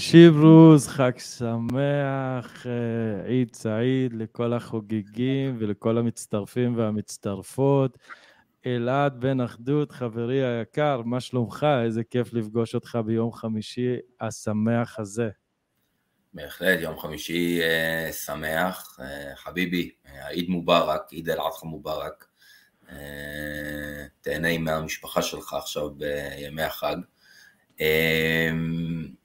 שיברוז, חג שמח, אה, עיד סעיד לכל החוגגים ולכל המצטרפים והמצטרפות. אלעד בן אחדות, חברי היקר, מה שלומך? איזה כיף לפגוש אותך ביום חמישי השמח הזה. בהחלט, יום חמישי uh, שמח. Uh, חביבי, עיד מובארק, עיד אל-עדחה מובארק. Uh, תהנה עם המשפחה שלך עכשיו בימי החג. אמ,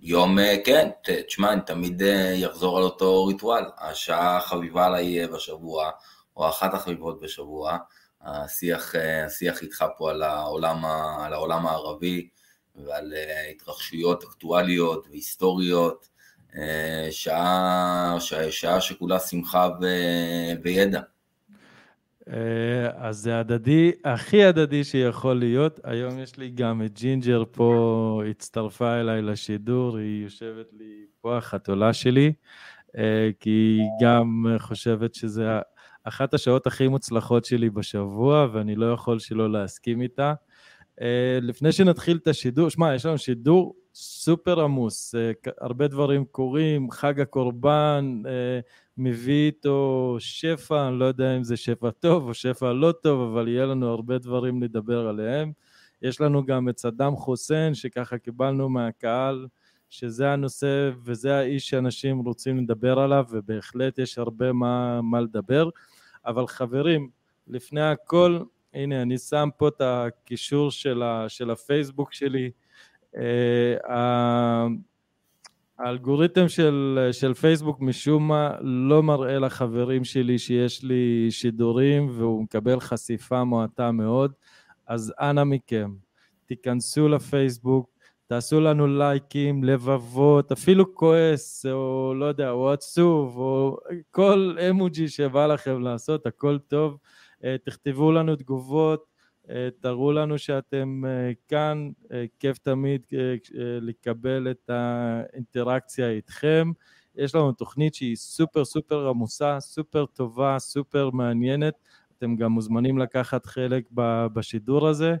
יום, אה, כן, תשמע, אני תמיד אחזור אה, על אותו ריטואל, השעה החביבה עליי אה, בשבוע, או אחת החביבות בשבוע, השיח, השיח איתך פה על העולם, על העולם הערבי ועל התרחשויות אקטואליות והיסטוריות, שעה, שעה, שעה שכולה שמחה ו, וידע. אה, אז זה הדדי, הכי הדדי שיכול להיות. היום יש לי גם את ג'ינג'ר פה, הצטרפה אליי לשידור, היא יושבת לי פה, החתולה שלי, אה, כי היא גם חושבת שזה אחת השעות הכי מוצלחות שלי בשבוע, ואני לא יכול שלא להסכים איתה. אה, לפני שנתחיל את השידור, שמע, יש לנו שידור סופר עמוס, הרבה דברים קורים, חג הקורבן, מביא איתו שפע, אני לא יודע אם זה שפע טוב או שפע לא טוב, אבל יהיה לנו הרבה דברים לדבר עליהם. יש לנו גם את סדאם חוסיין, שככה קיבלנו מהקהל, שזה הנושא וזה האיש שאנשים רוצים לדבר עליו, ובהחלט יש הרבה מה, מה לדבר. אבל חברים, לפני הכל, הנה, אני שם פה את הקישור של, ה, של הפייסבוק שלי. Uh, האלגוריתם של, של פייסבוק משום מה לא מראה לחברים שלי שיש לי שידורים והוא מקבל חשיפה מועטה מאוד, אז אנא מכם, תיכנסו לפייסבוק, תעשו לנו לייקים, לבבות, אפילו כועס, או לא יודע, או עצוב, או כל אמוג'י שבא לכם לעשות, הכל טוב. אה, תכתבו לנו תגובות, תראו לנו שאתם אה, כאן, אה, כיף תמיד לקבל את האינטראקציה איתכם. יש לנו תוכנית שהיא סופר סופר עמוסה, סופר טובה, סופר מעניינת. אתם גם מוזמנים לקחת חלק בשידור הזה,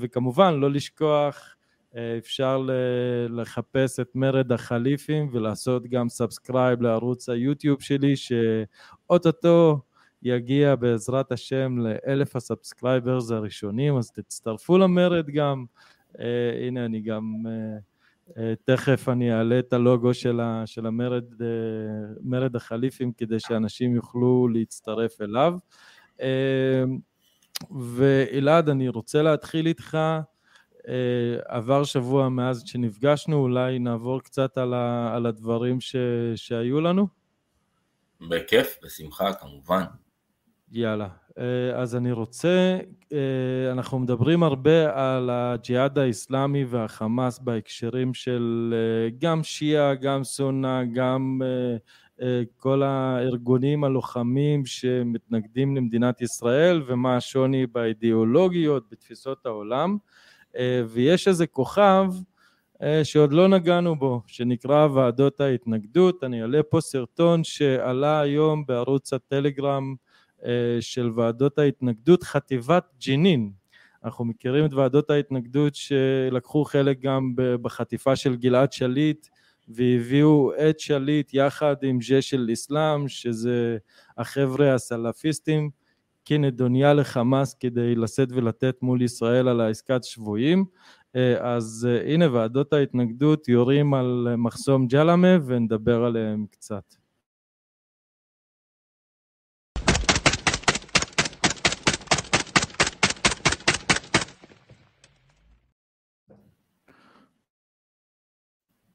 וכמובן לא לשכוח, אפשר לחפש את מרד החליפים ולעשות גם subscribe לערוץ היוטיוב שלי, שאו-טו-טו יגיע בעזרת השם לאלף ה subscribers הראשונים, אז תצטרפו למרד גם. Uh, הנה, אני גם uh, תכף אני אעלה את הלוגו של, ה, של המרד מרד החליפים כדי שאנשים יוכלו להצטרף אליו. ואלעד, אני רוצה להתחיל איתך. עבר שבוע מאז שנפגשנו, אולי נעבור קצת על, ה, על הדברים ש, שהיו לנו? בכיף, בשמחה, כמובן. יאללה. אה, אז אני רוצה, אה, אנחנו מדברים הרבה על הג'יהאד האיסלאמי והחמאס בהקשרים של אה, גם שיעה, גם סונה, גם כל הארגונים הלוחמים שמתנגדים למדינת ישראל ומה השוני באידיאולוגיות, בתפיסות העולם. ויש איזה כוכב שעוד לא נגענו בו, שנקרא ועדות ההתנגדות. אני אעלה פה סרטון שעלה היום בערוץ הטלגרם של ועדות ההתנגדות, חטיבת ג'נין. אנחנו מכירים את ועדות ההתנגדות שלקחו חלק גם בחטיפה של גלעד שליט והביאו את שליט יחד עם ג'ש אל אסלאם, שזה החבר'ה הסלאפיסטים, כנדוניה לחמאס כדי לשאת ולתת מול ישראל על העסקת שבויים. אה, אז אה, הנה ועדות ההתנגדות יורים על מחסום ג'למה ונדבר עליהם קצת.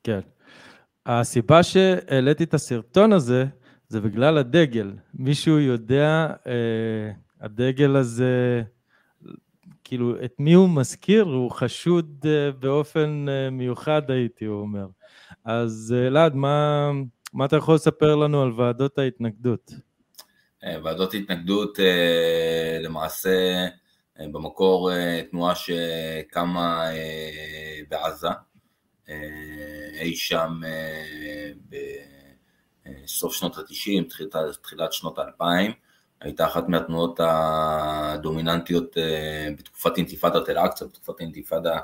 כן. הסיבה שהעליתי את הסרטון הזה, זה בגלל הדגל. מישהו יודע, אה, הדגל הזה, כאילו, את מי הוא מזכיר? הוא חשוד אה, באופן אה, מיוחד, הייתי אומר. אז אה, אלעד, מה, מה אתה יכול לספר לנו על ועדות ההתנגדות? אה, ועדות התנגדות, אה, למעשה, במקור תנועה שקמה בעזה, אי שם אה, בסוף שנות ה-90, תחילת, תחילת שנות ה-2000, הייתה אחת מהתנועות הדומיננטיות אה, בתקופת אינתיפאדת אל-אקצא, בתקופת האינתיפאדה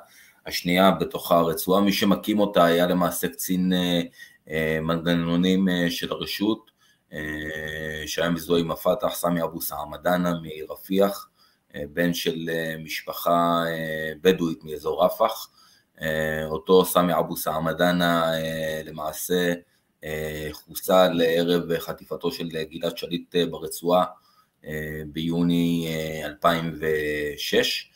השנייה בתוך הרצועה, מי שמקים אותה היה למעשה קצין מנגנונים של הרשות, שהיה מזוהה עם הפת"ח, סמי אבו סעמדאנה מרפיח, בן של משפחה בדואית מאזור רפח, אה, אותו סמי אבו סעמדאנה אה, למעשה אה, חוסל ערב חטיפתו של גלעד שליט ברצועה ביוני 2006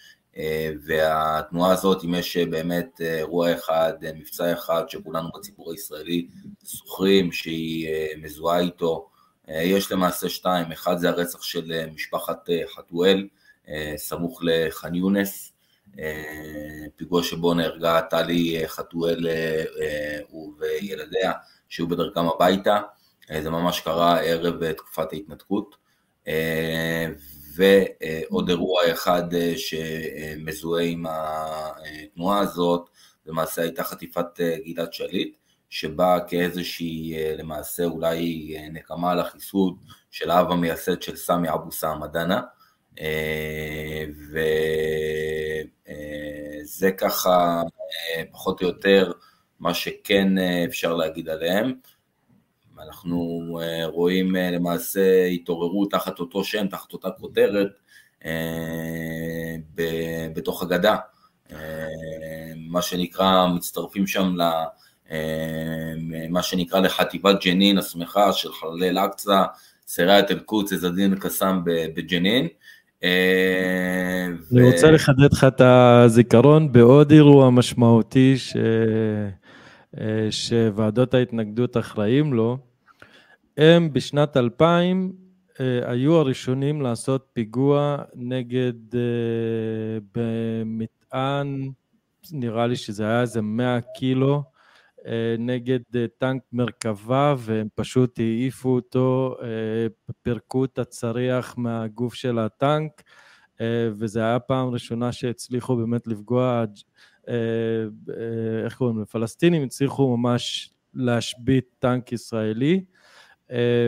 והתנועה הזאת, אם יש באמת אירוע אחד, מבצע אחד שכולנו בציבור הישראלי זוכרים שהיא מזוהה איתו, יש למעשה שתיים, אחד זה הרצח של משפחת חתואל סמוך לח'אן יונס, אה, פיגוע שבו נהרגה טלי חתואל אה, וילדיה שהיו בדרכם הביתה, אה, זה ממש קרה ערב תקופת ההתנתקות, ועוד אירוע אחד שמזוהה עם התנועה הזאת, למעשה הייתה חטיפת גלעד שליט, שבאה כאיזושהי למעשה אולי נקמה על החיסוד של האב המייסד של סמי אבו סעמדאנה, וזה ככה פחות או יותר מה שכן אפשר להגיד עליהם. אנחנו רואים למעשה התעוררות תחת אותו שם, תחת אותה כותרת, בתוך הגדה. מה שנקרא, מצטרפים שם ל... מה שנקרא לחטיבת ג'נין השמחה של חללי אל-אקצא, סיריית אל-קודס, עז קסאם בג'נין, אה, אני רוצה לחדד לך את הזיכרון בעוד אירוע משמעותי ש... אה, שוועדות ההתנגדות אחראים לו. הם בשנת 2000 אה, היו הראשונים לעשות פיגוע נגד במטען, נראה לי שזה היה איזה 100 קילו, נגד אה, טנק מרכבה והם פשוט העיפו אותו, אה, פירקו את הצריח מהגוף של הטנק וזה היה פעם ראשונה שהצליחו באמת לפגוע, איך קוראים לזה, פלסטינים הצליחו ממש להשבית טנק ישראלי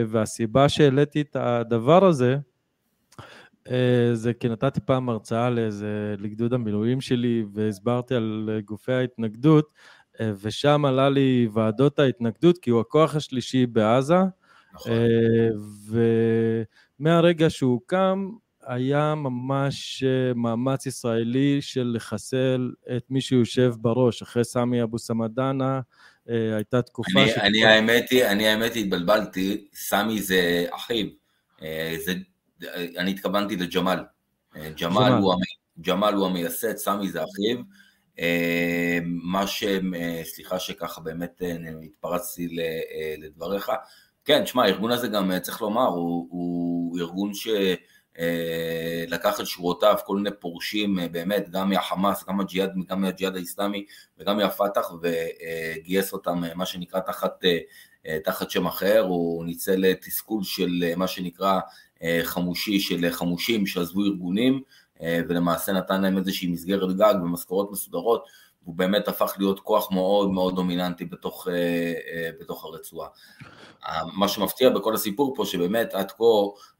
והסיבה שהעליתי את הדבר הזה זה כי נתתי פעם הרצאה לאיזה, לגדוד המילואים שלי והסברתי על גופי ההתנגדות אה, ושם עלה לי ועדות ההתנגדות, כי הוא הכוח השלישי בעזה. נכון. אה, ומהרגע שהוא קם, היה ממש מאמץ ישראלי של לחסל את מי שיושב בראש. אחרי סמי אבו סמדאנה הייתה תקופה אני, ש... אני האמת היא, אני האמת התבלבלתי, סמי זה אחיו. זה, אני התכוונתי לג'מאל. ג'מאל הוא, ג'מאל הוא המייסד, סמי זה אחיו. מה ש... סליחה שככה באמת התפרצתי לדבריך. כן, תשמע, הארגון הזה גם, צריך לומר, הוא, הוא ארגון שלקח את שורותיו כל מיני פורשים, באמת, גם מהחמאס, גם מהג'יהאד, גם מהג'יהאד האיסלאמי וגם מהפת"ח, וגייס אותם, מה שנקרא, תחת, תחת שם אחר, הוא ניצל תסכול של מה שנקרא חמושי, של חמושים שעזבו ארגונים, ולמעשה נתן להם איזושהי מסגרת גג ומשכורות מסודרות, הוא באמת הפך להיות כוח מאוד מאוד דומיננטי בתוך, בתוך הרצועה. מה שמפתיע בכל הסיפור פה, שבאמת עד כה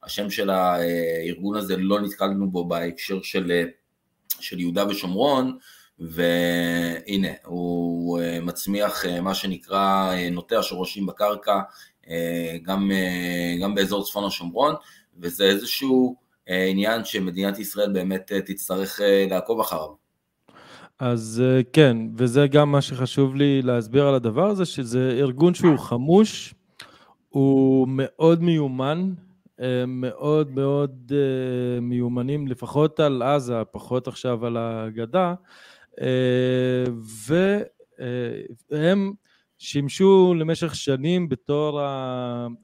השם של הארגון הזה לא נתקלנו בו בהקשר של, של יהודה ושומרון, והנה, הוא מצמיח מה שנקרא נוטע שורשים בקרקע, גם, גם באזור צפון השומרון, וזה איזשהו עניין שמדינת ישראל באמת תצטרך לעקוב אחריו. אז כן, וזה גם מה שחשוב לי להסביר על הדבר הזה, שזה ארגון שהוא חמוש, הוא מאוד מיומן, מאוד מאוד מיומנים, לפחות על עזה, פחות עכשיו על הגדה, והם שימשו למשך שנים בתור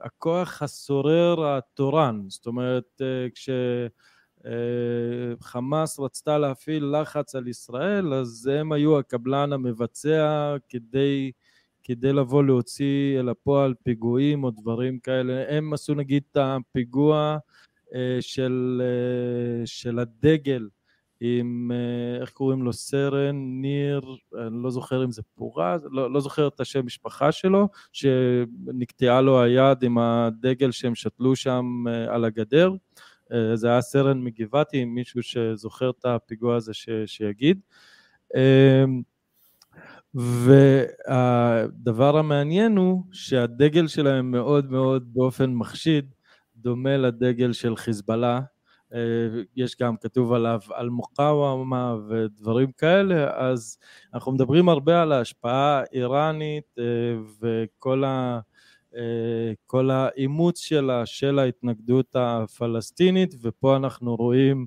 הכוח הסורר התורן, זאת אומרת כשחמאס רצתה להפעיל לחץ על ישראל אז הם היו הקבלן המבצע כדי, כדי לבוא להוציא אל הפועל פיגועים או דברים כאלה, הם עשו נגיד את הפיגוע של, של הדגל עם, איך קוראים לו, סרן, ניר, אני לא זוכר אם זה פורז, לא, לא זוכר את השם משפחה שלו, שנקטעה לו היד עם הדגל שהם שתלו שם על הגדר. זה היה סרן מגבעתי, אם מישהו שזוכר את הפיגוע הזה ש, שיגיד. והדבר המעניין הוא שהדגל שלהם מאוד מאוד באופן מחשיד דומה לדגל של חיזבאללה, יש גם כתוב עליו על מוקאוומה ודברים כאלה, אז אנחנו מדברים הרבה על ההשפעה האיראנית וכל ה... כל האימוץ שלה של ההתנגדות הפלסטינית ופה אנחנו רואים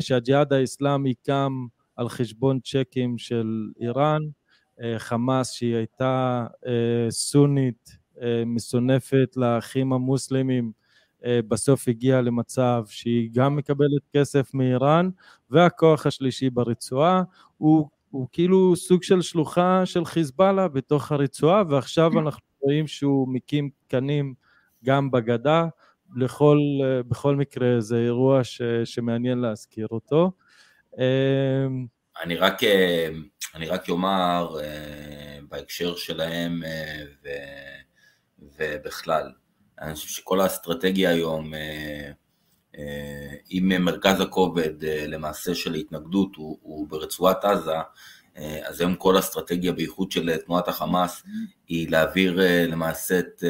שהג'יהאד האיסלאמי קם על חשבון צ'קים של איראן, חמאס שהיא הייתה סונית מסונפת לאחים המוסלמים בסוף הגיעה למצב שהיא גם מקבלת כסף מאיראן והכוח השלישי ברצועה הוא, הוא כאילו סוג של שלוחה של חיזבאללה בתוך הרצועה ועכשיו אנחנו רואים שהוא מקים תקנים גם בגדה, לכל, בכל מקרה זה אירוע ש, שמעניין להזכיר אותו. אני רק, אני רק אומר בהקשר שלהם ו, ובכלל, אני חושב שכל האסטרטגיה היום, אם מרכז הכובד למעשה של ההתנגדות הוא, הוא ברצועת עזה, אז היום כל האסטרטגיה, בייחוד של תנועת החמאס, היא להעביר למעשה את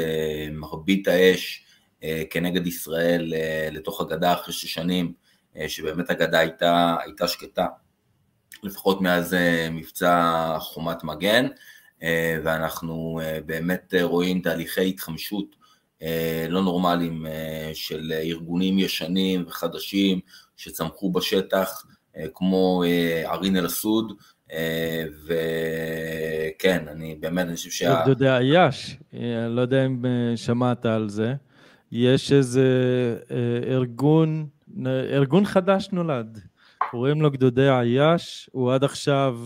מרבית האש כנגד ישראל לתוך הגדה אחרי שש שנים, שבאמת הגדה הייתה, הייתה שקטה, לפחות מאז מבצע חומת מגן, ואנחנו באמת רואים תהליכי התחמשות לא נורמליים של ארגונים ישנים וחדשים שצמחו בשטח, כמו ערין אל-אסוד, וכן, אני באמת, אני חושב שה... אתה יודע, יש, לא יודע אם שמעת על זה, יש איזה ארגון, ארגון חדש נולד, קוראים לו גדודי עייש, הוא עד עכשיו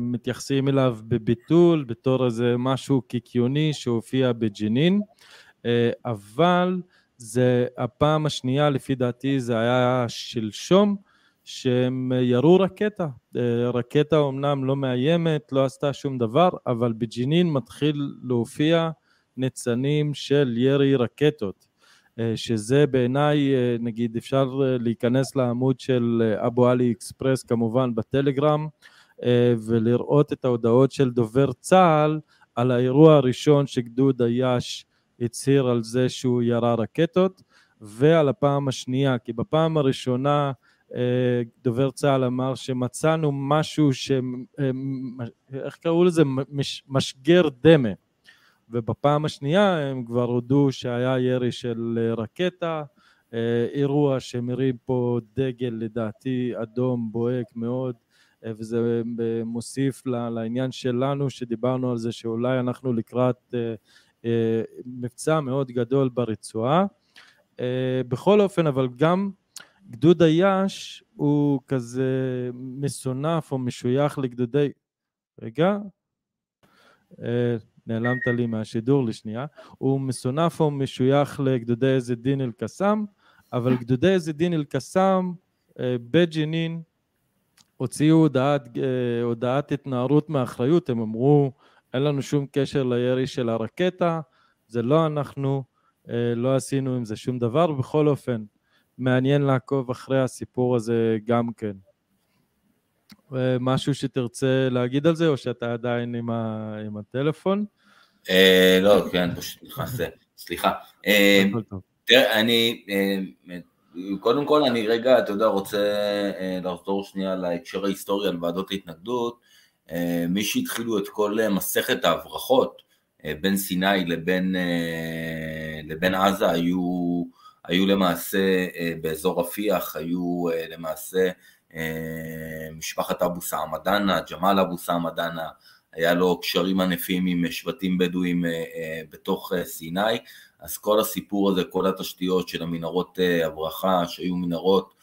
מתייחסים אליו בביטול, בתור איזה משהו קיקיוני שהופיע בג'נין, אבל זה הפעם השנייה, לפי דעתי זה היה שלשום, שהם ירו רקטה. רקטה אומנם לא מאיימת, לא עשתה שום דבר, אבל בג'נין מתחיל להופיע ניצנים של ירי רקטות, שזה בעיניי, נגיד אפשר להיכנס לעמוד של אבו עלי אקספרס כמובן בטלגרם, ולראות את ההודעות של דובר צה"ל על האירוע הראשון שגדוד איו"ש הצהיר על זה שהוא ירה רקטות, ועל הפעם השנייה, כי בפעם הראשונה אה, דובר צה"ל אמר שמצאנו משהו ש... אה, איך קראו לזה? משגר דמה. ובפעם השנייה הם כבר הודו שהיה ירי של רקטה, אירוע שמרים פה דגל לדעתי אדום בוהק מאוד וזה מוסיף לעניין שלנו שדיברנו על זה שאולי אנחנו לקראת מבצע מאוד גדול ברצועה. בכל אופן אבל גם גדוד היאש הוא כזה מסונף או משוייך לגדודי... רגע, אה, נעלמת לי מהשידור לשנייה. הוא מסונף או משוייך לגדודי איזה דין אל-קסאם, אבל גדודי איזה דין אל-קסאם אה, בג'נין הוציאו הודעת, אה, הודעת התנערות מאחריות, הם אמרו אין לנו שום קשר לירי של הרקטה, זה לא אנחנו, לא עשינו עם זה שום דבר, בכל אופן מעניין לעקוב אחרי הסיפור הזה גם כן. משהו שתרצה להגיד על זה, או שאתה עדיין עם, ה... עם הטלפון? אה, לא, כן, פשוט נכנס, סליחה. אה, תראה, אני, אה, קודם כל אני רגע, אתה יודע, רוצה לחזור שנייה להקשר ההיסטורי על ועדות ההתנגדות. מי שהתחילו את כל מסכת ההברחות בין סיני לבין, לבין עזה היו היו למעשה אה, באזור רפיח, היו אה, למעשה אה, משפחת אבו סמהדאנה, ג'מאל אבו סמהדאנה, היה לו קשרים ענפים עם שבטים בדואים בתוך סיני, אז כל הסיפור הזה, כל התשתיות של המנהרות הברחה, שהיו מנהרות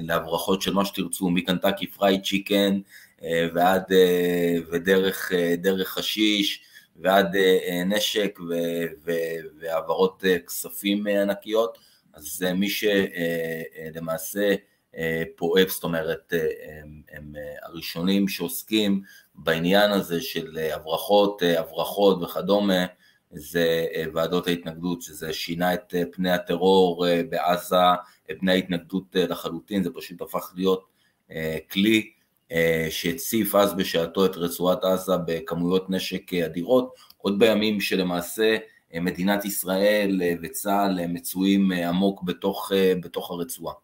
להברחות של מה שתרצו, מקנטקי פרייד צ'יקן ועד, ודרך חשיש, ועד אה, אה, נשק והעברות אה, כספים ענקיות, אז מי שלמעשה פועל, זאת אומרת, הם, הם הראשונים שעוסקים בעניין הזה של הברחות, הברחות וכדומה, זה ועדות ההתנגדות, שזה שינה את פני הטרור בעזה, את פני ההתנגדות לחלוטין, זה פשוט הפך להיות כלי אה, שהציף אז בשעתו את רצועת עזה בכמויות נשק אדירות, עוד בימים שלמעשה אה, מדינת ישראל אה, וצה"ל מצויים עמוק בתוך, בתוך הרצועה.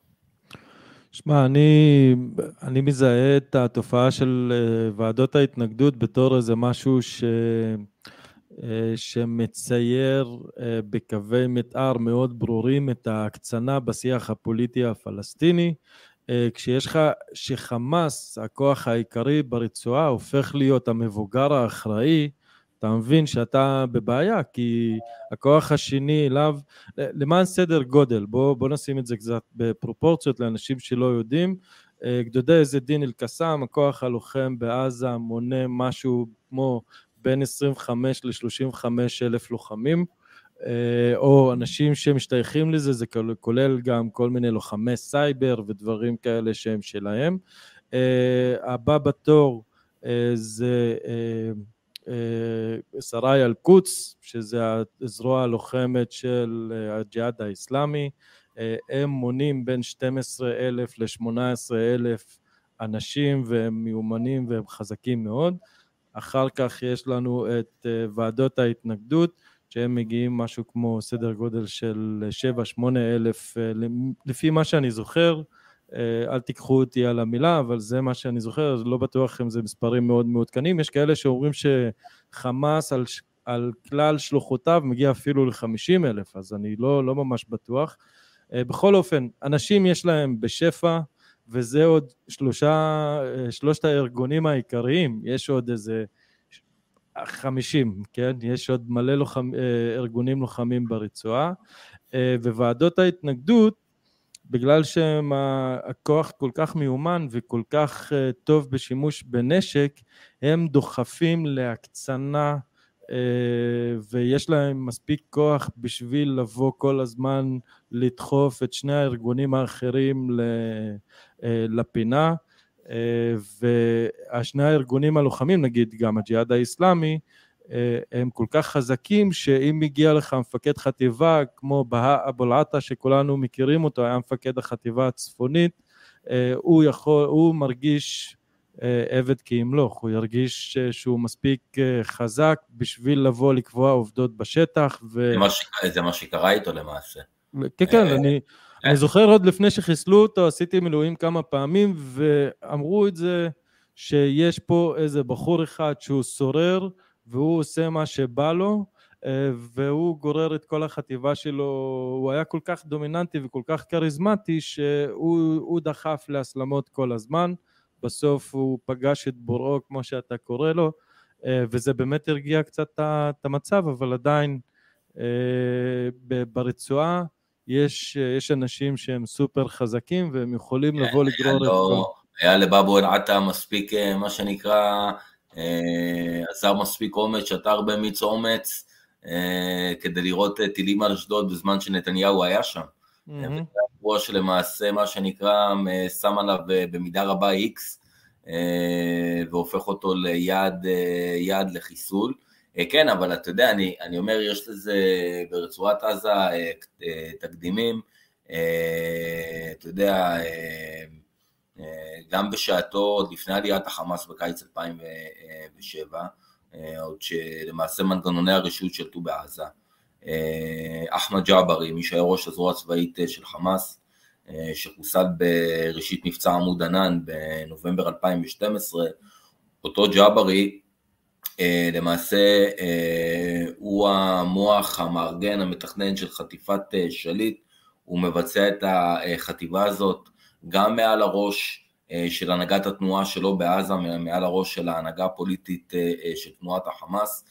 שמע, אני, אני מזהה את התופעה של ועדות ההתנגדות בתור איזה משהו ש, שמצייר בקווי מתאר מאוד ברורים את ההקצנה בשיח הפוליטי הפלסטיני, אה, כשיש לך, שחמאס, הכוח העיקרי ברצועה, הופך להיות המבוגר האחראי, אתה מבין שאתה בבעיה, כי הכוח השני אליו, למען סדר גודל, בוא, בוא נשים את זה קצת בפרופורציות לאנשים שלא יודעים, אה, גדודי איזה דין אל-קסאם, הכוח הלוחם בעזה מונה משהו כמו בין 25 ל-35 אלף לוחמים, אה, או אנשים שמשתייכים לזה, זה כולל גם כל מיני לוחמי סייבר ודברים כאלה שהם שלהם. אה, הבא בתור אה, זה שרי אל-קודס, שזה הזרוע הלוחמת של הג'יהאד האיסלאמי, הם מונים בין 12,000 ל-18,000 אנשים והם מיומנים והם חזקים מאוד. אחר כך יש לנו את ועדות ההתנגדות, שהם מגיעים משהו כמו סדר גודל של 7-8 אלף, אה, לפי מה שאני זוכר, אה, אל תיקחו אותי על המילה, אבל זה מה שאני זוכר, לא בטוח אם זה מספרים מאוד מעודכנים. יש כאלה שאומרים שחמאס על, על כלל שלוחותיו מגיע אפילו ל-50 אלף, אז אני לא, לא ממש בטוח. אה, בכל אופן, אנשים יש להם בשפע, וזה עוד שלושה, שלושת הארגונים העיקריים, יש עוד איזה חמישים, כן? יש עוד מלא לוחמ, אה, ארגונים לוחמים ברצועה, אה, וועדות ההתנגדות, בגלל שהכוח כל כך מיומן וכל כך אה, טוב בשימוש בנשק, הם דוחפים להקצנה ויש להם מספיק כוח בשביל לבוא כל הזמן לדחוף את שני הארגונים האחרים לפינה. והשני הארגונים הלוחמים, נגיד גם הג'יהאד האיסלאמי, הם כל כך חזקים שאם מגיע לך מפקד חטיבה כמו בהא אבו אל-עטה שכולנו מכירים אותו, היה מפקד החטיבה הצפונית, הוא יכול, הוא מרגיש עבד כי ימלוך, הוא ירגיש שהוא מספיק חזק בשביל לבוא לקבוע עובדות בשטח. ו... זה, מה ש... זה מה שקרה איתו למעשה. כן, כן, אני, אני זוכר עוד לפני שחיסלו אותו, עשיתי מילואים כמה פעמים, ואמרו את זה שיש פה איזה בחור אחד שהוא סורר, והוא עושה מה שבא לו, אה, והוא גורר את כל החטיבה שלו, הוא היה כל כך דומיננטי וכל כך כריזמטי שהוא דחף להסלמות כל הזמן, בסוף הוא פגש את בוראו כמו שאתה קורא לו, אה, וזה באמת הרגיע קצת את המצב, אבל עדיין אה, ברצועה יש, יש אנשים שהם סופר חזקים והם יכולים כן, לבוא לגרור את כל... היה לבאבו אל-עטה מספיק, מה שנקרא, עזר מספיק אומץ, שתה הרבה מיץ אומץ, אה, כדי לראות אה, טילים על אשדוד בזמן שנתניהו היה שם. Mm-hmm. וזה אירוע שלמעשה, מה שנקרא, שם עליו במידה רבה איקס, והופך אותו ליעד לחיסול. כן, אבל אתה יודע, אני, אני אומר, יש לזה ברצועת עזה תקדימים, אתה יודע, גם בשעתו, עוד לפני עליית החמאס בקיץ 2007, אה, עוד שלמעשה מנגנוני הרשות שלטו בעזה. אה, אחמד ג'עברי, מי שהיה ראש הזרוע הצבאית אה, של חמאס, שחוסל בראשית מבצע עמוד ענן בנובמבר 2012, אותו ג'עברי למעשה הוא המוח המארגן, המתכנן של חטיפת שליט, הוא מבצע את החטיבה הזאת גם מעל הראש אה, של הנהגת התנועה שלו בעזה, מעל הראש של ההנהגה הפוליטית אה, אה, של תנועת החמאס,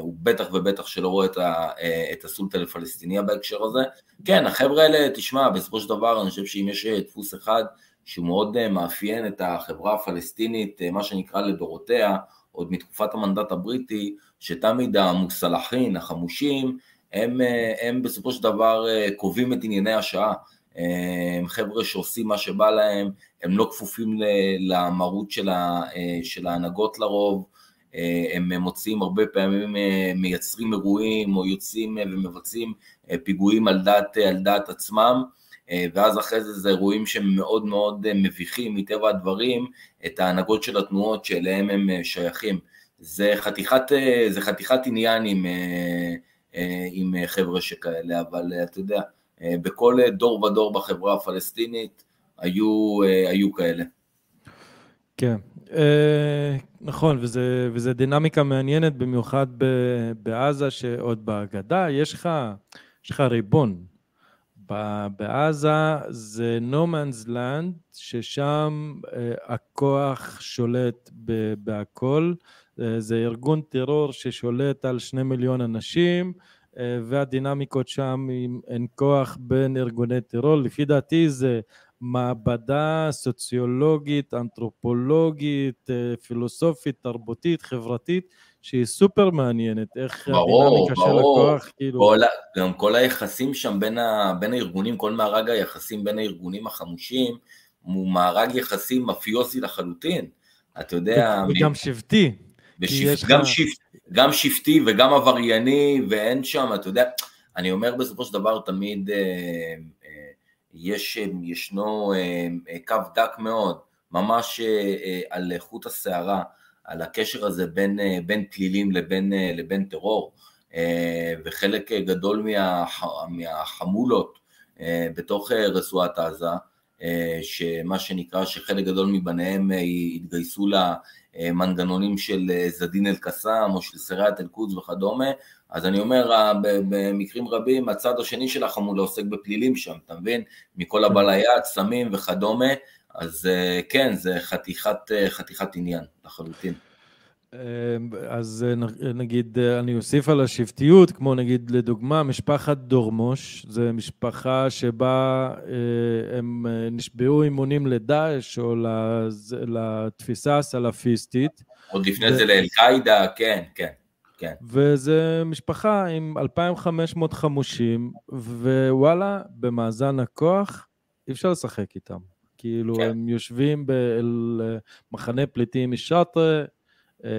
הוא בטח ובטח שלא רואה את, ה, את הסולטה לפלסטיניה בהקשר הזה. כן, החבר'ה האלה, תשמע, בסופו של דבר אני חושב שאם יש דפוס אחד שהוא מאוד מאפיין את החברה הפלסטינית, מה שנקרא לדורותיה, עוד מתקופת המנדט הבריטי, שתמיד המוסלחים, החמושים, הם, הם בסופו של דבר קובעים את ענייני השעה. הם חבר'ה שעושים מה שבא להם, הם לא כפופים למרות של, של ההנהגות לרוב, הם מוצאים הרבה פעמים, מייצרים אירועים או יוצאים ומבצעים פיגועים על דעת, על דעת עצמם, ואז אחרי זה זה אירועים שהם מאוד מאוד מביכים מטבע הדברים את ההנהגות של התנועות שאליהם הם שייכים. זה חתיכת, זה חתיכת עניין עם, עם חבר'ה שכאלה, אבל אתה יודע, אה, בכל דור ודור בחברה הפלסטינית היו, אה, היו כאלה. כן, אה, נכון, וזה, וזה דינמיקה מעניינת, במיוחד בעזה, שעוד בהגדה יש לך, יש לך ריבון. בעזה זה no man's land, ששם הכוח שולט בהכל. זה ארגון טרור ששולט על שני מיליון אנשים, אה, והדינמיקות שם הן כוח בין ארגוני טרור. לפי דעתי זה מעבדה סוציולוגית, אנתרופולוגית, אה, פילוסופית, תרבותית, חברתית, שהיא סופר מעניינת, איך ברור, הדינמיקה ברור. של הכוח, כאילו... כל, גם כל היחסים שם בין, ה, בין הארגונים, כל מארג היחסים בין הארגונים החמושים, הוא מארג יחסים מאפיוזי לחלוטין. אתה יודע... וגם מ... שבטי. בשיפ... גם, שיפ... גם שבטי וגם עברייני, ואין שם, אתה יודע, אני אומר בסופו של דבר תמיד אה, אה, יש, ישנו אה, קו דק מאוד, ממש על חוט השערה, על הקשר הזה בין, בין פלילים לבין, לבין טרור, וחלק גדול מה, מהחמולות בתוך רצועת עזה, שמה שנקרא שחלק גדול מבניהם התגייסו למנגנונים של זדין אל-קסאם או של סריית אל-קודס וכדומה, אז אני אומר, במקרים רבים הצד השני של החמולה עוסק בפלילים שם, אתה מבין? מכל הבעליית, סמים וכדומה, אז כן, זה חתיכת, חתיכת עניין לחלוטין. אמ, אז אה, נגיד, אה, אני אוסיף על השבטיות, כמו נגיד לדוגמה, משפחת דורמוש, זו משפחה שבה אה, הם נשבעו אימונים לדאעש או לתפיסה הסלאפיסטית. עוד לפני. זה לאל-קאעידה, כן, כן. כן. וזו משפחה עם 2,500 חמושים, ווואלה, במאזן הכוח אי אפשר לשחק איתם. כאילו, כן. הם יושבים במחנה פליטים משאטרה, אה,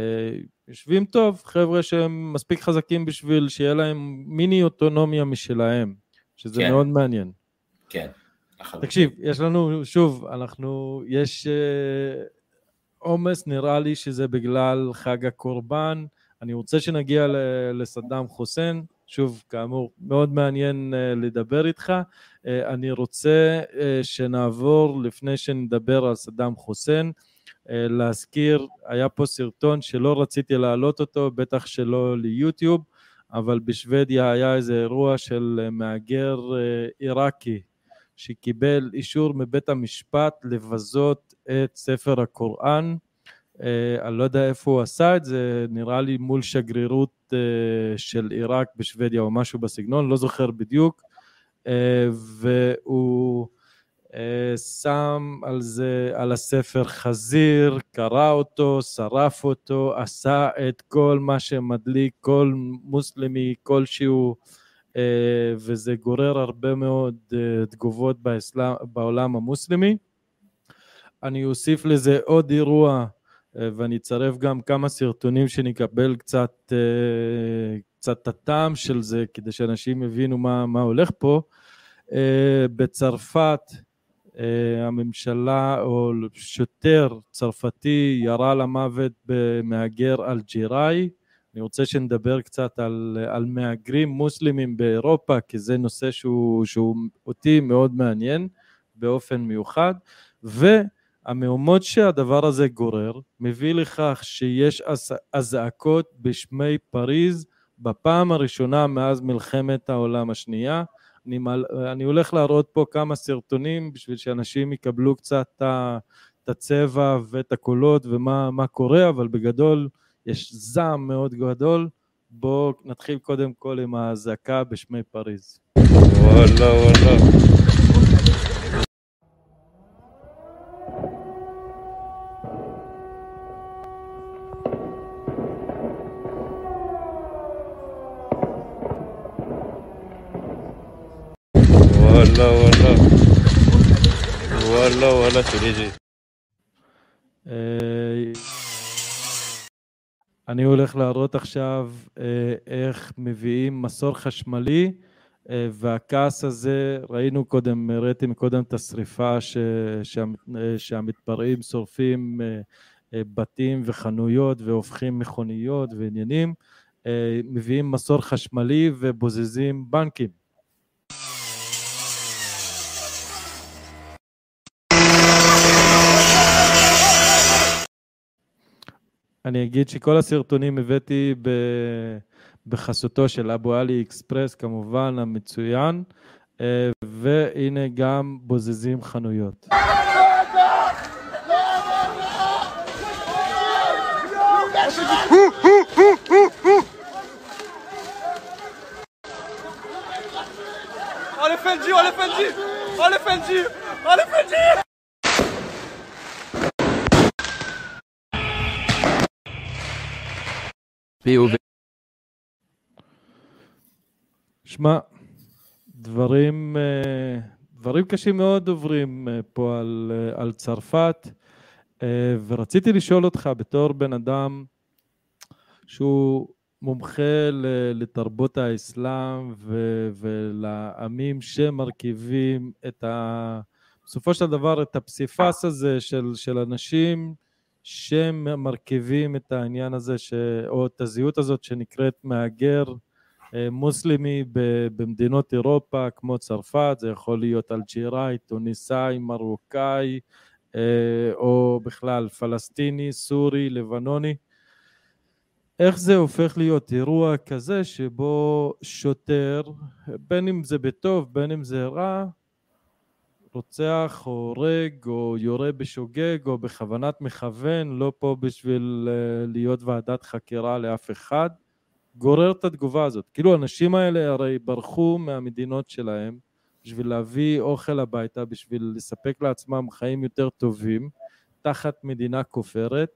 יושבים טוב, חבר'ה שהם מספיק חזקים בשביל שיהיה להם מיני אוטונומיה משלהם, שזה כן. מאוד מעניין. כן. תקשיב, יש לנו, שוב, אנחנו, יש uh, עומס, נראה לי שזה בגלל חג הקורבן. אני רוצה שנגיע לסדאם חוסיין, שוב, כאמור, מאוד מעניין אה, לדבר איתך. אה, אני רוצה אה, שנעבור, לפני שנדבר על סדאם חוסיין, להזכיר, היה פה סרטון שלא רציתי להעלות אותו, בטח שלא ליוטיוב, אבל בשוודיה היה איזה אירוע של מהגר עיראקי שקיבל אישור מבית המשפט לבזות את ספר הקוראן. אני לא יודע איפה הוא עשה את זה, נראה לי מול שגרירות אה, של עיראק בשוודיה או משהו בסגנון, לא זוכר בדיוק, אה, והוא אה, שם על זה, על הספר חזיר, קרא אותו, שרף אותו, עשה את כל מה שמדליק כל מוסלמי כלשהו, וזה גורר הרבה מאוד תגובות באסלאם, בעולם המוסלמי. אני אוסיף לזה עוד אירוע אה, ואני אצרף גם כמה סרטונים שנקבל קצת, אה, קצת הטעם של זה כדי שאנשים יבינו מה, מה הולך פה. אה, בצרפת הממשלה או שוטר צרפתי ירה למוות במהגר אלג'יראי. אני רוצה שנדבר קצת על, על מהגרים מוסלמים באירופה כי זה נושא שהוא, שהוא אותי מאוד מעניין באופן מיוחד. ו... המהומות שהדבר הזה גורר מביא לכך שיש אזעקות בשמי פריז בפעם הראשונה מאז מלחמת העולם השנייה. אני, מל... אני הולך להראות פה כמה סרטונים בשביל שאנשים יקבלו קצת את הצבע ואת הקולות ומה קורה, אבל בגדול יש זעם מאוד גדול. בואו נתחיל קודם כל עם האזעקה בשמי פריז. וואלה וואלה والله والله والله والله תגידי. אני הולך להראות עכשיו אה, איך מביאים מסור חשמלי אה, והכעס הזה, ראינו קודם, הראיתי מקודם את השריפה ש, שה, אה, שהמתפרעים שורפים בתים וחנויות והופכים מכוניות ועניינים, מביאים מסור חשמלי ובוזזים בנקים. אני אגיד שכל הסרטונים הבאתי ב... בחסותו של אבו עלי אקספרס כמובן המצוין אה, והנה גם בוזזים חנויות. Olha o Fendi, olha o Fendi! Olha o Fendi! Olha o Fendi! POV. שמע, דברים, אה, דברים קשים מאוד עוברים אה, פה על, אה, על צרפת, ורציתי לשאול אותך בתור בן אדם שהוא מומחה לתרבות האסלאם ולעמים שמרכיבים את ה... בסופו של דבר את הפסיפס הזה של, של אנשים שמרכיבים את העניין הזה, ש... או את הזהות הזאת שנקראת מהגר אה, מוסלמי במדינות אירופה כמו צרפת, זה יכול להיות אלג'יראי, טוניסאי, מרוקאי, אה, או בכלל פלסטיני, סורי, לבנוני. איך זה הופך להיות אירוע כזה שבו שוטר, בין אם זה בטוב, בין אם זה רע, רוצח או הורג או יורה בשוגג או בכוונת מכוון, לא פה בשביל אה, להיות ועדת חקירה לאף אחד, גורר את התגובה הזאת. כאילו האנשים האלה הרי ברחו מהמדינות שלהם בשביל להביא אוכל הביתה, בשביל לספק לעצמם חיים יותר טובים, תחת מדינה כופרת,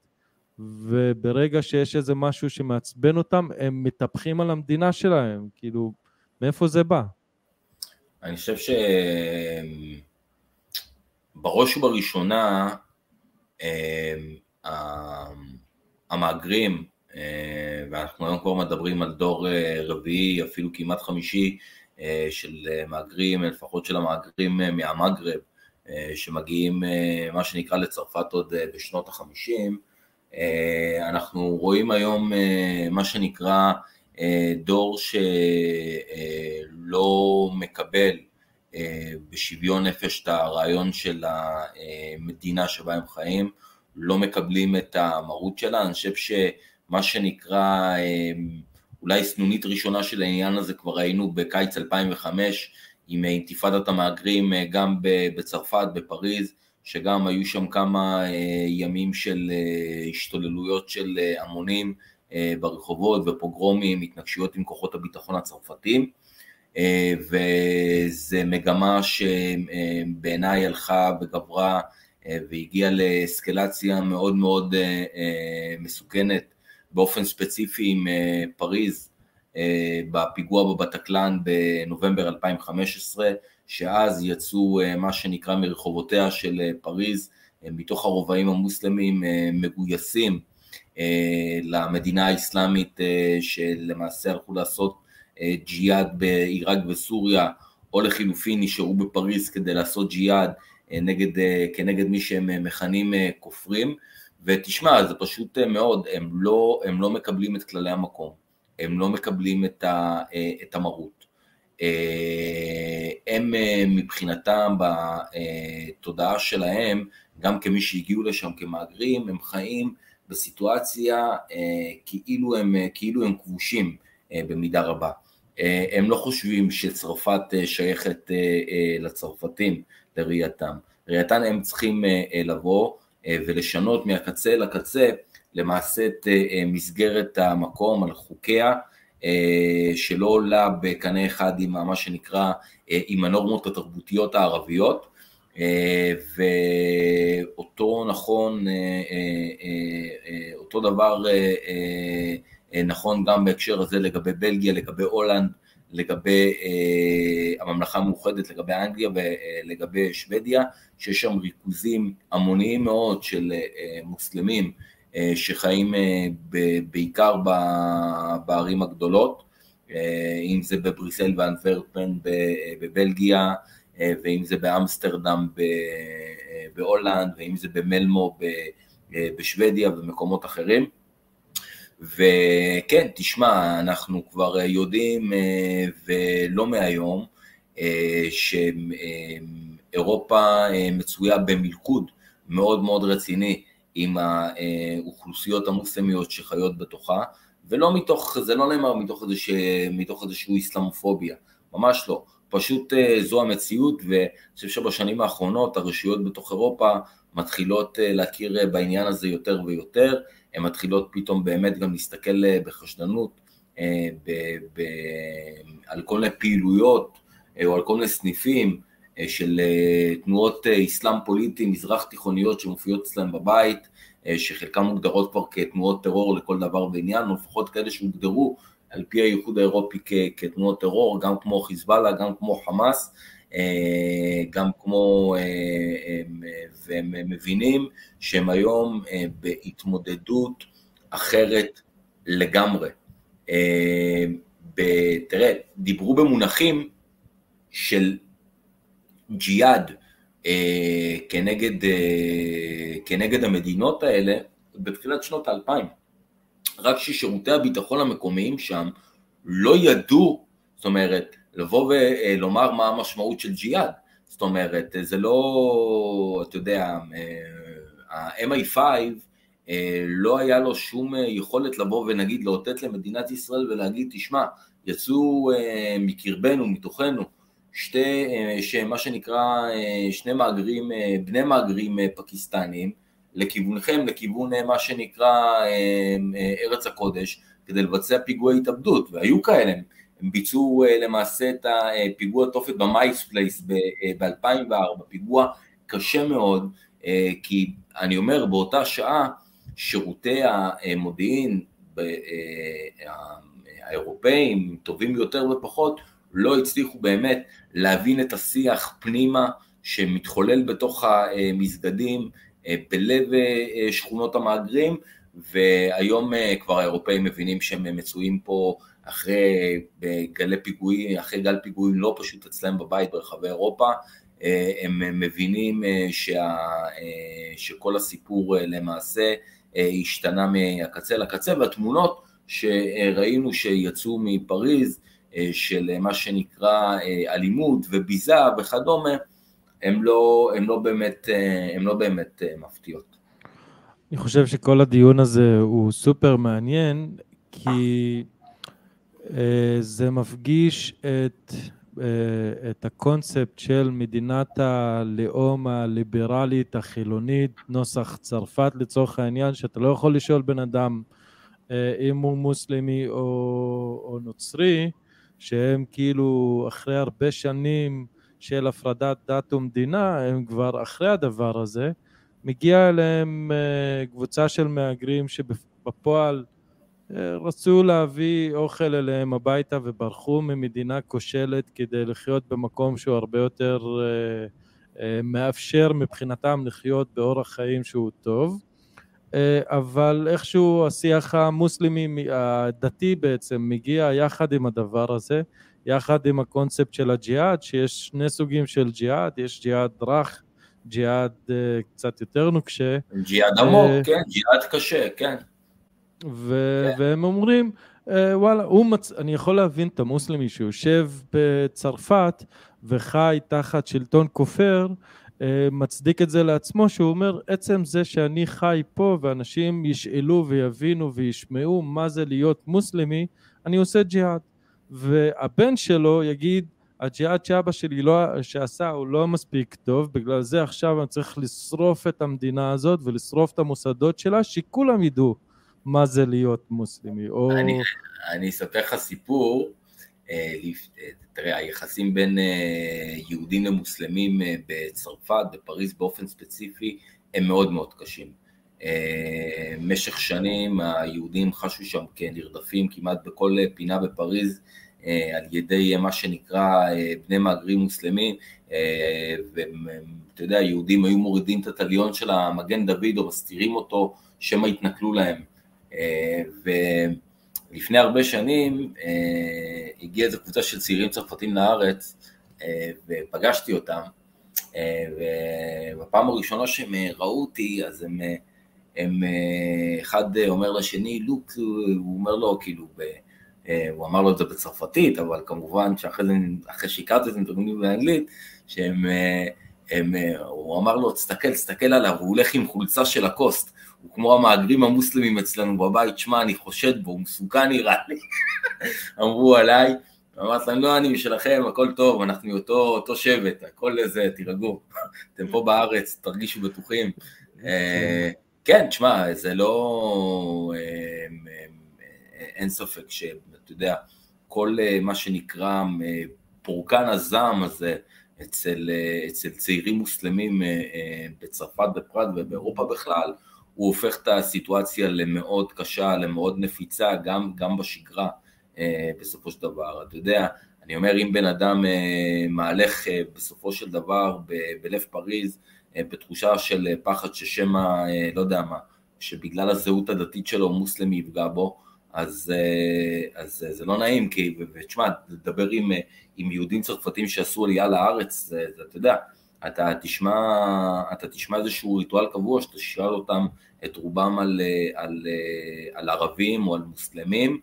וברגע שיש איזה משהו שמעצבן אותם, הם מתהפכים על המדינה שלהם, כאילו, מאיפה זה בא? אני חושב ש... בראש ובראשונה אמ, המהגרים, אה, ואנחנו היום כבר מדברים על דור אה, רביעי, אפילו כמעט חמישי, אה, של מהגרים, לפחות של המהגרים מהמגרב, שמגיעים מה שנקרא לצרפת עוד בשנות החמישים, אנחנו רואים היום מה שנקרא דור שלא מקבל בשוויון נפש את הרעיון של המדינה שבה הם חיים, לא מקבלים את המרות שלה, אני חושב שמה שנקרא אולי סנונית ראשונה של העניין הזה כבר ראינו בקיץ 2005 עם אינתיפאדת המהגרים גם בצרפת, בפריז, שגם היו שם כמה ימים של השתוללויות של המונים ברחובות ופוגרומים, התנגשויות עם כוחות הביטחון הצרפתיים. וזו מגמה שבעיניי הלכה וגברה והגיעה לאסקלציה מאוד מאוד מסוכנת באופן ספציפי עם פריז בפיגוע בבטקלן בנובמבר 2015, שאז יצאו מה שנקרא מרחובותיה של פריז מתוך הרובעים המוסלמים מגויסים למדינה האסלאמית שלמעשה הלכו לעשות ג'יהאד בעיראק וסוריה, או לחילופין נשארו בפריז כדי לעשות ג'יהאד נגד, כנגד מי שהם מכנים כופרים, ותשמע, זה פשוט מאוד, הם לא, הם לא מקבלים את כללי המקום, הם לא מקבלים את, ה, את המרות. הם מבחינתם בתודעה שלהם, גם כמי שהגיעו לשם כמהגרים, הם חיים בסיטואציה כאילו הם, כאילו הם כבושים במידה רבה. הם לא חושבים שצרפת שייכת לצרפתים לראייתם, ראייתם הם צריכים לבוא ולשנות מהקצה לקצה למעשה את מסגרת המקום על חוקיה שלא עולה בקנה אחד עם מה שנקרא עם הנורמות התרבותיות הערביות. ואותו נכון, אותו דבר נכון גם בהקשר הזה לגבי בלגיה, לגבי הולנד, לגבי הממלכה המאוחדת, לגבי אנגליה ולגבי שוודיה, שיש שם ריכוזים המוניים מאוד של מוסלמים שחיים בעיקר בערים הגדולות, אם זה בבריסל ואנטוורפן בבלגיה, ואם זה באמסטרדם בהולנד, ואם זה במלמו בשוודיה ומקומות אחרים. וכן, תשמע, אנחנו כבר יודעים ולא מהיום שאירופה מצויה במלכוד מאוד מאוד רציני עם האוכלוסיות המוסלמיות שחיות בתוכה, ולא מתוך, זה לא נאמר מתוך, איזוש, מתוך איזושהי איסלאמופוביה, ממש לא, פשוט זו המציאות, ואני חושב שבשנים האחרונות הרשויות בתוך אירופה מתחילות להכיר בעניין הזה יותר ויותר, הן מתחילות פתאום באמת גם להסתכל בחשדנות ב, ב, על כל מיני פעילויות או על כל מיני סניפים של תנועות אסלאם פוליטי מזרח תיכוניות שמופיעות אצלם בבית, שחלקן מוגדרות כבר כתנועות טרור לכל דבר ועניין, או לפחות כאלה שהוגדרו על פי האיחוד האירופי כתנועות טרור, גם כמו חיזבאללה, גם כמו חמאס, גם כמו, והם מבינים שהם היום בהתמודדות אחרת לגמרי. תראה, דיברו במונחים של ג'יהאד כנגד, כנגד המדינות האלה בתחילת שנות האלפיים. רק ששירותי הביטחון המקומיים שם לא ידעו, זאת אומרת, לבוא ולומר מה המשמעות של ג'יהאד. זאת אומרת, זה לא, אתה יודע, ה-MI5 לא היה לו שום יכולת לבוא ונגיד לאותת למדינת ישראל ולהגיד, תשמע, יצאו מקרבנו, מתוכנו, שתי, מה שנקרא, שני מהגרים, בני מהגרים פקיסטנים, לכיוונכם, לכיוון מה שנקרא ארץ הקודש, כדי לבצע פיגועי התאבדות, והיו כאלה, הם ביצעו למעשה את הפיגוע תופת במייס פלייס ב-2004, פיגוע קשה מאוד, כי אני אומר באותה שעה שירותי המודיעין האירופאים, טובים יותר ופחות, לא הצליחו באמת להבין את השיח פנימה שמתחולל בתוך המסגדים בלב שכונות המהגרים, והיום כבר האירופאים מבינים שהם מצויים פה אחרי גלי פיגועים, אחרי גל פיגועים לא פשוט אצלם בבית ברחבי אירופה, הם מבינים שה, שכל הסיפור למעשה השתנה מהקצה לקצה, והתמונות שראינו שיצאו מפריז של מה שנקרא אלימות וביזה וכדומה, הן לא, לא, באמת, לא באמת מפתיעות. אני חושב שכל הדיון הזה הוא סופר מעניין, כי אה, זה מפגיש את, אה, את הקונספט של מדינת הלאום הליברלית החילונית, נוסח צרפת לצורך העניין, שאתה לא יכול לשאול בן אדם אה, אם הוא מוסלמי או, או נוצרי, שהם כאילו אחרי הרבה שנים של הפרדת דת ומדינה, הם כבר אחרי הדבר הזה. מגיע אליהם אה, קבוצה של מהגרים שבפועל אה, רצו להביא אוכל אליהם הביתה וברחו ממדינה כושלת כדי לחיות במקום שהוא הרבה יותר אה, מאפשר מבחינתם לחיות באורח חיים שהוא טוב אבל איכשהו השיח המוסלמי הדתי בעצם מגיע יחד עם הדבר הזה יחד עם הקונספט של הג'יהאד שיש שני סוגים של ג'יהאד יש ג'יהאד רך ג'יהאד אה, קצת יותר נוקשה. ג'יהאד עמוק, אה, כן, ג'יהאד קשה, כן. ו-. והם אומרים, אה, וואלה, מצ... אני יכול להבין את המוסלמי שיושב בצרפת וחי תחת שלטון כופר, מצדיק את זה לעצמו, שהוא אומר, עצם זה שאני חי פה ואנשים ישאלו ויבינו וישמעו מה זה להיות מוסלמי, אני עושה ג'יהאד. והבן שלו יגיד, הג'יהאד שאבא שלי לא, שעשה הוא לא מספיק טוב, בגלל זה עכשיו אני צריך לשרוף את המדינה הזאת ולשרוף את המוסדות שלה, שכולם ידעו מה זה להיות מוסלמי. או... אני, אני אספר לך סיפור, אה, אה, תראה, היחסים בין אה, יהודים למוסלמים בצרפת, בפריז באופן ספציפי, הם מאוד מאוד קשים. במשך שנים היהודים חשו שם כנרדפים כמעט בכל פינה בפריז, על ידי מה שנקרא בני מהגרים מוסלמים, ואתה יודע, יהודים היו מורידים את הטליון של המגן דוד או מסתירים אותו, שמא יתנכלו להם. ולפני הרבה שנים הגיעה איזו קבוצה של צעירים צרפתים לארץ, ופגשתי אותם, ובפעם הראשונה שהם ראו אותי, אז הם, הם אחד אומר לשני, לוק, הוא אומר לו, כאילו, אה, הוא אמר לו את זה בצרפתית, אבל כמובן שאחרי זה, אחרי שהכרתי את זה, הם תרגמים באנגלית, שהם, אה, הם, אה, הוא אמר לו, תסתכל, תסתכל עליו, הוא הולך עם חולצה של הקוסט, הוא כמו המהגרים המוסלמים אצלנו בבית, שמע, אני חושד בו, הוא מסוכן נראה לי, אמרו עליי, אמרתי להם, לא, אני משלכם, הכל טוב, אנחנו אותו, אותו שבט, הכל איזה, תירגעו, אתם פה בארץ, תרגישו בטוחים. כן, תשמע, זה לא... אין ספק שאתה יודע, כל אה, מה שנקרא אה, פורקן הזעם הזה אצל, אה, אצל צעירים מוסלמים בצרפת בפרט ובאירופה בכלל, הוא הופך את הסיטואציה למאוד קשה, למאוד נפיצה, גם, גם בשגרה בסופו של דבר. אתה יודע, אני אומר, אם בן אדם מהלך בסופו של דבר ב- בלב פריז, בתחושה של פחד ששמא, לא יודע מה, שבגלל הזהות הדתית שלו מוסלמי יפגע בו, אז, אה, אז זה לא נעים, כי, ותשמע, לדבר עם, אה, עם יהודים צרפתים שעשו עלייה לארץ, זה, אתה יודע, אתה תשמע, אתה תשמע איזשהו ריטואל קבוע, שאתה תשאל אותם, את רובם על, אה, על, על ערבים או על מוסלמים,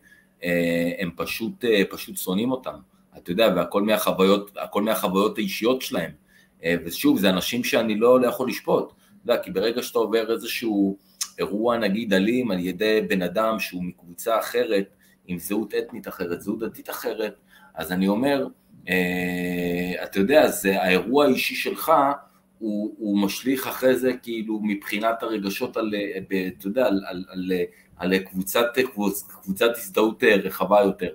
הם פשוט, פשוט שונאים אותם, אתה יודע, והכל מהחוויות, מהחוויות האישיות שלהם, ושוב, זה אנשים שאני לא, לא יכול לשפוט, אתה יודע, כי ברגע שאתה עובר איזשהו אירוע נגיד אלים על ידי בן אדם שהוא מקבוצה אחרת, עם זהות אתנית אחרת, זהות דתית אחרת, אז אני אומר, אה, אתה יודע, זה האירוע האישי שלך, הוא, הוא משליך אחרי זה כאילו מבחינת הרגשות על, אתה יודע, על, על, על, על קבוצת, קבוצת הזדהות רחבה יותר.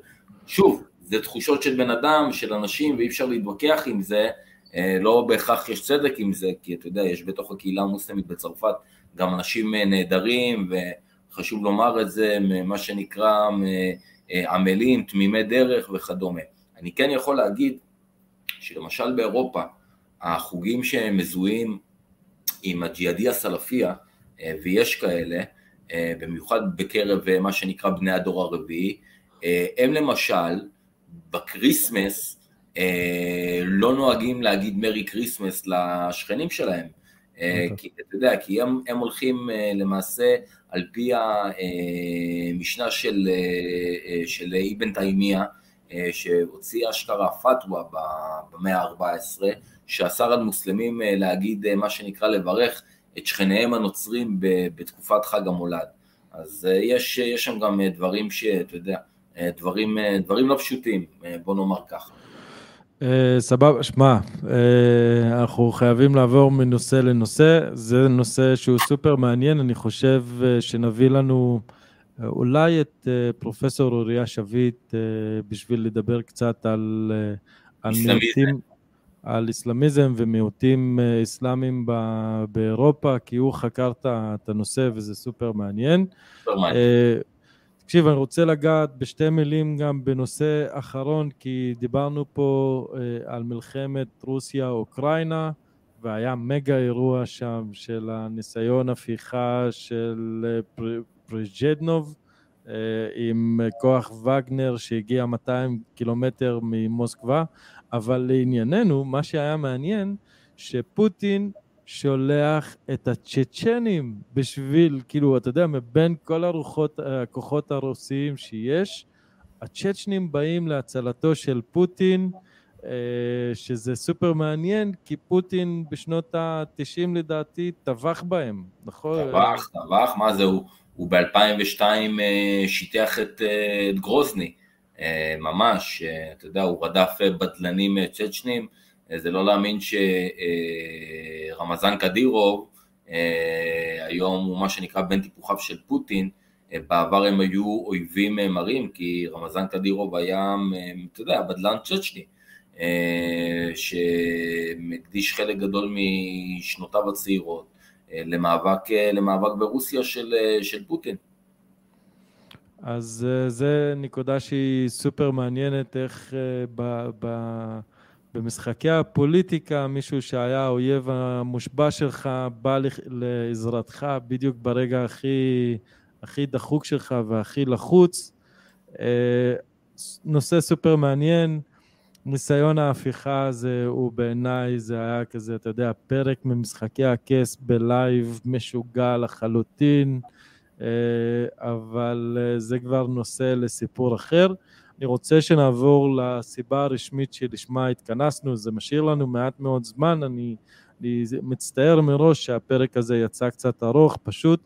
שוב, זה תחושות של בן אדם, של אנשים, ואי אפשר להתווכח עם זה, אה, לא בהכרח יש צדק עם זה, כי אתה יודע, יש בתוך הקהילה המוסלמית בצרפת גם אנשים אה, נהדרים, וחשוב לומר את זה, מה שנקרא אה, עמלים, תמימי דרך וכדומה. אני כן יכול להגיד שלמשל באירופה, החוגים שמזוהים עם הג'יהאדי הסלפיה, אה, ויש כאלה, במיוחד בקרב מה שנקרא בני הדור הרביעי, הם למשל בקריסמס לא נוהגים להגיד Merry Christmas לשכנים שלהם. כי אתה יודע, כי הם, הם הולכים למעשה על פי המשנה של, של אבן תימיה, שהוציא אשכרה פתווה במאה ה-14, שאסר על מוסלמים להגיד מה שנקרא לברך את שכניהם הנוצרים בתקופת חג המולד. אז יש, יש שם גם דברים שאתה יודע, דברים, דברים לא פשוטים, בוא נאמר ככה. Uh, סבבה, שמע, uh, אנחנו חייבים לעבור מנושא לנושא, זה נושא שהוא סופר מעניין, אני חושב uh, שנביא לנו uh, אולי את uh, פרופסור אוריה שביט uh, בשביל לדבר קצת על, uh, על מיעוטים, על איסלאמיזם ומיעוטים איסלאמיים באירופה, כי הוא חקר את הנושא וזה סופר מעניין. תקשיב, אני רוצה לגעת בשתי מילים גם בנושא אחרון, כי דיברנו פה אה, על מלחמת רוסיה-אוקראינה, והיה מגה אירוע שם של הניסיון הפיכה של אה, פריג'דנוב אה, עם כוח וגנר שהגיע 200 קילומטר ממוסקבה, אבל לענייננו, מה שהיה מעניין, שפוטין שולח את הצ'צ'נים בשביל, כאילו, אתה יודע, מבין כל הרוחות, הכוחות הרוסיים שיש, הצ'צ'נים באים להצלתו של פוטין, אה, שזה סופר מעניין, כי פוטין בשנות ה-90 לדעתי טבח בהם, נכון? טבח, טבח, מה זה, הוא, הוא ב-2002 אה, שיטח את, אה, את גרוזני, ממש, אתה יודע, הוא רדף בדלנים צ'צ'נים, זה לא להאמין שרמזן קדירוב אה, היום הוא מה שנקרא בן טיפוחיו של פוטין, אה, בעבר הם היו אויבים מרים, כי רמזן קדירוב היה, אתה יודע, בדלן צ'צ'ני, אה, שמקדיש חלק גדול משנותיו הצעירות למאבק, למאבק ברוסיה של, של פוטין. אז זה נקודה שהיא סופר מעניינת, איך ב... ב... במשחקי הפוליטיקה מישהו שהיה האויב המושבע שלך בא לעזרתך בדיוק ברגע הכי, הכי דחוק שלך והכי לחוץ. אה, נושא סופר מעניין, ניסיון ההפיכה הזה הוא בעיניי זה היה כזה, אתה יודע, פרק ממשחקי הכס ב live משוגע לחלוטין, אה, אבל אה, זה כבר נושא לסיפור אחר. אני רוצה שנעבור לסיבה הרשמית שלשמה התכנסנו, זה משאיר לנו מעט מאוד זמן, אני, אני מצטער מראש שהפרק הזה יצא קצת ארוך, פשוט,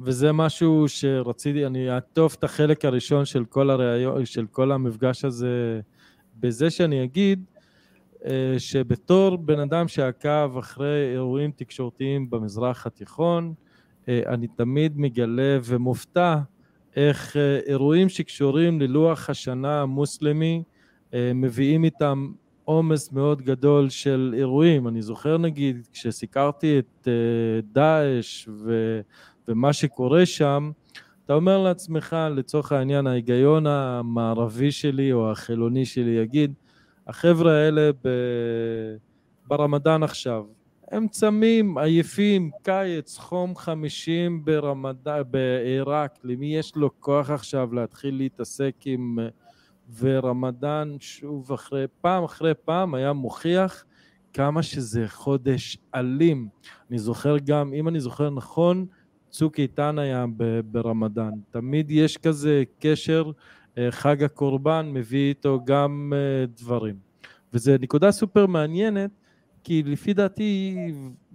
וזה משהו שרציתי, אני אעטוף את החלק הראשון של כל, הראיון, של כל המפגש הזה בזה שאני אגיד אה, שבתור בן אדם שעקב אחרי אירועים תקשורתיים במזרח התיכון, אה, אני תמיד מגלה ומופתע איך אה, אירועים שקשורים ללוח השנה המוסלמי מביאים איתם עומס מאוד גדול של אירועים. אני זוכר נגיד כשסיקרתי את דאעש ו, ומה שקורה שם, אתה אומר לעצמך, לצורך העניין, ההיגיון המערבי שלי או החילוני שלי יגיד, החבר'ה האלה ב... ברמדאן עכשיו, הם צמים, עייפים, קיץ, חום חמישים ברמדאן, בעיראק, למי יש לו כוח עכשיו להתחיל להתעסק עם... ורמדאן שוב אחרי, פעם אחרי פעם היה מוכיח כמה שזה חודש אלים. אני זוכר גם, אם אני זוכר נכון, צוק איתן היה ברמדאן. תמיד יש כזה קשר, אה, חג הקורבן מביא איתו גם אה, דברים. וזו נקודה סופר מעניינת, כי לפי דעתי,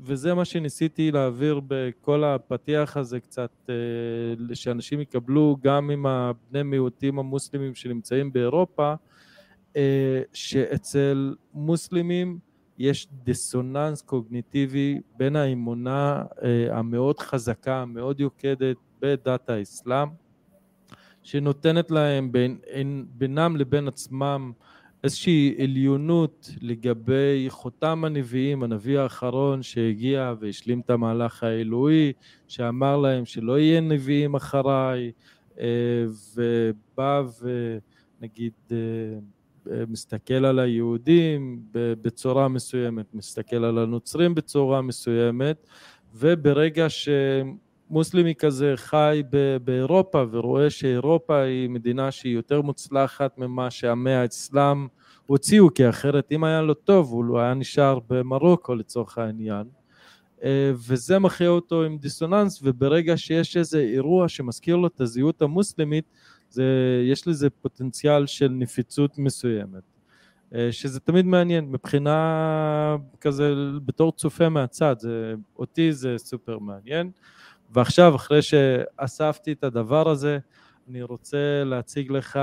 וזה מה שניסיתי להעביר בכל הפתיח הזה קצת, אה, שאנשים יקבלו גם עם הבני מיעוטים המוסלמים שנמצאים באירופה, שאצל מוסלמים יש דיסוננס קוגניטיבי בין האמונה אה, המאוד חזקה, המאוד יוקדת בדת האסלאם, שנותנת להם בין, בינם לבין עצמם איזושהי עליונות לגבי חותם הנביאים, הנביא האחרון שהגיע והשלים את המהלך האלוהי, שאמר להם שלא יהיה נביאים אחריי, אה, ובא ונגיד אה, מסתכל על היהודים בצורה מסוימת, מסתכל על הנוצרים בצורה מסוימת, וברגע שמוסלמי כזה חי באירופה ורואה שאירופה היא מדינה שהיא יותר מוצלחת ממה שעמי האסלאם הוציאו, כי אחרת אם היה לו טוב, הוא היה נשאר במרוקו לצורך העניין. אה, וזה מכריע אותו עם דיסוננס, וברגע שיש איזה אירוע שמזכיר לו את הזהות המוסלמית, זה, יש לזה פוטנציאל של נפיצות מסוימת. אה, שזה תמיד מעניין, מבחינה כזה, בתור צופה מהצד, זה, אותי זה סופר מעניין. ועכשיו, אחרי שאספתי את הדבר הזה, אני רוצה להציג לך,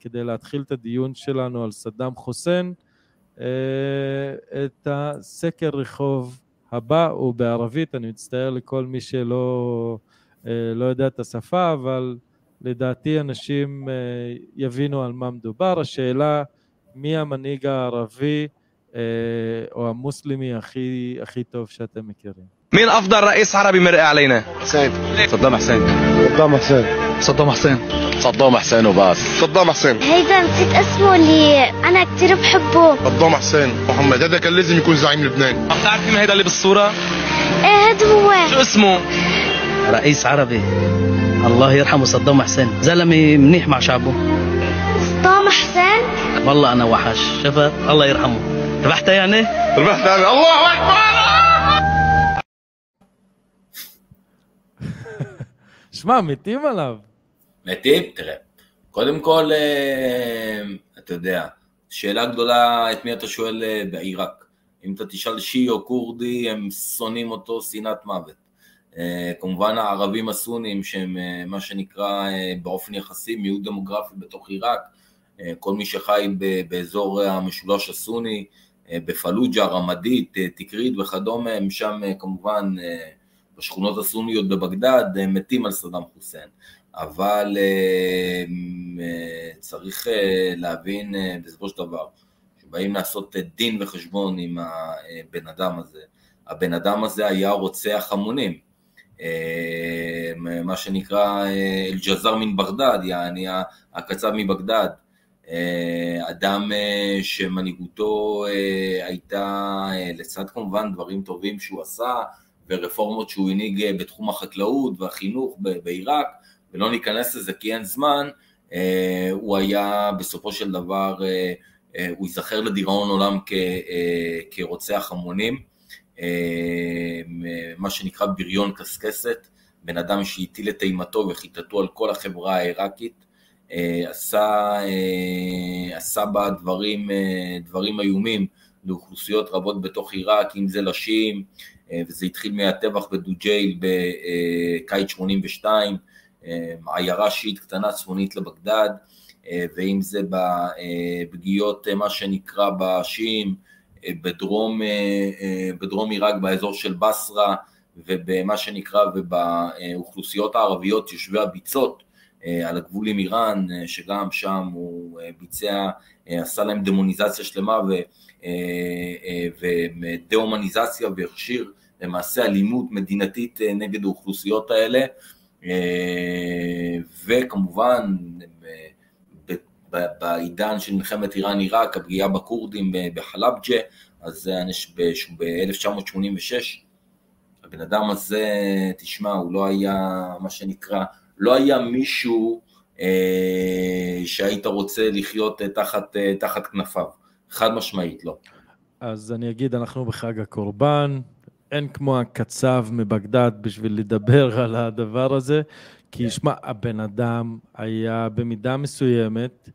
כדי להתחיל את הדיון שלנו על סדאם חוסיין, אה, את הסקר רחוב הבא, הוא בערבית, אני מצטער לכל מי שלא אה, לא יודע את השפה, אבל לדעתי אנשים יבינו על מה מדובר. השאלה מי המנהיג הערבי אה, או המוסלמי הכי, הכי טוב שאתם מכירים? مين افضل رئيس عربي مرق علينا؟ حسين صدام حسين صدام حسين صدام حسين صدام حسين وبس صدام حسين هيدا نسيت اسمه اللي انا كتير بحبه صدام حسين محمد هذا كان لازم يكون زعيم لبنان عم تعرفي مين هيدا اللي بالصورة؟ ايه هذا هو شو اسمه؟ رئيس عربي الله يرحمه صدام حسين زلمه منيح مع شعبه صدام حسين والله انا وحش شفت الله يرحمه ربحت يعني ربحت انا الله اكبر שמע, מתים עליו. מתים? תראה, קודם כל, אה, אתה יודע, שאלה גדולה, את מי אתה שואל אה, בעיראק? אם אתה תשאל שיעי או כורדי, הם שונאים אותו שנאת מוות. אה, כמובן הערבים הסונים, שהם מה שנקרא באופן יחסי מיעוט דמוגרפי בתוך עיראק, כל מי שחי באזור המשולש הסוני, בפלוג'ה, רמדית, תקרית וכדומה, הם שם כמובן בשכונות הסוניות בבגדד מתים על סדאם חוסיין. אבל אה, אה, צריך אה, להבין בסופו של דבר, שבאים לעשות דין וחשבון עם הבן אדם הזה. הבן אדם הזה היה רוצח המונים. מה שנקרא אל-ג'זר מן בגדד, יעני הקצב מבגדד. אדם שמנהיגותו הייתה, לצד כמובן דברים טובים שהוא עשה, ורפורמות שהוא הנהיג בתחום החקלאות והחינוך בעיראק, ולא ניכנס לזה כי אין זמן, אה, הוא היה בסופו של דבר, אה, אה, הוא ייזכר לדיראון עולם כרוצח המונים, מה שנקרא בריון קשקשת, בן אדם שהטיל את אימתו וחיטתו על כל החברה העיראקית, עשה, עשה בה דברים, דברים איומים לאוכלוסיות רבות בתוך עיראק, אם זה לשיעים, וזה התחיל מהטבח בדוג'ייל בקיץ 82, עיירה שיעית קטנה צפונית לבגדד, ואם זה בפגיעות, מה שנקרא בשיעים, בדרום, בדרום עיראק, באזור של בסרה, ובמה שנקרא, ובאוכלוסיות הערביות, יושבי הביצות, על הגבול עם איראן, שגם שם הוא ביצע, עשה להם דמוניזציה שלמה ודה-הומניזציה והכשיר למעשה אלימות מדינתית נגד האוכלוסיות האלה, אה, וכמובן בעידן של מלחמת איראן-עיראק, הפגיעה בכורדים בחלבג'ה, אז זה ב-1986, הבן אדם הזה, תשמע, הוא לא היה, מה שנקרא, לא היה מישהו אה, שהיית רוצה לחיות תחת, תחת כנפיו, חד משמעית לא. אז אני אגיד, אנחנו בחג הקורבן, אין כמו הקצב מבגדד בשביל לדבר על הדבר הזה, כי כן. שמע, הבן אדם היה במידה מסוימת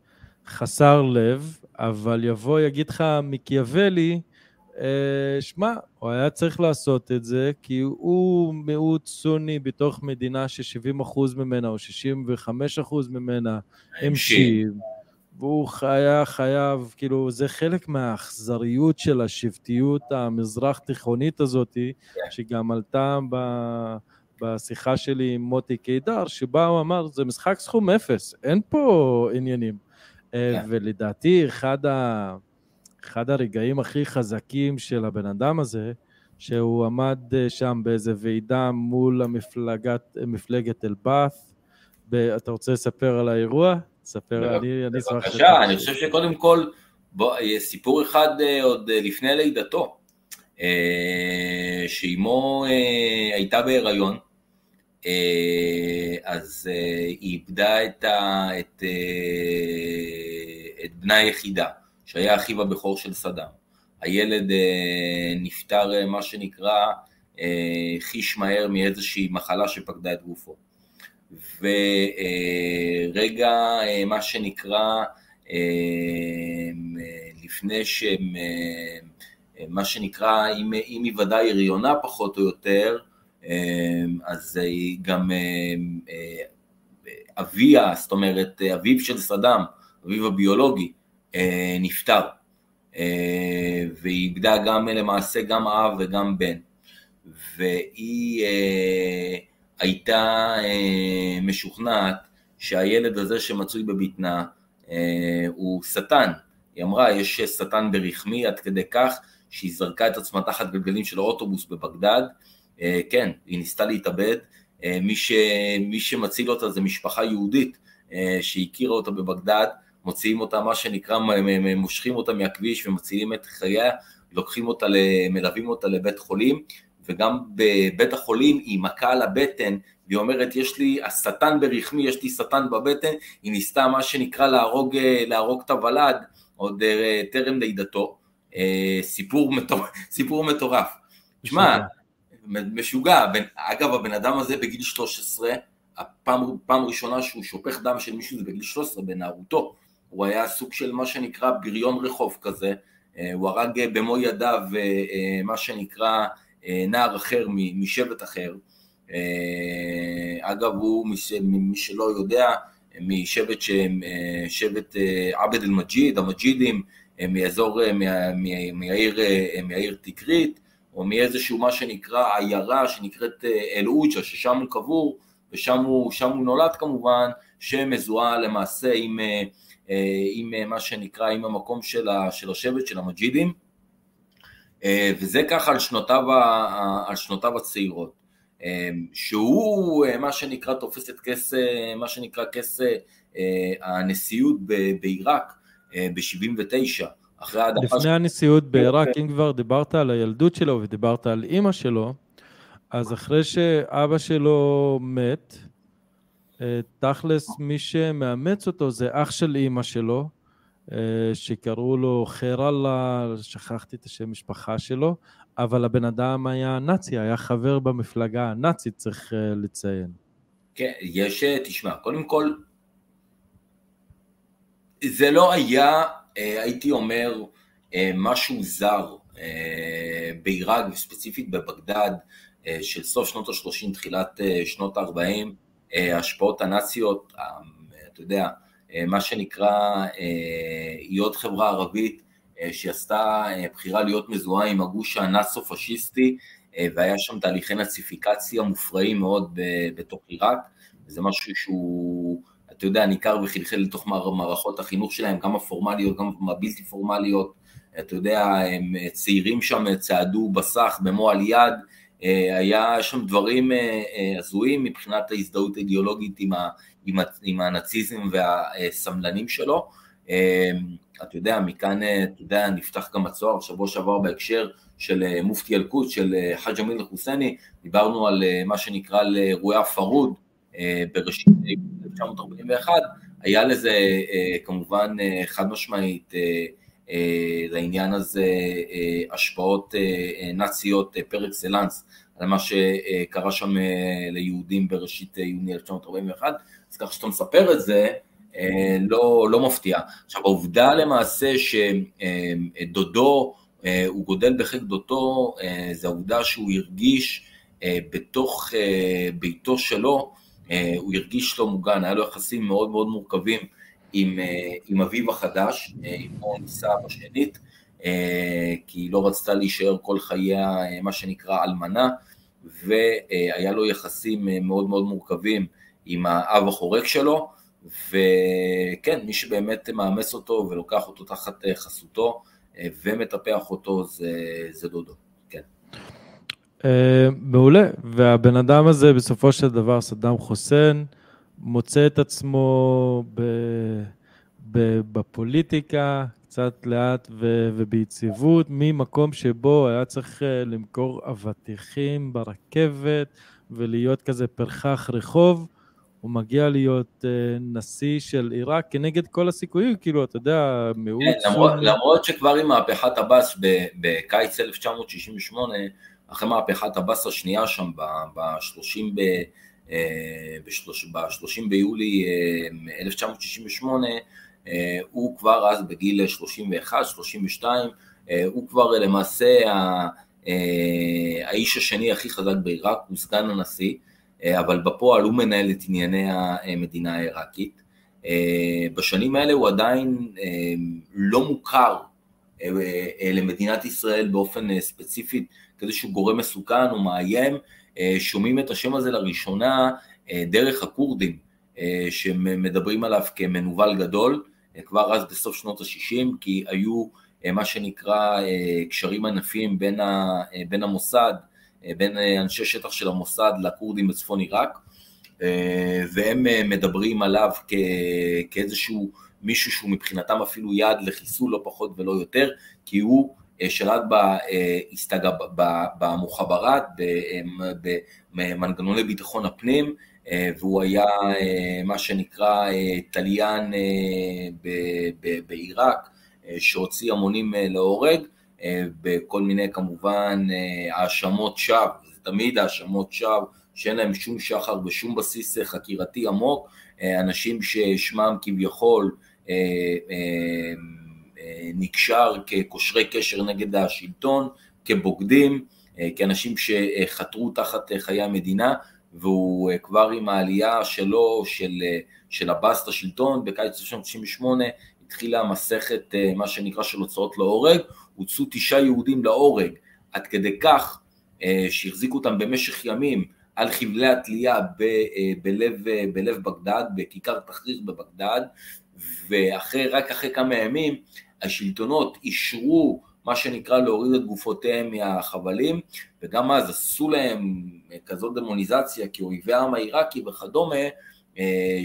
חסר לב, אבל יבוא, יגיד לך מקיאוולי, אה, שמע, הוא היה צריך לעשות את זה, כי הוא מיעוט סוני בתוך מדינה ש-70% ממנה או 65% ממנה הם שיעים. והוא היה חייב, כאילו, זה חלק מהאכזריות של השבטיות המזרח תיכונית הזאת, כן. שגם עלתה ב... בשיחה שלי עם מוטי קידר, שבה הוא אמר, זה משחק סכום אפס, אין פה עניינים. אה, כן. ולדעתי, אחד, ה... אחד הרגעים הכי חזקים של הבן אדם הזה, שהוא עמד אה, שם באיזה ועידה מול המפלגת, מפלגת אל-באת', אתה רוצה לספר על האירוע? תספר, אני אשמח... בבקשה, אני חושב שקודם כל, בוא, סיפור אחד אה, עוד לפני לידתו, שאימו הייתה בהיריון, אז היא איבדה את, ה, את, את בנה היחידה, שהיה אחיו הבכור של סדאם. הילד אה, נפטר, אה, מה שנקרא, אה, חיש מהר מאיזושהי מחלה שפקדה את גופו. ורגע, אה, אה, מה שנקרא, אה, לפני שהם, אה, מה שנקרא, עם, עם היוודע הריונה פחות או יותר, אה, אז היא גם אה, אה, אביה, זאת אומרת אביו של סדאם, אביו הביולוגי, אה, נפטר. אה, והיא איבדה גם למעשה גם אב וגם בן. והיא אה, הייתה משוכנעת שהילד הזה שמצוי בבטנה הוא שטן. היא אמרה, יש שטן ברחמי עד כדי כך שהיא זרקה את עצמה תחת גלגלים של האוטובוס בבגדד. כן, היא ניסתה להתאבד. מי, ש, מי שמציל אותה זה משפחה יהודית שהכירה אותה בבגדד, מוציאים אותה, מה שנקרא, מושכים אותה מהכביש ומצילים את חייה, לוקחים אותה, מלווים אותה לבית חולים, וגם בבית החולים היא מכה על הבטן, והיא אומרת, יש לי, השטן ברחמי, יש לי שטן בבטן, היא ניסתה מה שנקרא להרוג, להרוג את הוולד, עוד אה, טרם לידתו. אה, סיפור, מטור, סיפור מטורף. תשמע, משוגע. אגב, הבן אדם הזה בגיל 13, הפעם, פעם ראשונה שהוא שופך דם של מישהו זה בגיל 13, בנערותו. הוא היה סוג של מה שנקרא בריון רחוב כזה, אה, הוא הרג אה, במו ידיו אה, מה שנקרא נער אחר משבט אחר. אגב, הוא, מי שלא יודע, משבט שבט עבד אל-מג'יד, המג'ידים, מאזור, מהעיר תקרית, או מאיזשהו מה שנקרא עיירה שנקראת אל-עוג'ה, ששם הוא קבור, ושם הוא, הוא נולד כמובן, שמזוהה למעשה עם אה, עם אה, מה שנקרא, עם המקום של, השבט, של המג'ידים, אה, וזה ככה על שנותיו, על שנותיו הצעירות. שהוא מה שנקרא תופס את כס, מה שנקרא כס הנשיאות בעיראק ב-79, אחרי ההדחה... לפני הנשיאות בעיראק, אם כבר דיברת על הילדות שלו ודיברת על אימא שלו, אז אחרי שאבא שלו מת, אה, תכלס, מי שמאמץ אותו זה אח של אימא שלו, אה, שקראו לו ח'יראללה, שכחתי את השם משפחה שלו, אבל הבן אדם היה נאצי, היה חבר במפלגה הנאצית, צריך אה, לציין. כן, יש, תשמע, קודם כל, זה לא היה, הייתי אומר, משהו זר בעיראק וספציפית בבגדד של סוף שנות ה-30, תחילת שנות ה-40, אה, ההשפעות הנאציות, אתה יודע, אה, מה שנקרא, אה, היא עוד חברה ערבית שעשתה בחירה להיות מזוהה עם הגוש הנאצו-פשיסטי, והיה שם תהליכי נאציפיקציה מופרעים מאוד בתוך עיראק, זה משהו שהוא, אתה יודע, ניכר וחלחל לתוך מערכות החינוך שלהם, גם הפורמליות, גם הבלתי פורמליות, אתה יודע, הם צעירים שם צעדו בסך במו על יד, אה, היה שם דברים אה, אה, הזויים מבחינת ההזדהות האידיאולוגית עם, ה, עם, ה, עם הנאציזם והסמלנים שלו. אתה יודע, מכאן, אתה יודע, נפתח גם הצוהר שבוע שעבר בהקשר של מופתי אל-קודס, של חאג' אמין אל-חוסייני, דיברנו על מה שנקרא על אירועי הפרהוד בראשית 1941, היה לזה כמובן חד משמעית אה, לעניין הזה אה, השפעות אה, נאציות פר אקסלנס על מה שקרה שם ליהודים בראשית יוני 1941, אז ככה שאתה מספר את זה, לא, לא מפתיע. עכשיו העובדה למעשה שדודו, הוא גודל בחיק דודו, זה העובדה שהוא הרגיש בתוך ביתו שלו, הוא הרגיש לא מוגן, היה לו יחסים מאוד מאוד מורכבים עם, אה, עם אביו החדש, אה, עם ניסה בשנית, אה, כי היא לא רצתה להישאר כל חייה, מה שנקרא אלמנה, והיה לו יחסים מאוד מאוד מורכבים עם האב החורק שלו, וכן, מי שבאמת מאמץ אותו ולוקח אותו תחת חסותו ומטפח אותו זה, זה דודו. מעולה, והבן אדם הזה בסופו של דבר, סדאם חוסיין, מוצא את עצמו ב, ב, בפוליטיקה, קצת לאט ו, וביציבות, ממקום שבו היה צריך אה, למכור אבטיחים ברכבת ולהיות כזה פרחח רחוב, הוא מגיע להיות אה, נשיא של עיראק כנגד כל הסיכויים, כאילו, אתה יודע, מיעוט... כן, למרות, למרות שכבר עם מהפכת עבאס בקיץ 1968, אחרי מהפכת עבאס השנייה שם, ב-30 ב... ב-30 ביולי 1968, הוא כבר אז בגיל 31, 32, הוא כבר למעשה האיש השני הכי חזק בעיראק, הוא סגן הנשיא, אבל בפועל הוא מנהל את ענייני המדינה העיראקית. בשנים האלה הוא עדיין לא מוכר למדינת ישראל באופן ספציפי כאיזשהו גורם מסוכן או מאיים, שומעים את השם הזה לראשונה דרך הכורדים, שמדברים עליו כמנוול גדול, כבר אז בסוף שנות ה-60, כי היו מה שנקרא קשרים ענפים בין, בין המוסד, בין אנשי שטח של המוסד לכורדים בצפון עיראק, והם מדברים עליו כ, כאיזשהו מישהו שהוא מבחינתם אפילו יעד לחיסול לא פחות ולא יותר, כי הוא שלט במוחבראת, במנגנוני ביטחון הפנים, והוא היה מה שנקרא תליין בעיראק, שהוציא המונים להורג, בכל מיני כמובן האשמות שווא, זה תמיד האשמות שווא שאין להם שום שחר ושום בסיס חקירתי עמוק, אנשים ששמם כביכול נקשר כקושרי קשר נגד השלטון, כבוגדים, כאנשים שחתרו תחת חיי המדינה, והוא כבר עם העלייה שלו, של, של עבאס לשלטון בקיץ 1998, התחילה מסכת מה שנקרא של הוצאות להורג, הוצאו תשעה יהודים להורג, עד כדי כך שהחזיקו אותם במשך ימים על חבלי התלייה בלב, בלב בגדד, בכיכר תחריר בבגדד, ואחרי, רק אחרי כמה ימים השלטונות אישרו מה שנקרא להוריד את גופותיהם מהחבלים, וגם אז עשו להם כזאת דמוניזציה כאויבי העם העיראקי וכדומה,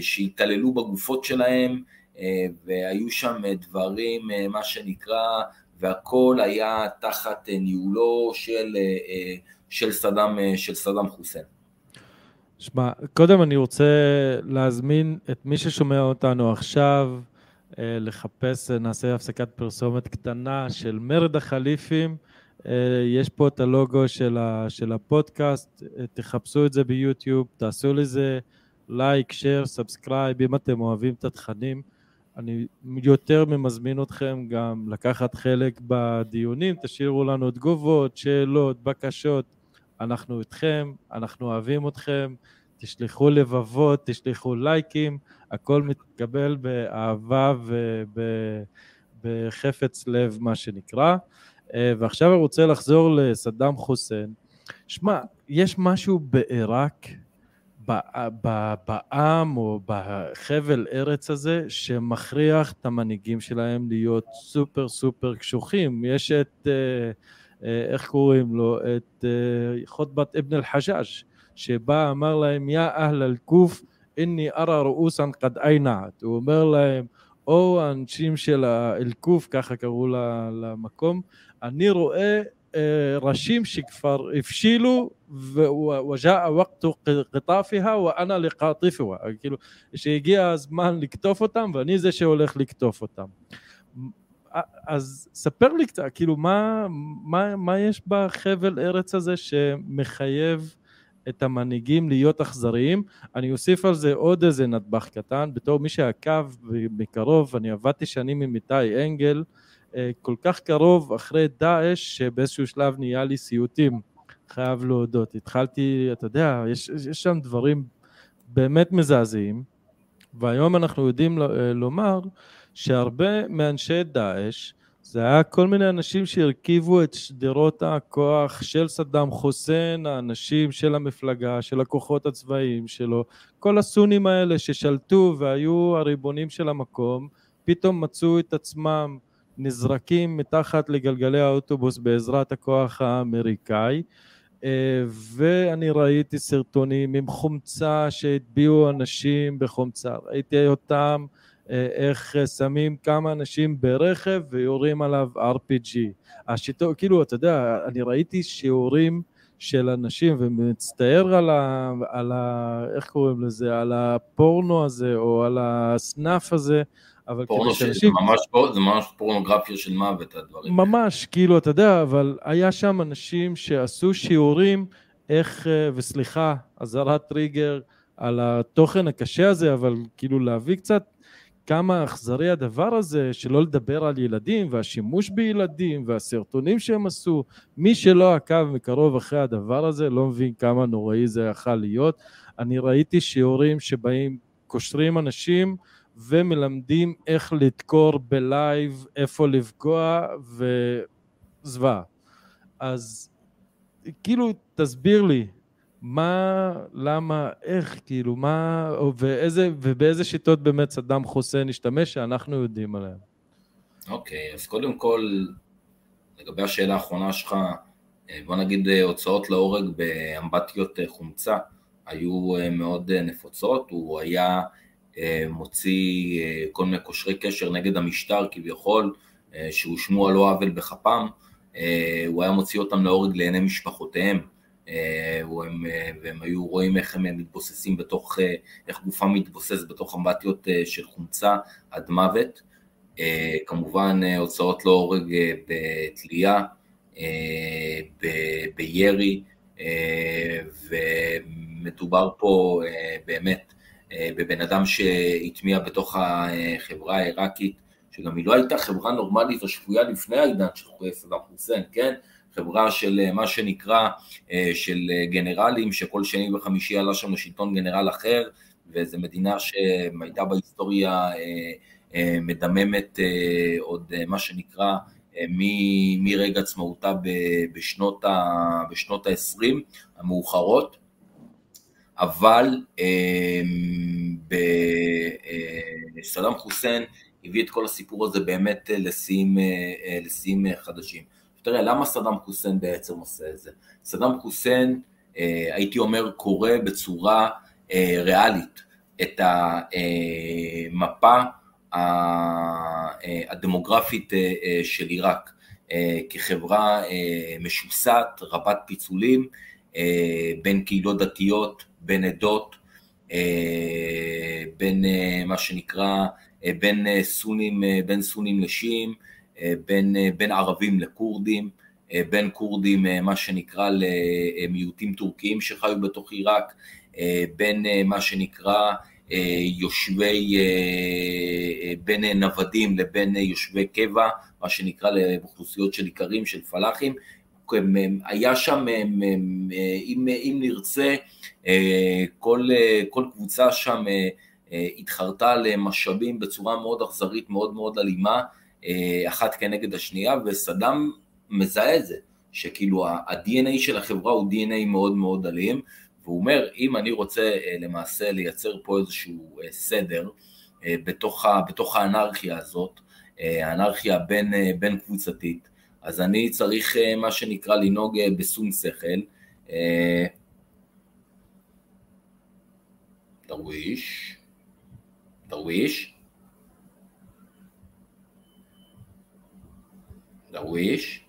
שהתעללו בגופות שלהם, והיו שם דברים, מה שנקרא, והכל היה תחת ניהולו של, של, סדאם, של סדאם חוסיין. שמע, קודם אני רוצה להזמין את מי ששומע אותנו עכשיו, לחפש, נעשה הפסקת פרסומת קטנה של מרד החליפים. יש פה את הלוגו של הפודקאסט, תחפשו את זה ביוטיוב, תעשו לזה לייק, share, subscribe, אם אתם אוהבים את התכנים. אני יותר ממזמין אתכם גם לקחת חלק בדיונים, תשאירו לנו תגובות, שאלות, בקשות, אנחנו איתכם, אנחנו אוהבים אתכם, תשלחו לבבות, תשלחו לייקים, הכל מתקבל באהבה ובחפץ לב, מה שנקרא. ועכשיו אני רוצה לחזור לסדאם חוסיין. שמע, יש משהו בעיראק, בעם או בחבל ארץ הזה, שמכריח את המנהיגים שלהם להיות סופר סופר קשוחים. יש את, איך קוראים לו? את חוטבת אבן אל-חג'אג', שבא אמר להם, יא אהל אל-קוף, איני ארא ראוסן קד איינעת. הוא אומר להם, או האנשים של אל-קוף, ככה קראו למקום, אני רואה ראשים שכבר הבשילו וג'אה ווקתו קטאפיה ואנה לקטפיה, כאילו שהגיע הזמן לקטוף אותם ואני זה שהולך לקטוף אותם. אז ספר לי קצת, כאילו מה, מה, מה יש בחבל ארץ הזה שמחייב את המנהיגים להיות אכזריים. אני אוסיף על זה עוד איזה נדבך קטן, בתור מי שעקב מקרוב, אני עבדתי שנים עם איתי אנגל, כל כך קרוב אחרי דאעש, שבאיזשהו שלב נהיה לי סיוטים, חייב להודות. התחלתי, אתה יודע, יש, יש שם דברים באמת מזעזעים, והיום אנחנו יודעים לומר שהרבה מאנשי דאעש, זה היה כל מיני אנשים שהרכיבו את שדרות הכוח של סדאם חוסיין, האנשים של המפלגה, של הכוחות הצבאיים שלו, כל הסונים האלה ששלטו והיו הריבונים של המקום, פתאום מצאו את עצמם נזרקים מתחת לגלגלי האוטובוס בעזרת הכוח האמריקאי. ואני ראיתי סרטונים עם חומצה שהטביעו אנשים בחומצה, ראיתי אותם איך שמים כמה אנשים ברכב ויורים עליו RPG. השיטו, כאילו, אתה יודע, אני ראיתי שיעורים של אנשים, ומצטער על ה... על ה... איך קוראים לזה? על הפורנו הזה, או על הסנאף הזה, אבל פורנו של- זה שאנשים... ממש זה ממש פורנוגרפיה של מוות, הדברים. ממש, כאילו, אתה יודע, אבל היה שם אנשים שעשו שיעורים איך, אה, וסליחה, אזהרת טריגר על התוכן הקשה הזה, אבל כאילו להביא קצת כמה אכזרי הדבר הזה, שלא לדבר על ילדים והשימוש בילדים והסרטונים שהם עשו. מי שלא עקב מקרוב אחרי הדבר הזה, לא מבין כמה נוראי זה יכול להיות. אני ראיתי שיעורים שבאים, קושרים אנשים, ומלמדים איך לדקור בלייב, איפה לפגוע, וזוועה. אז כאילו, תסביר לי, מה, למה, איך, כאילו, מה, ואיזה, ובאיזה שיטות באמת סדאם חוסיין השתמש שאנחנו יודעים עליהן. אוקיי, אז קודם כל, לגבי השאלה האחרונה שלך, אה, בוא נגיד אה, הוצאות להורג באמבטיות אה, חומצה היו מאוד נפוצות, הוא היה מוציא כל מיני קושרי קשר נגד המשטר כביכול, שהושמו על לא עוול בכפם, הוא היה מוציא אותם להורג לעיני משפחותיהם, והם, אה, והם היו רואים איך הם מתבוססים בתוך, אה, איך גופם מתבוסס בתוך אמבטיות אה, של חומצה עד מוות. אה, כמובן אה, הוצאות להורג אה, בתלייה, אה, בירי, אה, ומדובר פה אה, באמת אה, בבן אדם שהטמיע בתוך החברה העיראקית, שגם היא לא הייתה חברה נורמלית או שפויה לפני העידן של סדאם חוסיין, כן? חברה של אה, מה שנקרא, אה, של אה, גנרלים, שכל שני וחמישי עלה שם לשלטון גנרל אחר, וזו מדינה שהייתה בהיסטוריה מדממת עוד מה שנקרא מרגע עצמאותה בשנות ה- בשנות ה-20 המאוחרות, אבל אה, סדאם חוסיין הביא את כל הסיפור הזה באמת לשיאים חדשים. תראה, למה סדאם חוסיין בעצם עושה את זה? סדאם חוסיין, אה, הייתי אומר, קורא בצורה אה, ריאלית את המפה הדמוגרפית אה, אה, של עיראק אה, כחברה אה, משוסעת, רבת פיצולים, אה, בין קהילות דתיות, בין עדות, אה, בין אה, מה שנקרא, אה, בין אה, סונים, אה, בין סונים לשיעים, אה, בין, אה, בין ערבים לכורדים, אה, בין כורדים אה, מה שנקרא למיעוטים טורקיים שחיו בתוך עיראק, אה, בין אה, מה שנקרא אה, יושבי, אה, אה, בין אה, נוודים לבין אה, יושבי קבע, מה שנקרא לאוכלוסיות של איכרים, של פלאחים. היה שם, אה, אם, אם נרצה, אה, כל, אה, כל קבוצה שם אה, אה, התחרתה למשאבים בצורה מאוד אכזרית, מאוד מאוד אלימה, אה, אחת כנגד השנייה, וסדאם מזהה את זה, שכאילו ה-DNA של החברה הוא DNA מאוד מאוד אלים, והוא אומר, אם אני רוצה אה, למעשה לייצר פה איזשהו אה, סדר אה, בתוך, ה, בתוך האנרכיה הזאת, אה, האנרכיה בין, אה, בין קבוצתית, אז אני צריך אה, מה שנקרא לנהוג אה, בשום שכל. אה, דרוויש, דרוויש, דרוויש,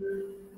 Mm-hmm.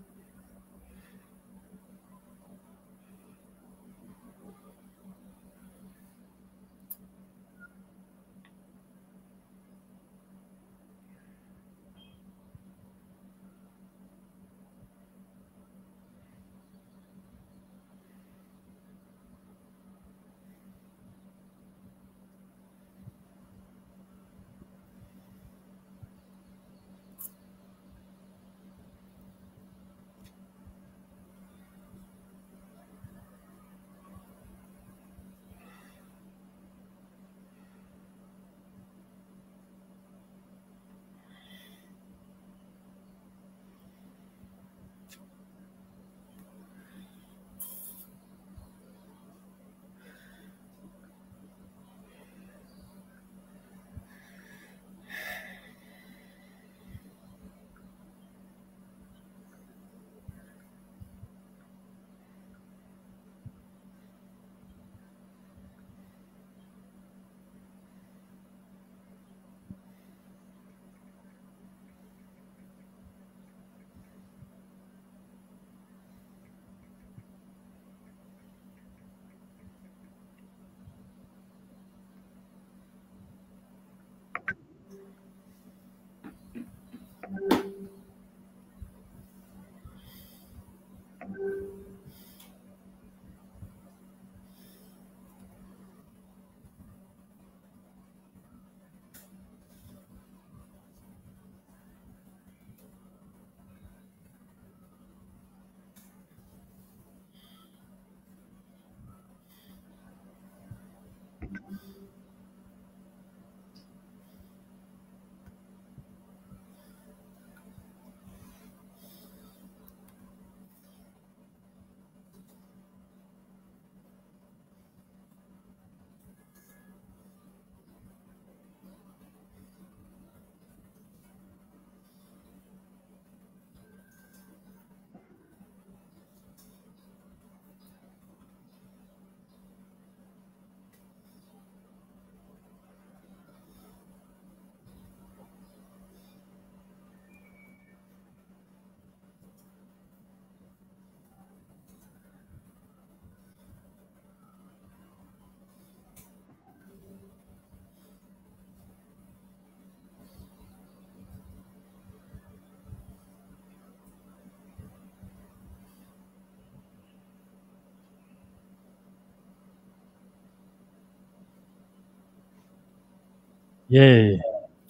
ייי.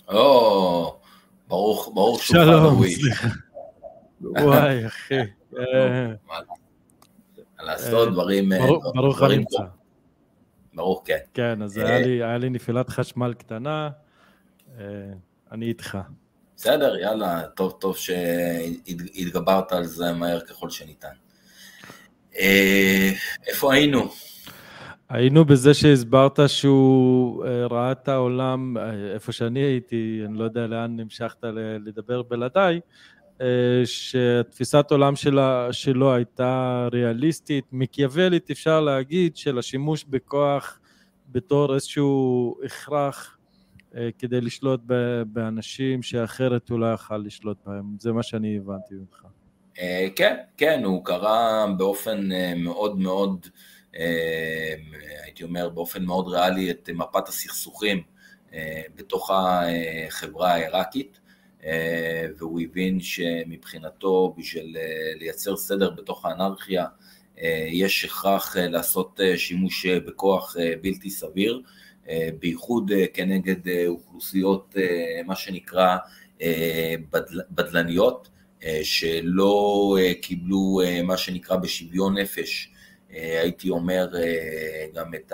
או, ברוך, ברוך שלום, לואי. סליחה. וואי, אחי. אה, מה לעשות אה, דברים... אה, ברוך- ברוך הנמצא. ברוך, כן. כן, אז אה, היה לי- נפילת חשמל קטנה, אני איתך. בסדר, יאללה, טוב, טוב שהתגברת על זה מהר ככל שניתן. איפה היינו? היינו בזה שהסברת שהוא אה, ראה את העולם, אה, איפה שאני הייתי, אני לא יודע לאן המשכת לדבר בלעדיי, אה, שתפיסת עולם שלה, שלו הייתה ריאליסטית, מקיאוולית אפשר להגיד, של השימוש בכוח בתור איזשהו הכרח כדי לשלוט באנשים שאחרת הוא לא יכל לשלוט בהם, זה מה שאני הבנתי ממך. כן, כן, הוא קרא באופן מאוד מאוד, הייתי אומר, באופן מאוד ריאלי את מפת הסכסוכים אה, בתוך החברה העיראקית, אה, והוא הבין שמבחינתו, בשביל אה, לייצר סדר בתוך האנרכיה, אה, יש הכרח אה, לעשות אה, שימוש אה, בכוח אה, בלתי סביר, אה, בייחוד אה, כנגד אה, אוכלוסיות, אה, מה שנקרא, אה, בדל- בדלניות. אה, שלא אה, קיבלו אה, מה שנקרא בשוויון נפש, אה, הייתי אומר אה, גם את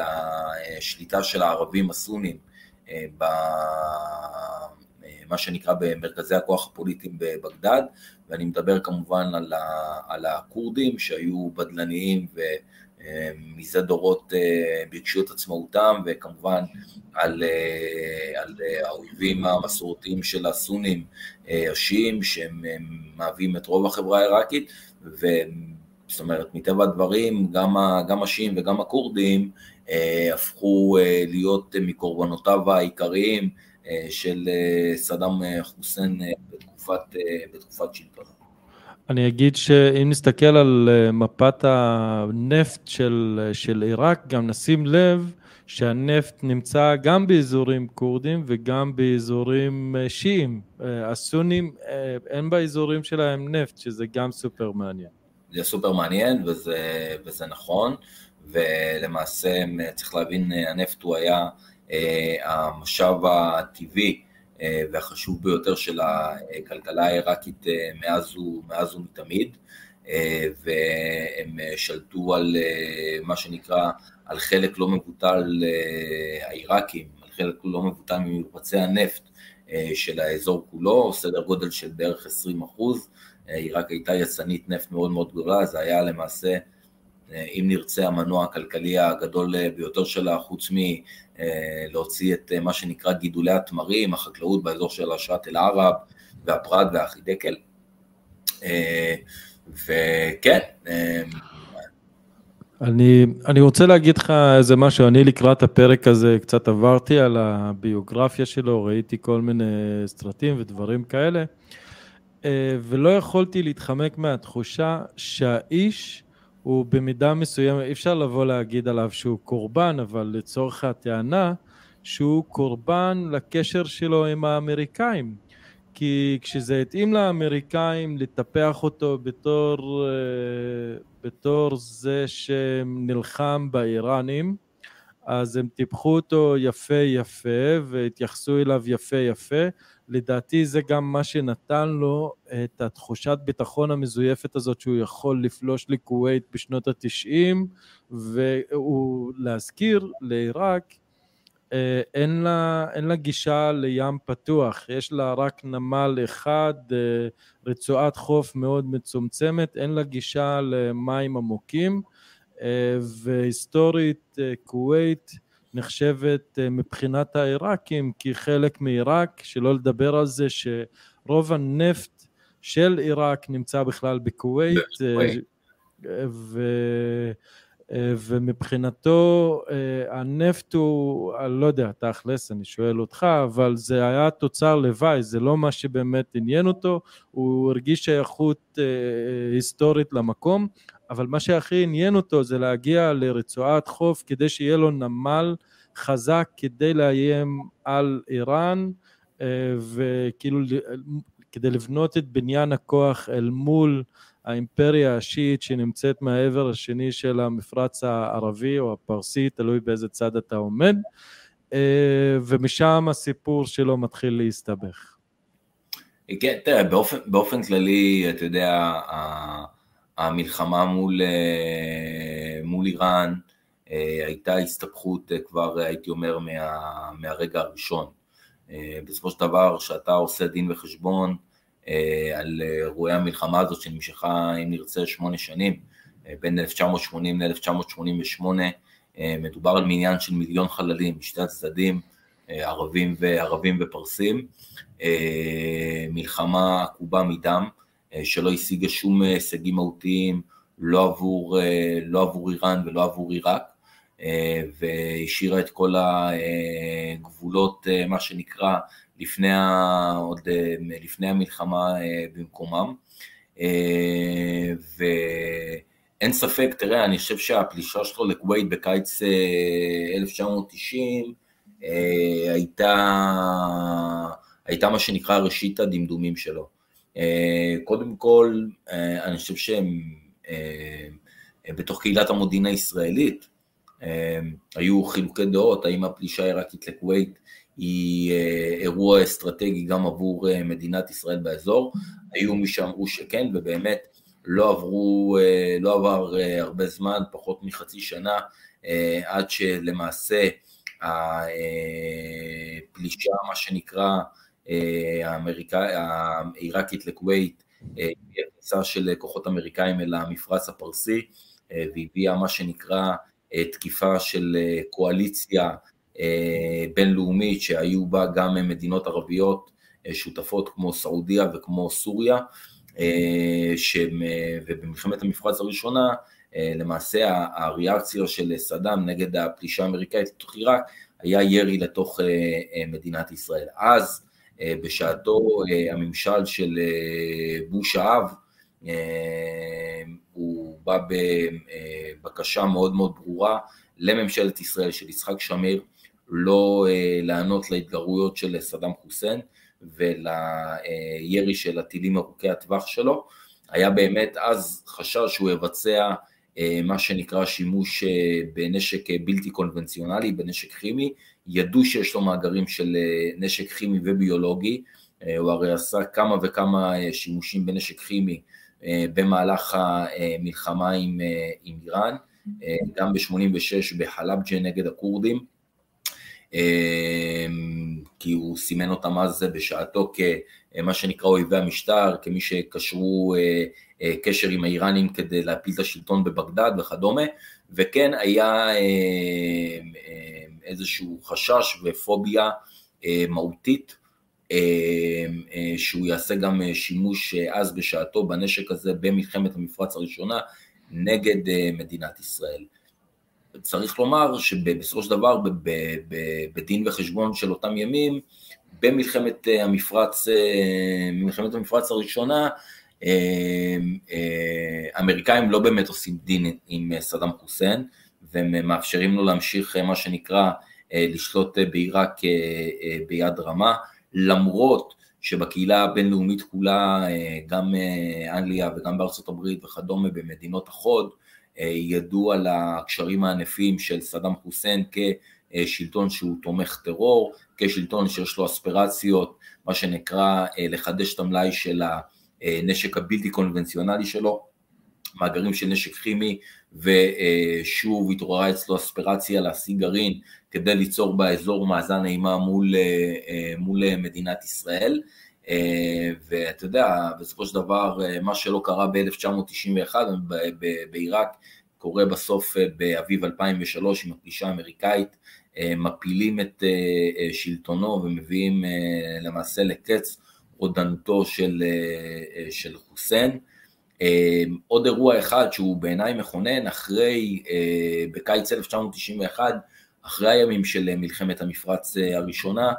השליטה של הערבים הסונים אה, במה שנקרא במרכזי הכוח הפוליטיים בבגדד, ואני מדבר כמובן על, הכורדים שהיו בדלניים ומזה דורות אה, ביקשו את עצמאותם, וכמובן על, אה, על אה, האויבים המסורתיים של הסונים, אה, השיעים, שהם הם מהווים את רוב החברה העיראקית, וזאת אומרת, מטבע הדברים, גם, גם השיעים וגם הכורדים אה, הפכו אה, להיות מקורבנותיו העיקריים אה, של אה, סדאם אה, חוסיין אה, בתקופת, אה, בתקופת שלטונו. אני אגיד שאם נסתכל על אה, מפת הנפט של, של עיראק, גם נשים לב שהנפט נמצא גם באזורים כורדים וגם באזורים אה, שיעים. אה, הסונים, אה, אין באזורים שלהם נפט, שזה גם סופר מעניין. זה סופר מעניין וזה, וזה נכון, ולמעשה צריך להבין, הנפט הוא היה אה, המשאב הטבעי אה, והחשוב ביותר של הכלכלה העיראקית אה, מאז, מאז ומתמיד, אה, והם שלטו על אה, מה שנקרא, על חלק לא מבוטל אה, העיראקים, על חלק לא מבוטל ממרבצי הנפט אה, של האזור כולו, סדר גודל של בערך 20 אחוז. עיראק הייתה יצנית נפט מאוד מאוד גדולה, זה היה למעשה, אם נרצה, המנוע הכלכלי הגדול ביותר שלה, חוץ מלהוציא את מה שנקרא גידולי התמרים, החקלאות באזור של אשרת אל-ערב והפרד והחידקל. וכן. אני, אני רוצה להגיד לך איזה משהו, אני לקראת הפרק הזה קצת עברתי על הביוגרפיה שלו, ראיתי כל מיני סרטים ודברים כאלה. ולא יכולתי להתחמק מהתחושה שהאיש הוא במידה מסוימת, אי אפשר לבוא להגיד עליו שהוא קורבן, אבל לצורך הטענה שהוא קורבן לקשר שלו עם האמריקאים. כי כשזה התאים לאמריקאים לטפח אותו בתור, בתור זה שנלחם באיראנים, אז הם טיפחו אותו יפה יפה והתייחסו אליו יפה יפה. לדעתי זה גם מה שנתן לו את התחושת ביטחון המזויפת הזאת שהוא יכול לפלוש לכווית בשנות התשעים ולהזכיר לעיראק אין לה, אין לה גישה לים פתוח, יש לה רק נמל אחד, רצועת חוף מאוד מצומצמת, אין לה גישה למים עמוקים והיסטורית כווית נחשבת מבחינת העיראקים כחלק מעיראק, שלא לדבר על זה שרוב הנפט של עיראק נמצא בכלל בכווית, ו... ומבחינתו הנפט הוא, אני לא יודע, תכלס, אני שואל אותך, אבל זה היה תוצר לוואי, זה לא מה שבאמת עניין אותו, הוא הרגיש שייכות היסטורית למקום, אבל מה שהכי עניין אותו זה להגיע לרצועת חוף כדי שיהיה לו נמל חזק כדי לאיים על איראן וכאילו כדי לבנות את בניין הכוח אל מול האימפריה השיעית שנמצאת מהעבר השני של המפרץ הערבי או הפרסי, תלוי באיזה צד אתה עומד ומשם הסיפור שלו מתחיל להסתבך. כן, תראה, באופן, באופן כללי, אתה יודע, המלחמה מול, מול איראן הייתה הסתבכות כבר, הייתי אומר, מה, מהרגע הראשון. בסופו של דבר, כשאתה עושה דין וחשבון על אירועי המלחמה הזאת שנמשכה, אם נרצה, שמונה שנים, בין 1980 ל-1988, מדובר על מניין של מיליון חללים משתי הצדדים, ערבים וערבים ופרסים, מלחמה עקובה מדם, שלא השיגה שום הישגים מהותיים, לא עבור, לא עבור איראן ולא עבור עיראק, והשאירה את כל הגבולות, מה שנקרא, לפני, עוד לפני המלחמה במקומם. ואין ספק, תראה, אני חושב שהפלישה שלו לכווית בקיץ 1990 הייתה, הייתה מה שנקרא ראשית הדמדומים שלו. קודם כל, אני חושב שהם בתוך קהילת המודיעין הישראלית, היו חילוקי דעות, האם הפלישה העיראקית לכווית היא אירוע אסטרטגי גם עבור מדינת ישראל באזור, היו מי שאמרו שכן, ובאמת לא עברו, לא עבר הרבה זמן, פחות מחצי שנה, עד שלמעשה הפלישה, מה שנקרא, העיראקית לכווית, היא הכניסה של כוחות אמריקאים אל המפרץ הפרסי, והביאה מה שנקרא תקיפה של קואליציה בינלאומית שהיו בה גם מדינות ערביות שותפות כמו סעודיה וכמו סוריה, ובמלחמת המפרץ הראשונה למעשה הריאקציה של סדאם נגד הפלישה האמריקאית לתוך עיראק היה ירי לתוך מדינת ישראל. אז בשעתו הממשל של בוש האב הוא בא בבקשה מאוד מאוד ברורה לממשלת ישראל של יצחק שמיר לא לענות להתגרויות של סדאם חוסיין ולירי של הטילים ארוכי הטווח שלו. היה באמת אז חשש שהוא יבצע מה שנקרא שימוש בנשק בלתי קונבנציונלי, בנשק כימי, ידעו שיש לו מאגרים של נשק כימי וביולוגי, הוא הרי עשה כמה וכמה שימושים בנשק כימי במהלך המלחמה עם, עם איראן, גם ב-86 בחלבג'ה נגד הכורדים, כי הוא סימן אותם אז בשעתו כמה שנקרא אויבי המשטר, כמי שקשרו קשר עם האיראנים כדי להפיל את השלטון בבגדד וכדומה, וכן היה איזשהו חשש ופוביה מהותית שהוא יעשה גם שימוש אז בשעתו בנשק הזה במלחמת המפרץ הראשונה נגד מדינת ישראל. צריך לומר שבסופו של דבר בדין וחשבון של אותם ימים, במלחמת המפרץ, במלחמת המפרץ הראשונה, האמריקאים לא באמת עושים דין עם סדאם חוסיין, והם מאפשרים לו להמשיך מה שנקרא לשלוט בעיראק ביד רמה, למרות שבקהילה הבינלאומית כולה, גם אנגליה וגם בארצות הברית וכדומה במדינות החוד, ידעו על הקשרים הענפים של סדאם חוסיין כשלטון שהוא תומך טרור, כשלטון שיש לו אספירציות, מה שנקרא לחדש את המלאי של הנשק הבלתי קונבנציונלי שלו, מאגרים של נשק כימי, ושוב התעוררה אצלו אספירציה להשיג גרעין כדי ליצור באזור מאזן אימה מול, מול מדינת ישראל. ואתה יודע, בסופו של דבר, מה שלא קרה ב-1991 בעיראק, קורה בסוף באביב 2003 עם הפלישה האמריקאית, מפילים את שלטונו ומביאים למעשה לקץ רודנותו של, של חוסיין. עוד אירוע אחד שהוא בעיניי מכונן, אחרי, בקיץ 1991, אחרי הימים של מלחמת המפרץ הראשונה,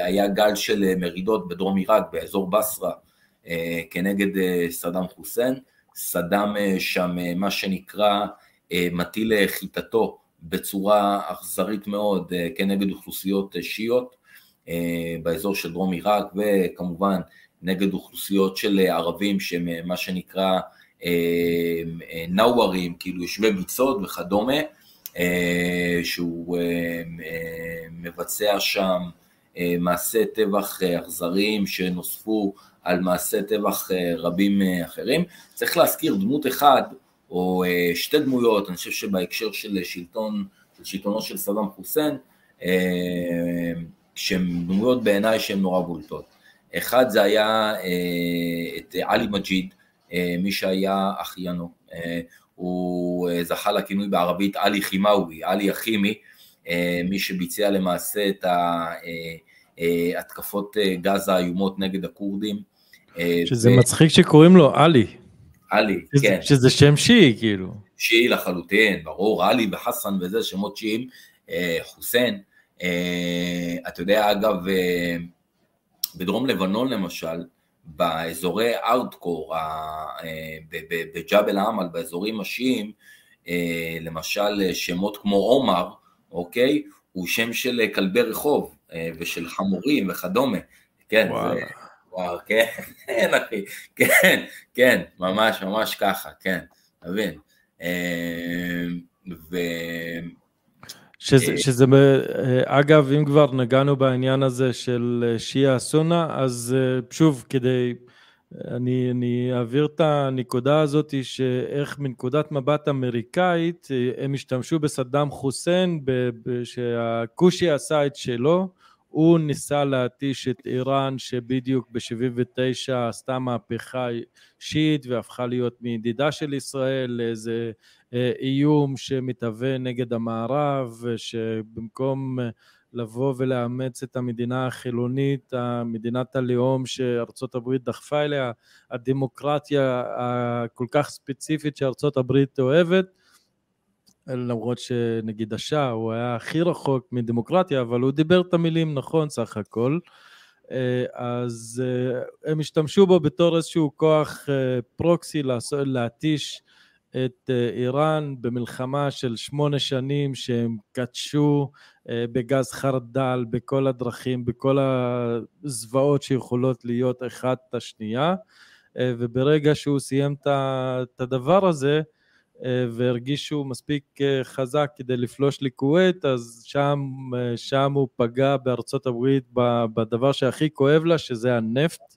היה גל של מרידות בדרום עיראק, באזור בסרה, כנגד סדאם חוסיין. סדאם שם, מה שנקרא, מטיל חיטתו בצורה אכזרית מאוד כנגד אוכלוסיות שיעיות באזור של דרום עיראק, וכמובן נגד אוכלוסיות של ערבים שהם מה שנקרא נאוורים, כאילו יושבי ביצות וכדומה. שהוא מבצע שם מעשי טבח אכזריים שנוספו על מעשי טבח רבים אחרים. צריך להזכיר דמות אחד, או שתי דמויות, אני חושב שבהקשר של שלטון, שלטונו של סדאם חוסיין, שהן דמויות בעיניי שהן נורא בולטות. אחד זה היה אה, את עלי מג'יד, אה, מי שהיה אחיינו, אה, הוא זכה לכינוי בערבית עלי חימאווי, עלי הכימי, מי שביצע למעשה את התקפות גז האיומות נגד הכורדים. שזה ו... מצחיק שקוראים לו עלי. עלי, שזה, כן. שזה שם שיעי כאילו. שיעי לחלוטין, ברור, עלי וחסן וזה שמות שיעים, חוסיין. אתה יודע, אגב, בדרום לבנון למשל, באזורי ארדקור, אה, בג'בל עמל, באזורים השיעים, אה, למשל שמות כמו עומר, אוקיי? הוא שם של כלבי רחוב אה, ושל חמורים וכדומה. כן, זה, וואו, כן, אחי, כן, כן, ממש, ממש ככה, כן, תבין. ו... שזה, אה, שזה, אה, אגב, אם כבר נגענו בעניין הזה של אה, שיעה סונה, אז שוב, כדי, אני, אני אעביר את הנקודה הזאת, שאיך מנקודת מבט אמריקאית, הם השתמשו בסדאם חוסיין, שהכושי עשה את שלו, הוא ניסה להתיש את איראן שבדיוק ב-79 עשתה מהפכה שיעית והפכה להיות מידידה של ישראל לאיזה אה, איום שמתהווה נגד המערב, שבמקום לבוא ולאמץ את המדינה החילונית, מדינת הלאום שארצות הברית דחפה אליה, הדמוקרטיה הכל כך ספציפית שארצות הברית אוהבת, למרות שנגיד השאה הוא היה הכי רחוק מדמוקרטיה, אבל הוא דיבר את המילים נכון סך הכל. אה, אז הם השתמשו בו בתור איזשהו כוח פרוקסי להתיש את אה, איראן במלחמה של שמונה שנים שהם קדשו אה, בגז חרדל בכל הדרכים, בכל הזוועות שיכולות להיות אחת את השנייה, אה, וברגע שהוא סיים את הדבר הזה, והרגיש שהוא מספיק חזק כדי לפלוש לכווית, אז שם, שם הוא פגע בארצות הברית בדבר שהכי כואב לה, שזה הנפט.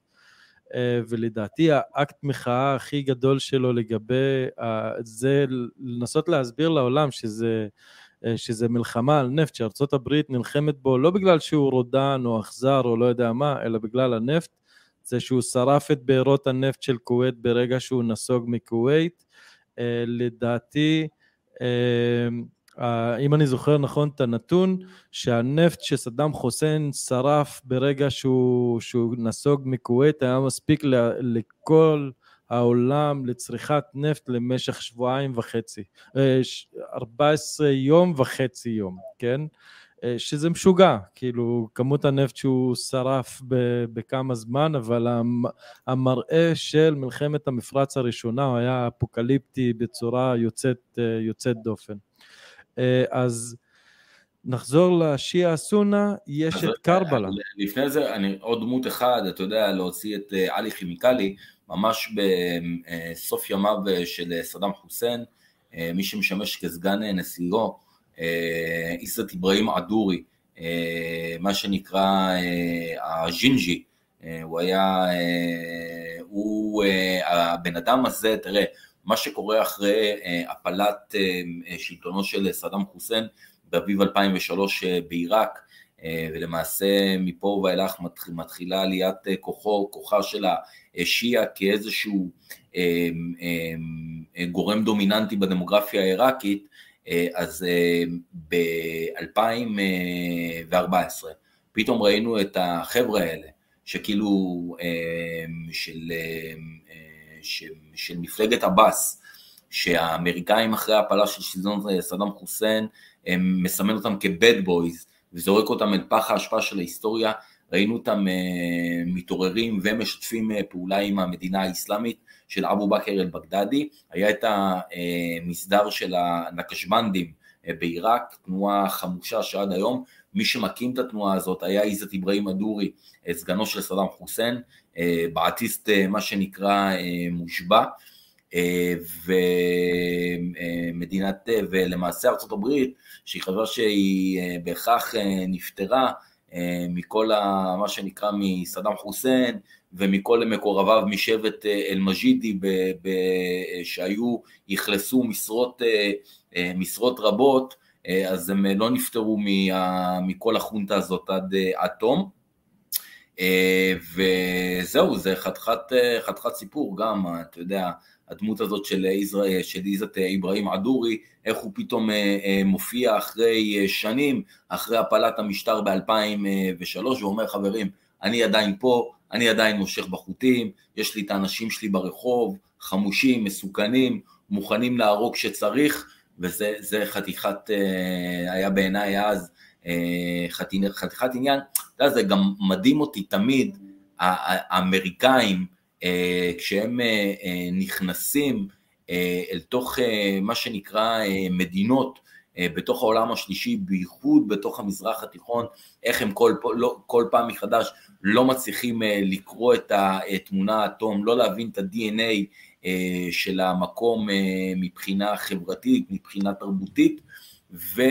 אה, ולדעתי האקט מחאה הכי גדול שלו לגבי זה לנסות להסביר לעולם שזה, אה, שזה מלחמה על נפט, שארצות הברית נלחמת בו לא בגלל שהוא רודן או אכזר או לא יודע מה, אלא בגלל הנפט, זה שהוא שרף את בארות הנפט של כווית ברגע שהוא נסוג מכווית. אה, לדעתי, אם אני זוכר נכון את הנתון, שהנפט שסדאם חוסיין שרף ברגע שהוא, שהוא נסוג מכווית היה מספיק לכל העולם לצריכת נפט למשך שבועיים וחצי, 14 אה, יום וחצי יום, כן? אה, שזה משוגע, כאילו כמות הנפט שהוא שרף בכמה זמן, אבל המראה של מלחמת המפרץ הראשונה הוא היה אפוקליפטי בצורה יוצאת, אה, יוצאת דופן. אה, אז נחזור לשיעה סונה, יש את קרבלה. לפני זה, אני, עוד דמות אחד, אתה יודע, להוציא את עלי כימיקלי, ממש בסוף ימיו של סדאם חוסיין, מי שמשמש כסגן נשיאו, איסת אברהים עדורי, מה שנקרא הג'ינג'י, הוא היה, הוא, הבן אדם הזה, תראה, מה שקורה אחרי אה, הפלת אה, שלטונו של סדאם חוסיין באביב 2003 אה, בעיראק, ולמעשה מפה ואילך מתחילה עליית כוחו, כוחה של השיעה כאיזשהו גורם דומיננטי בדמוגרפיה העיראקית, אז ב-2014 פתאום ראינו את החבר'ה האלה, שכאילו של של מפלגת עבאס, שהאמריקאים אחרי ההפלה של שלטון סדאם חוסיין, הם מסמן אותם כבד בויז, וזורק אותם אל פח האשפה של ההיסטוריה, ראינו אותם מתעוררים ומשתפים פעולה עם המדינה האסלאמית של אבו בכר אל-בגדדי, היה את המסדר של הנקשבנדים uh, בעיראק, תנועה חמושה שעד היום, מי שמקים את התנועה הזאת היה עיזת אברהים אדורי, סגנו של סדאם חוסיין, בעתיסט מה שנקרא מושבע, ומדינת, ולמעשה ארצות הברית, שהיא חשבה שהיא בהכרח נפטרה מכל ה, מה שנקרא מסדאם חוסיין ומכל מקורביו משבט אל-מג'ידי שהיו, אכלסו משרות, משרות רבות, אז הם לא נפטרו מכל החונטה הזאת עד, תום. וזהו, זה חתיכת, חתיכת סיפור גם, אתה יודע, הדמות הזאת של, ישראל, של עיזת אברהים עדורי, איך הוא פתאום מופיע אחרי שנים, אחרי הפלת המשטר ב-2003, ואומר חברים, אני עדיין פה, אני עדיין מושך בחוטים, יש לי את האנשים שלי ברחוב, חמושים, מסוכנים, מוכנים להרוג כשצריך, וזה חתיכת, היה בעיניי אז חתיכת עניין, אתה יודע, זה גם מדהים אותי תמיד, האמריקאים, כשהם נכנסים אל תוך מה שנקרא מדינות בתוך העולם השלישי, בייחוד בתוך המזרח התיכון, איך הם כל, לא, כל פעם מחדש לא מצליחים לקרוא את התמונה האטום, לא להבין את ה-DNA של המקום מבחינה חברתית, מבחינה תרבותית, ואתה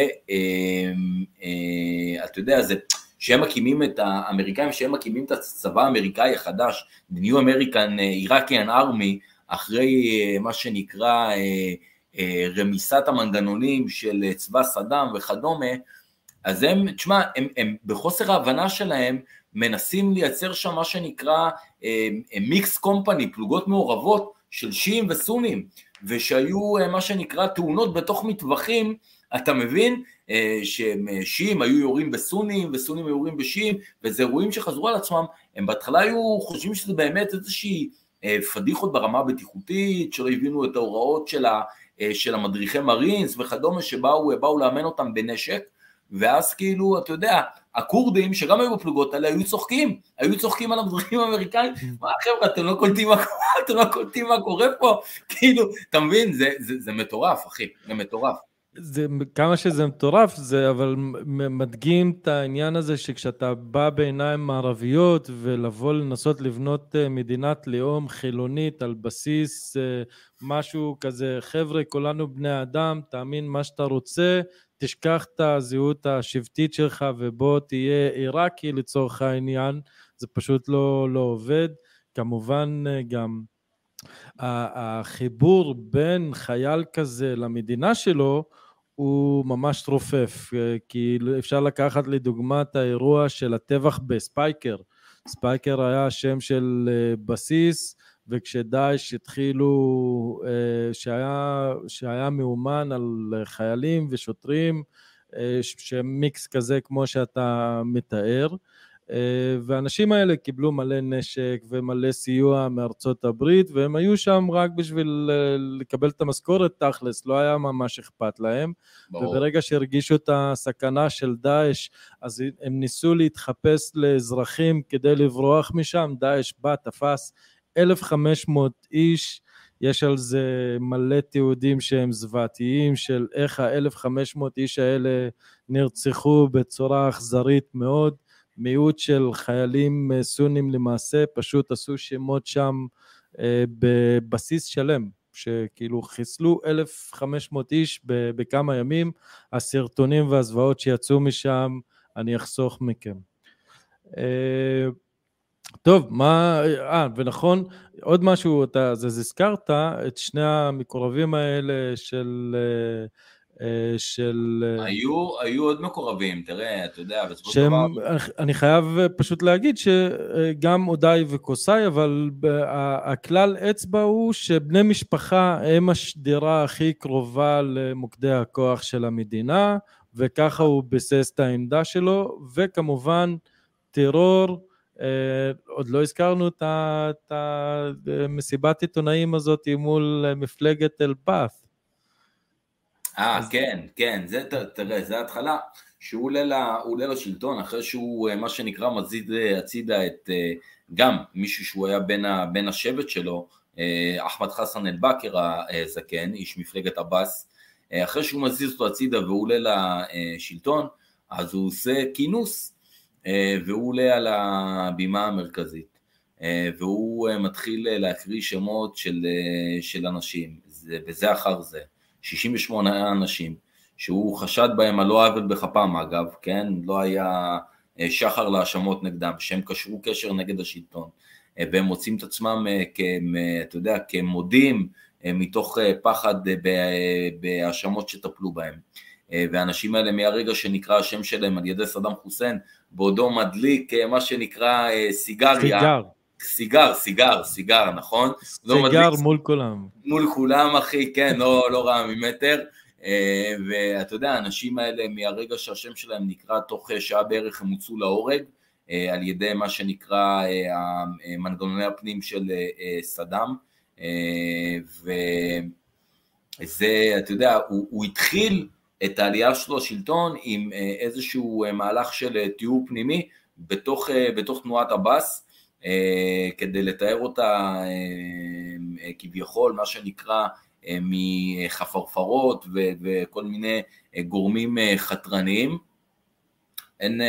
יודע, זה, שהם מקימים את האמריקאים, שהם מקימים את הצבא האמריקאי החדש, New American Iraqian Army, אחרי מה שנקרא רמיסת המנגנונים של צבא סדאם וכדומה, אז הם, תשמע, הם, הם בחוסר ההבנה שלהם מנסים לייצר שם מה שנקרא מיקס קומפני, פלוגות מעורבות של שיעים וסונים, ושהיו מה שנקרא תאונות בתוך מטווחים אתה מבין? אה, ששיעים היו יורים בסונים וסונים היו יורים בשיעים וזה אירועים שחזרו על עצמם, הם בהתחלה היו חושבים שזה באמת איזושהי אה, פדיחות ברמה הבטיחותית, שלא הבינו את ההוראות של, ה, אה, של המדריכי מרינס וכדומה שבאו לאמן אותם בנשק ואז כאילו, אתה יודע, הכורדים שגם היו בפלוגות האלה היו צוחקים, היו צוחקים על המדריכים האמריקאים, מה חבר'ה, אתם לא קולטים מה קורה, אתם לא קולטים מה קורה פה, כאילו, אתה מבין, זה, זה, זה מטורף, אחי, זה מטורף. זה, כמה שזה מטורף, זה אבל מדגים את העניין הזה שכשאתה בא בעיניים מערביות ולבוא לנסות לבנות אה, מדינת לאום חילונית על בסיס אה, משהו כזה, חבר'ה, כולנו בני אדם, תאמין מה שאתה רוצה, תשכח את הזהות השבטית שלך ובוא תהיה עיראקי לצורך העניין, זה פשוט לא, לא עובד. כמובן אה, גם החיבור בין חייל כזה למדינה שלו הוא ממש רופף, אה, כי אפשר לקחת לדוגמה את האירוע של הטבח בספייקר. ספייקר היה שם של אה, בסיס, וכשדאעש התחילו, אה, שהיה, שהיה מאומן על חיילים ושוטרים, שהם מיקס כזה כמו שאתה מתאר, אה, והאנשים האלה קיבלו מלא נשק ומלא סיוע מארצות הברית והם היו שם רק בשביל אה, לקבל את המשכורת תכלס, לא היה ממש אכפת להם. ברור. וברגע שהרגישו את הסכנה של דאעש, אז הם ניסו להתחפש לאזרחים כדי לברוח משם, דאעש בא, תפס 1,500 איש, יש על זה מלא תיעודים שהם זוועתיים של איך ה-1,500 איש האלה נרצחו בצורה אכזרית מאוד. מיעוט של חיילים סונים למעשה, פשוט עשו שמות שם אה, בבסיס שלם, שכאילו חיסלו 1,500 איש בכמה ימים, הסרטונים והזוועות שיצאו משם, אני אחסוך מכם. אה, טוב, מה, אה, ונכון, עוד משהו, אתה אז הזכרת את שני המקורבים האלה של אה, של... אה, היו, היו עוד מקורבים, תראה, אתה יודע, בסופו של דבר... אני חייב פשוט להגיד שגם אודאי וקוסאי, אבל הכלל אצבע הוא שבני משפחה הם השדרה הכי קרובה למוקדי הכוח של המדינה, וככה הוא ביסס את העמדה שלו, וכמובן טרור, אה, עוד לא הזכרנו את המסיבת עיתונאים הזאת מול מפלגת אל-פאת' אה, אז... כן, כן, זה, תראה, זה ההתחלה, שהוא עולה, לה, עולה לשלטון אחרי שהוא, אה, מה שנקרא, מזיד אה, הצידה את, גם מישהו שהוא היה בין, ה, בין השבט שלו, אחמד חסן אל-בכר הזקן, איש מפלגת עבאס, אחרי שהוא מזיז אותו הצידה והוא עולה לשלטון, אז הוא עושה כינוס, והוא עולה על הבימה המרכזית. והוא מתחיל להקריא שמות של, של אנשים, זה, בזה אחר זה, 68 אנשים, שהוא חשד בהם על לא עוול בכפם אגב, כן? לא היה שחר להאשמות נגדם, שהם קשרו קשר נגד השלטון, והם מוצאים את עצמם, אתה יודע, כמודים מתוך פחד בהאשמות שטפלו בהם. והאנשים האלה מהרגע שנקרא השם שלהם על ידי סדאם חוסיין, בעודו מדליק מה שנקרא סיגריה. סיגר. סיגר, סיגר, סיגר, נכון? סיגר לא מול כולם. מול כולם, אחי, כן, לא, לא רע ממטר. ואתה יודע, האנשים האלה, מהרגע שהשם שלהם נקרא, תוך שעה בערך הם הוצאו להורג, על ידי מה שנקרא מנגנוני הפנים של סדאם. וזה, אתה יודע, הוא, הוא התחיל את העלייה שלו לשלטון עם איזשהו מהלך של תיאור פנימי בתוך, בתוך תנועת עבאס, כדי לתאר אותה כביכול, מה שנקרא, מחפרפרות וכל מיני גורמים חתרניים. אין,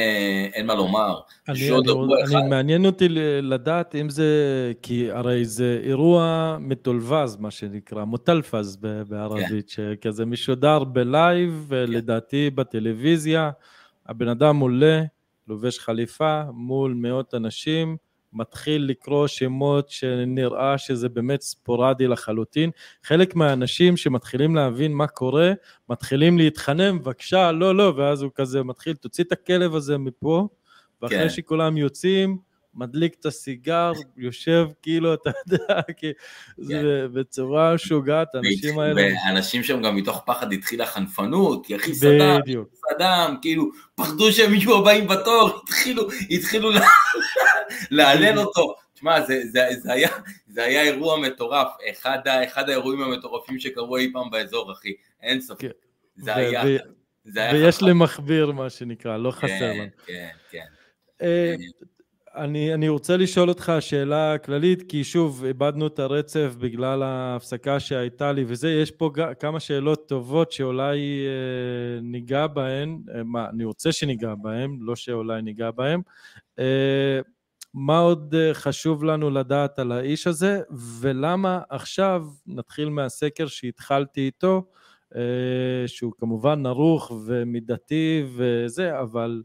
אין מה לומר. אני, אני, אני מעניין אותי לדעת אם זה, כי הרי זה אירוע מתולבז, מה שנקרא, מוטלפז בערבית, כן. שכזה משודר בלייב, כן. לדעתי בטלוויזיה, הבן אדם עולה, לובש חליפה מול מאות אנשים, מתחיל לקרוא שמות שנראה שזה באמת ספורדי לחלוטין. חלק מהאנשים שמתחילים להבין מה קורה, מתחילים להתחנן, בבקשה, לא, לא, ואז הוא כזה מתחיל, תוציא את הכלב הזה מפה, ואחרי כן. שכולם יוצאים, מדליק את הסיגר, יושב כאילו, אתה יודע, כי זה כן. בצורה שוגעת, האנשים האלה... ואנשים שם גם מתוך פחד התחילה חנפנות, כי אחי סדאם, סדאם, כאילו, פחדו שהם יהיו הבאים בתור, התחילו, התחילו להלל אותו. תשמע, זה, זה, זה, היה, זה היה אירוע מטורף, אחד, אחד האירועים המטורפים שקרו אי פעם באזור, אחי, אין ספק. כן. זה היה... זה היה ויש למכביר, מה שנקרא, לא חסר כן, לנו. כן, כן. אה, אני, אני רוצה לשאול אותך שאלה כללית, כי שוב, איבדנו את הרצף בגלל ההפסקה שהייתה לי וזה, יש פה כמה שאלות טובות שאולי אה, ניגע בהן, אה, מה, אני רוצה שניגע בהן, לא שאולי ניגע בהן. אה, מה עוד אה, חשוב לנו לדעת על האיש הזה, ולמה עכשיו, נתחיל מהסקר שהתחלתי איתו, אה, שהוא כמובן ערוך ומידתי וזה, אבל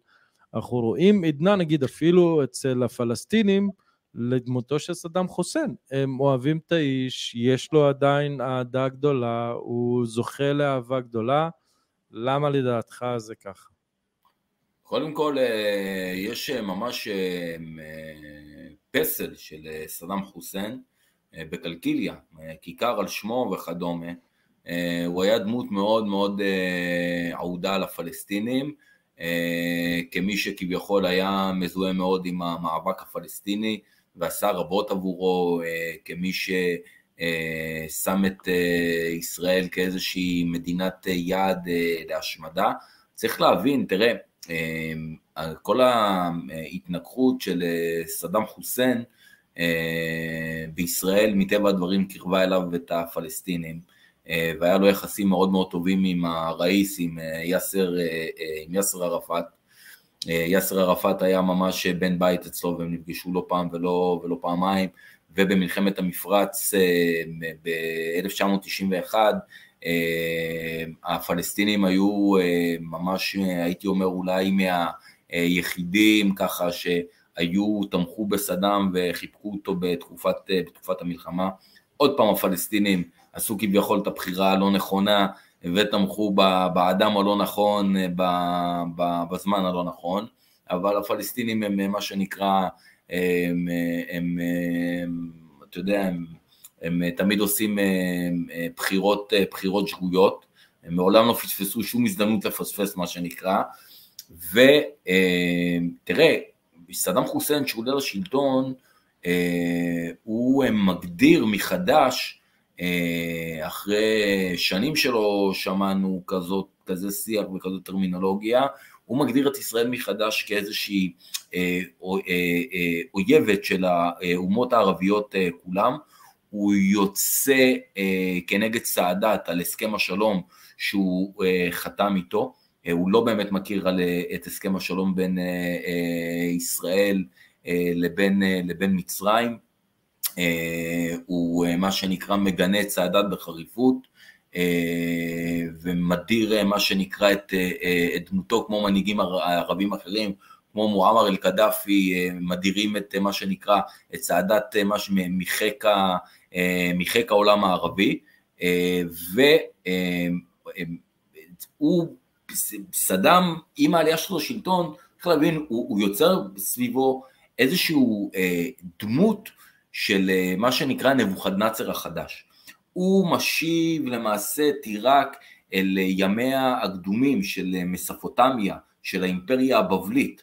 אנחנו רואים עדנה, נגיד אפילו אצל הפלסטינים, לדמותו של סדאם חוסיין. הם אוהבים את האיש, יש לו עדיין אהדה גדולה, הוא זוכה לאהבה גדולה. למה לדעתך זה ככה? קודם כל, אה, יש אה, ממש אה, פסל של סדאם חוסיין בקלקיליה, כיכר על שמו וכדומה. הוא היה דמות מאוד מאוד אהודה לפלסטינים, כמי שכביכול היה מזוהה מאוד עם המאבק הפלסטיני ועשה רבות עבורו, כמי ששם את ישראל כאיזושהי מדינת יעד להשמדה. צריך להבין, תראה, כל ההתנגחות של אה, סדאם חוסיין אה, בישראל מטבע הדברים קרבה אליו את הפלסטינים אה, והיה לו יחסים מאוד מאוד טובים עם הראיס, עם יאסר, עם יאסר ערפאת. יאסר ערפאת היה ממש בן בית אצלו והם נפגשו לא פעם ולא, ולא פעמיים ובמלחמת המפרץ ב-1991 אה, הפלסטינים היו אה, ממש, הייתי אומר אולי מהיחידים ככה שהיו, תמכו בסדאם וחיבקו אותו בתקופת, בתקופת המלחמה. עוד פעם הפלסטינים עשו כביכול את הבחירה הלא נכונה ותמכו באדם הלא נכון, בזמן הלא נכון, אבל הפלסטינים הם מה שנקרא, הם, הם, הם אתה יודע, הם הם אה, תמיד עושים אה, אה, בחירות, בחירות שגויות, הם מעולם לא פספסו שום הזדמנות לפספס מה שנקרא, ותראה, סדאם חוסיין שהוא עולה לשלטון, הוא מגדיר מחדש, אחרי שנים שלו שמענו כזאת, כזה שיח וכזאת טרמינולוגיה, הוא מגדיר את ישראל מחדש כאיזושהי אויבת של האומות הערביות כולם, הוא יוצא אה, כנגד סאדאת על הסכם השלום שהוא אה, חתם איתו, אה, הוא לא באמת מכיר על, אה, את הסכם השלום בין אה, אה, ישראל לבין, לבין מצרים. הוא מה שנקרא מגנה צעדת בחריפות ומדיר מה שנקרא את, את דמותו כמו מנהיגים ערבים אחרים, כמו מועמר אל-קדאפי, מדירים את מה שנקרא, את צעדת מחיק, מחיק העולם הערבי, והוא, סדאם, עם העלייה שלו לשלטון, צריך להבין, הוא, הוא יוצר סביבו איזשהו דמות של מה שנקרא נבוכדנצר החדש. הוא משיב למעשה את עיראק אל ימיה הקדומים של מספוטמיה, של האימפריה הבבלית,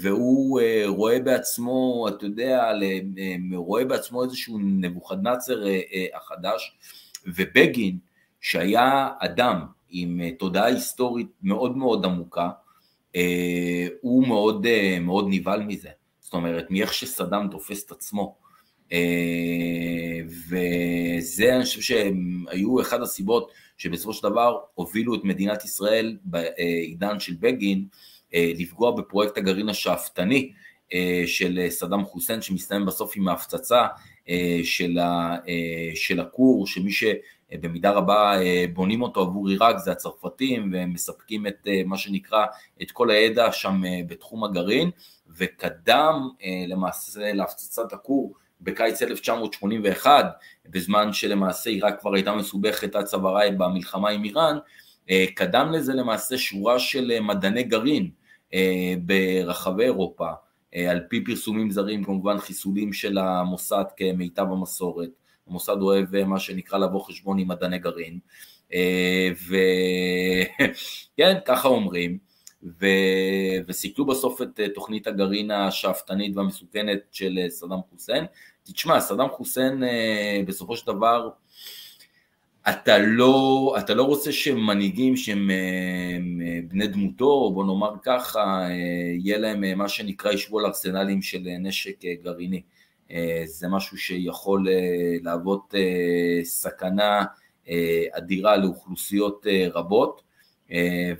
והוא רואה בעצמו, אתה יודע, רואה בעצמו איזשהו נבוכדנצר החדש, ובגין, שהיה אדם עם תודעה היסטורית מאוד מאוד עמוקה, הוא מאוד, מאוד נבהל מזה, זאת אומרת, מאיך שסדאם תופס את עצמו. וזה אני חושב שהם היו אחד הסיבות שבסופו של דבר הובילו את מדינת ישראל בעידן של בגין לפגוע בפרויקט הגרעין השאפתני של סדאם חוסיין שמסתיים בסוף עם ההפצצה של, של הכור, שמי שבמידה רבה בונים אותו עבור עיראק זה הצרפתים והם מספקים את מה שנקרא את כל הידע שם בתחום הגרעין וקדם למעשה להפצצת הכור בקיץ 1981, בזמן שלמעשה עיראק כבר הייתה מסובכת עד צווארה במלחמה עם איראן, קדם לזה למעשה שורה של מדעני גרעין ברחבי אירופה, על פי פרסומים זרים כמובן חיסולים של המוסד כמיטב המסורת, המוסד אוהב מה שנקרא לבוא חשבון עם מדעני גרעין, וכן ככה אומרים, ו... וסיכלו בסוף את תוכנית הגרעין השאפתנית והמסוכנת של סדאם חוסיין. תשמע, סדאם חוסיין בסופו של דבר, אתה לא, אתה לא רוצה שמנהיגים שהם בני דמותו, בוא נאמר ככה, יהיה להם מה שנקרא ישבו על ארסנלים של נשק גרעיני. זה משהו שיכול להוות סכנה אדירה לאוכלוסיות רבות.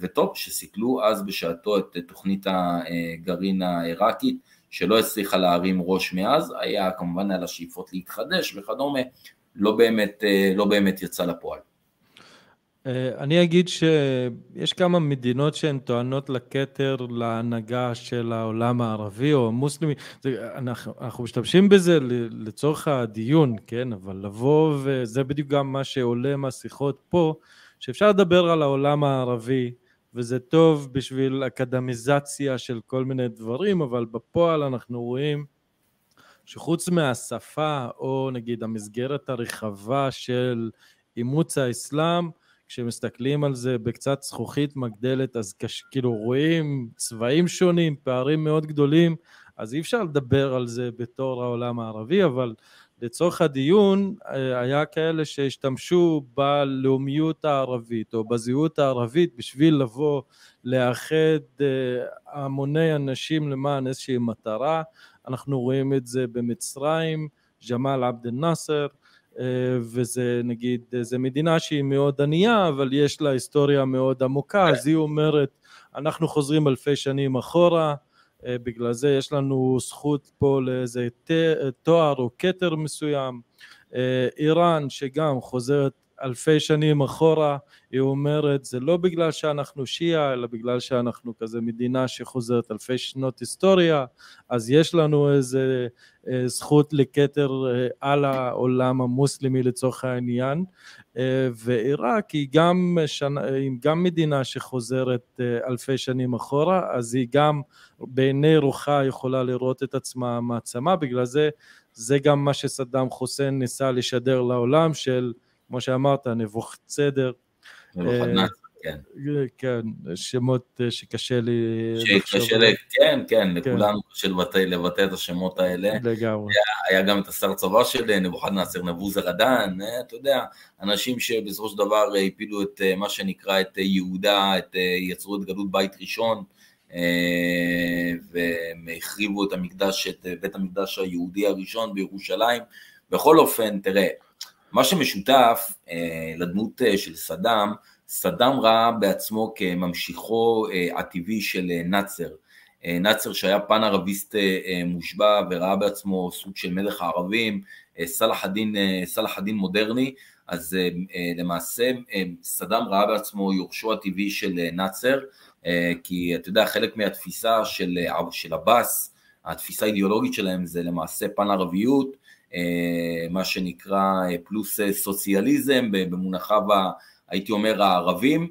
וטוב שסיכלו אז בשעתו את תוכנית הגרעין העיראקית שלא הצליחה להרים ראש מאז, היה כמובן על השאיפות להתחדש וכדומה, לא באמת, לא באמת יצא לפועל. אני אגיד שיש כמה מדינות שהן טוענות לכתר להנהגה של העולם הערבי או המוסלמי, זה, אנחנו, אנחנו משתמשים בזה לצורך הדיון, כן, אבל לבוא וזה בדיוק גם מה שעולה מהשיחות פה, שאפשר לדבר על העולם הערבי וזה טוב בשביל אקדמיזציה של כל מיני דברים, אבל בפועל אנחנו רואים שחוץ מהשפה או נגיד המסגרת הרחבה של אימוץ האסלאם, כשמסתכלים על זה בקצת זכוכית מגדלת אז כש, כאילו רואים צבעים שונים, פערים מאוד גדולים, אז אי אפשר לדבר על זה בתור העולם הערבי, אבל לצורך הדיון היה כאלה שהשתמשו בלאומיות הערבית או בזהות הערבית בשביל לבוא לאחד המוני אנשים למען איזושהי מטרה, אנחנו רואים את זה במצרים, ג'מאל עבד אל-נאסר וזה נגיד, זה מדינה שהיא מאוד ענייה אבל יש לה היסטוריה מאוד עמוקה. אז היא אומרת אנחנו חוזרים אלפי שנים אחורה בגלל זה יש לנו זכות פה לאיזה תואר או כתר מסוים. איראן שגם חוזרת אלפי שנים אחורה, היא אומרת זה לא בגלל שאנחנו שיעה אלא בגלל שאנחנו כזה מדינה שחוזרת אלפי שנות היסטוריה, אז יש לנו איזה זכות לכתר על העולם המוסלמי לצורך העניין, ועיראק היא גם, שנה, היא גם מדינה שחוזרת אלפי שנים אחורה, אז היא גם בעיני רוחה יכולה לראות את עצמה מעצמה, בגלל זה זה גם מה שסדאם חוסיין ניסה לשדר לעולם של כמו שאמרת, נבוך צדר. כן. כן, שמות שקשה לי שקשה לי, כן, כן, לכולנו קשה לבטא את השמות האלה. לגמרי. היה גם את השר צבא של נבוכדנצר נבוזרדן, אתה יודע, אנשים שבסופו של דבר הפילו את מה שנקרא את יהודה, יצרו את גלות בית ראשון, והם החריבו את המקדש, את בית המקדש היהודי הראשון בירושלים. בכל אופן, תראה, מה שמשותף אה, לדמות אה, של סדאם, סדאם ראה בעצמו כממשיכו אה, הטבעי של נאצר. נאצר שהיה פן ערביסט מושבע וראה בעצמו סוג של מלך הערבים, א-דין, סלאח א-דין מודרני, אז למעשה סדאם ראה בעצמו יורשו הטבעי של נאצר, כי אתה יודע חלק מהתפיסה של, של עבאס, התפיסה האידיאולוגית שלהם זה למעשה פן ערביות, מה שנקרא פלוס סוציאליזם במונחיו הייתי אומר הערבים,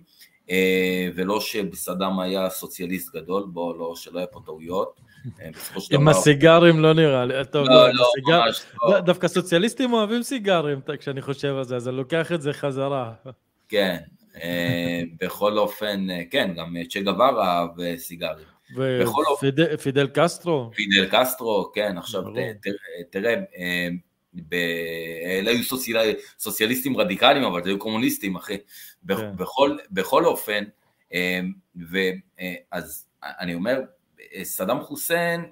אה, ולא שבסדאם היה סוציאליסט גדול, בוא, לא, שלא יהיה פה טעויות. אה, עם הסיגרים לא נראה לי, טוב, לא, לא, ממש לא. דווקא סוציאליסטים אוהבים סיגרים כשאני חושב על זה, אז אני לוקח את זה חזרה. כן, אה, בכל אופן, כן, גם צ'ה גוואר אהב סיגרים. ופידל קסטרו? פידל קסטרו, כן, עכשיו תראה, אלה היו סוציאליסטים רדיקליים, אבל זה היו קומוניסטים, אחי. כן. בכל, אופן, ואז אה, אני אומר, סדאם חוסיין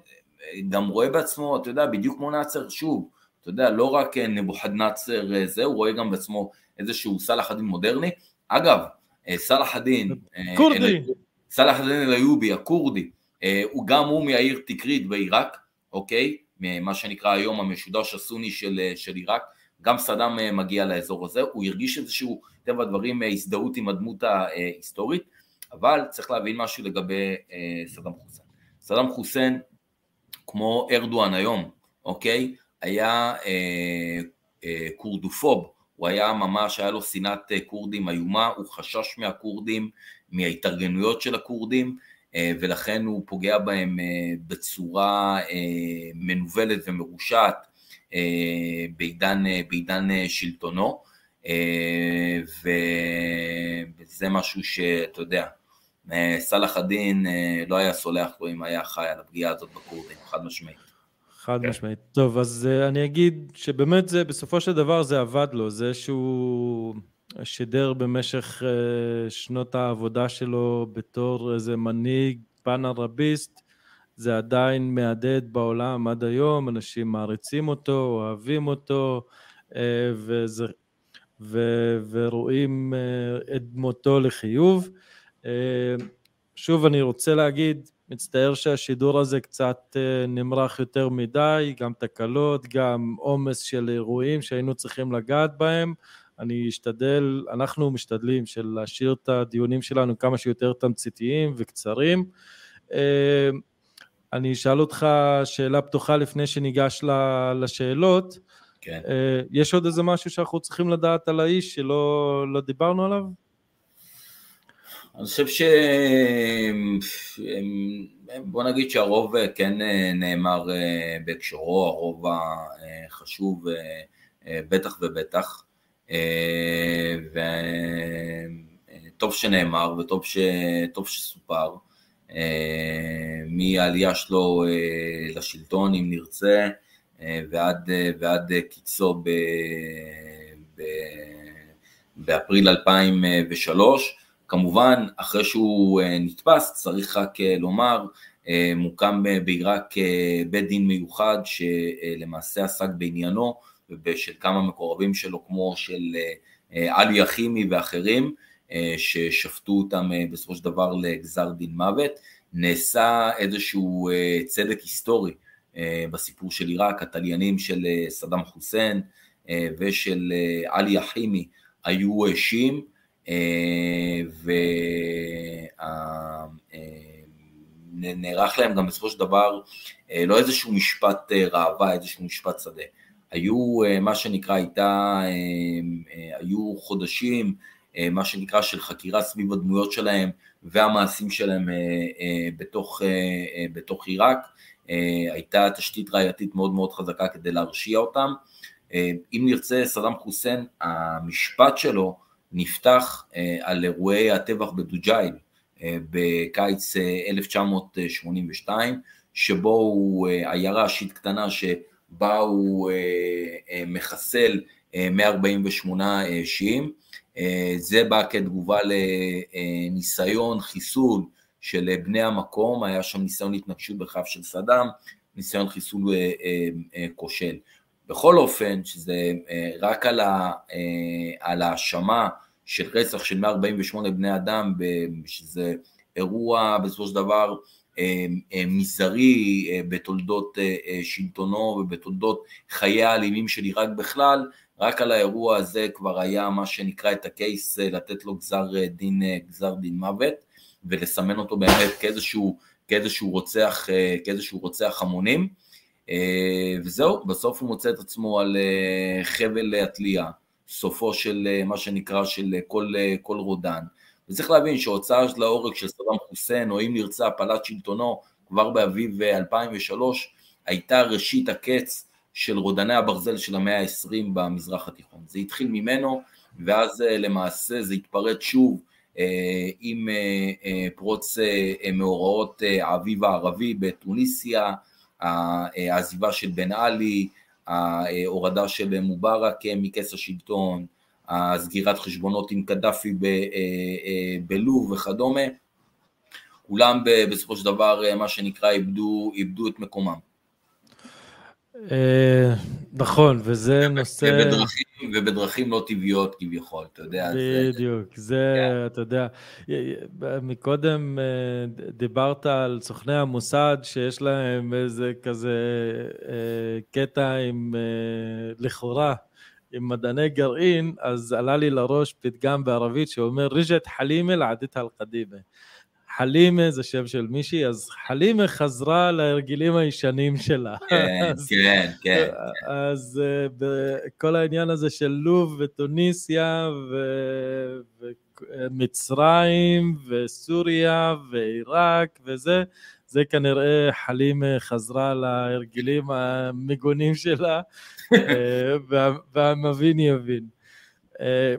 גם רואה בעצמו, אתה יודע, בדיוק כמו נאצר, שוב, אתה יודע, לא רק נבוכדנאצר אה, זה, הוא רואה גם בעצמו איזשהו סלאח א-דין מודרני. אגב, אה, סלאח א-דין, כורדי, סלאח א-דין אל-איובי, הכורדי, הוא גם הוא מהעיר תקרית בעיראק, אוקיי? מה שנקרא היום המשודש הסוני של, של עיראק, גם סדאם אה, מגיע לאזור הזה, הוא הרגיש איזשהו, טבע הדברים, אה, הזדהות עם הדמות ההיסטורית, אבל צריך להבין משהו לגבי אה, סדאם חוסיין. סדאם חוסיין, כמו ארדואן היום, אוקיי? היה אה, אה, קורדופוב, הוא היה ממש, היה לו שנאת כורדים איומה, הוא חשש מהכורדים, מההתארגנויות של הכורדים, אה, ולכן הוא פוגע בהם אה, בצורה אה, מנוולת ומרושעת בעידן, בעידן שלטונו, וזה משהו שאתה יודע, סלאח א-דין לא היה סולח לו אם היה חי על הפגיעה הזאת בכורדים, חד משמעית. חד כן. משמעית. טוב, אז אני אגיד שבאמת זה, בסופו של דבר זה עבד לו, זה שהוא שידר במשך אה, שנות העבודה שלו בתור איזה מנהיג פן-ערביסט, זה עדיין מהדהד בעולם עד היום, אנשים מעריצים אותו, אוהבים אותו, אה, וזה, ו, ורואים אה, את דמותו לחיוב. שוב, אני רוצה להגיד, מצטער שהשידור הזה קצת נמרח יותר מדי, גם תקלות, גם עומס של אירועים שהיינו צריכים לגעת בהם. אני אשתדל, אנחנו משתדלים של להשאיר את הדיונים שלנו כמה שיותר תמציתיים וקצרים. אה, אני אשאל אותך שאלה פתוחה לפני שניגש לשאלות. כן. אה, יש עוד איזה משהו שאנחנו צריכים לדעת על האיש שלא לא דיברנו עליו? אני חושב ש... בוא נגיד שהרוב כן נאמר בהקשרו, הרוב החשוב בטח ובטח. אה, וטוב שנאמר וטוב ש... שסופר, אה, מהעלייה שלו אה, לשלטון אם נרצה ועד, ועד קיצו ב... ב... באפריל 2003, כמובן אחרי שהוא נתפס צריך רק לומר מוקם בעיראק בית דין מיוחד שלמעשה עסק בעניינו ושל כמה מקורבים שלו כמו של אה, עלי יחימי ואחרים אה, ששפטו אותם אה, בסופו של דבר לגזר דין מוות. נעשה איזשהו צדק היסטורי בסיפור של עיראק, התליינים של סדאם חוסיין ושל עלי יחימי היו שיעים ונערך להם גם בסופו של דבר לא איזשהו משפט ראווה, איזשהו משפט שדה. היו אה, מה שנקרא הייתה, אה, אה, היו חודשים מה שנקרא של חקירה סביב הדמויות שלהם והמעשים שלהם בתוך, בתוך עיראק, הייתה תשתית ראייתית מאוד מאוד חזקה כדי להרשיע אותם. אם נרצה, סדאם חוסיין, המשפט שלו נפתח על אירועי הטבח בדוג'ייל בקיץ 1982, שבו הוא עיירה שיעית קטנה ש... בה הוא אה, אה, מחסל 148 אה, שיעים. זה בא כתגובה לניסיון חיסול של בני המקום, היה שם ניסיון התנגשות בחייו של סדאם, ניסיון חיסול כושל. בכל אופן, שזה רק על ההאשמה של רצח של 148 בני אדם, שזה אירוע בסופו של דבר מזערי בתולדות שלטונו ובתולדות חיי האלימים של עיראק בכלל, רק על האירוע הזה כבר היה מה שנקרא את הקייס לתת לו גזר דין, גזר דין מוות ולסמן אותו באמת כאיזשהו, כאיזשהו, רוצח, כאיזשהו רוצח המונים. וזהו, בסוף הוא מוצא את עצמו על חבל התלייה, סופו של מה שנקרא של כל, כל רודן וצריך להבין שהוצאה להורג של סדאם חוסיין, או אם נרצה הפלת שלטונו, כבר באביב 2003, הייתה ראשית הקץ של רודני הברזל של המאה ה-20 במזרח התיכון. זה התחיל ממנו, ואז למעשה זה התפרט שוב עם פרוץ מאורעות האביב הערבי בתוניסיה, העזיבה של בן עלי, ההורדה של מובארק מכס השלטון, הסגירת חשבונות עם קדאפי אה, אה, בלוב וכדומה, כולם בסופו של דבר אה, מה שנקרא איבדו, איבדו את מקומם. נכון, וזה נושא... ובדרכים, ובדרכים לא טבעיות כביכול, אתה יודע. בדיוק, זה, כן. אתה יודע, מקודם דיברת על סוכני המוסד שיש להם איזה כזה קטע עם לכאורה עם מדעני גרעין, אז עלה לי לראש פתגם בערבית שאומר ריג'ת חלימה לעדתה אל-קדימה. חלימה זה שם של מישהי, אז חלימה חזרה להרגלים הישנים שלה. כן, אז, כן, כן. אז כל העניין הזה של לוב וטוניסיה ומצרים וסוריה ועיראק וזה, זה כנראה חלימה חזרה להרגלים המגונים שלה, אה, והמבין יבין. אה,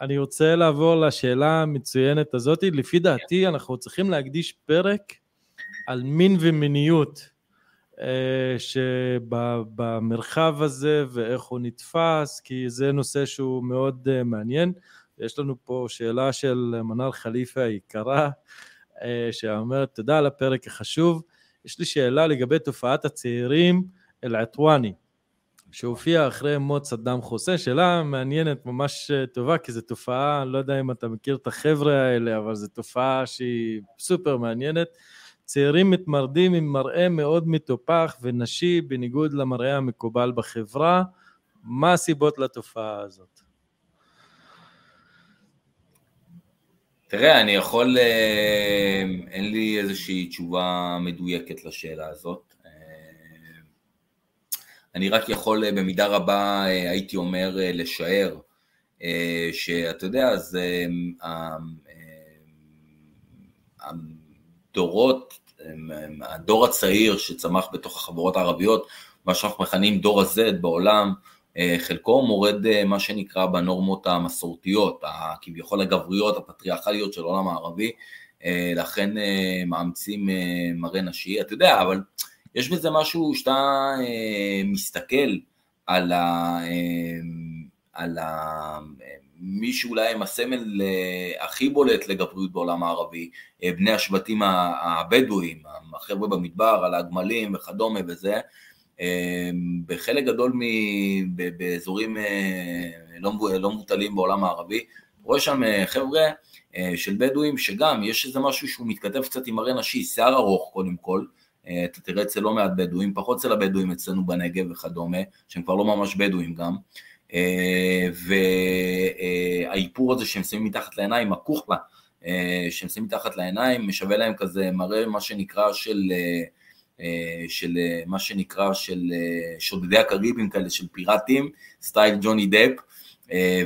אני רוצה לעבור לשאלה המצוינת הזאת. לפי דעתי אנחנו צריכים להקדיש פרק על מין ומיניות אה, שבמרחב הזה ואיך הוא נתפס, כי זה נושא שהוא מאוד מעניין. יש לנו פה שאלה של מנאל חליפה היקרה, שאומרת תודה על הפרק החשוב. יש לי שאלה לגבי תופעת הצעירים אל-עטואני. שהופיע אחרי מות סדאם חוסיין, שאלה מעניינת, ממש אה, טובה, כי זו תופעה, אני לא יודע אם אתה מכיר את החבר'ה האלה, אבל זו תופעה שהיא סופר מעניינת. צעירים מתמרדים עם מראה מאוד מטופח ונשי, בניגוד למראה המקובל בחברה. מה הסיבות לתופעה הזאת? תראה, אני יכול, אה, אין לי איזושהי תשובה מדויקת לשאלה הזאת. אני רק יכול אה, במידה רבה, אה, הייתי אומר, אה, לשער, שאתה יודע, אז הדורות, הדור הצעיר שצמח בתוך החברות הערביות, מה שאנחנו מכנים דור ה-Z בעולם, חלקו מורד מה שנקרא בנורמות המסורתיות, כביכול הגבריות, הפטריארכליות של העולם הערבי, לכן מאמצים מראה נשי, אתה יודע, אבל יש בזה משהו שאתה אה, מסתכל על, ה, אה, על ה, מי שאולי הם הסמל אה, הכי בולט לגבריות בעולם הערבי, אה, בני השבטים הבדואים, החבר'ה במדבר, על הגמלים וכדומה וזה, אה, בחלק גדול מ, באזורים אה, לא, לא מבוטלים בעולם הערבי, רואה שם אה, חבר'ה אה, של בדואים שגם יש איזה משהו שהוא מתכתב קצת עם מראה נשי, שיער ארוך קודם כל, אתה תראה אצל לא מעט בדואים, פחות אצל הבדואים אצלנו בנגב וכדומה, שהם כבר לא ממש בדואים גם, והאיפור הזה שהם שמים מתחת לעיניים, הכוחלה, שהם שמים מתחת לעיניים, משווה להם כזה, מראה מה שנקרא של, של מה שנקרא של שודדי הקריבים כאלה, של פיראטים, סטייל ג'וני דפ,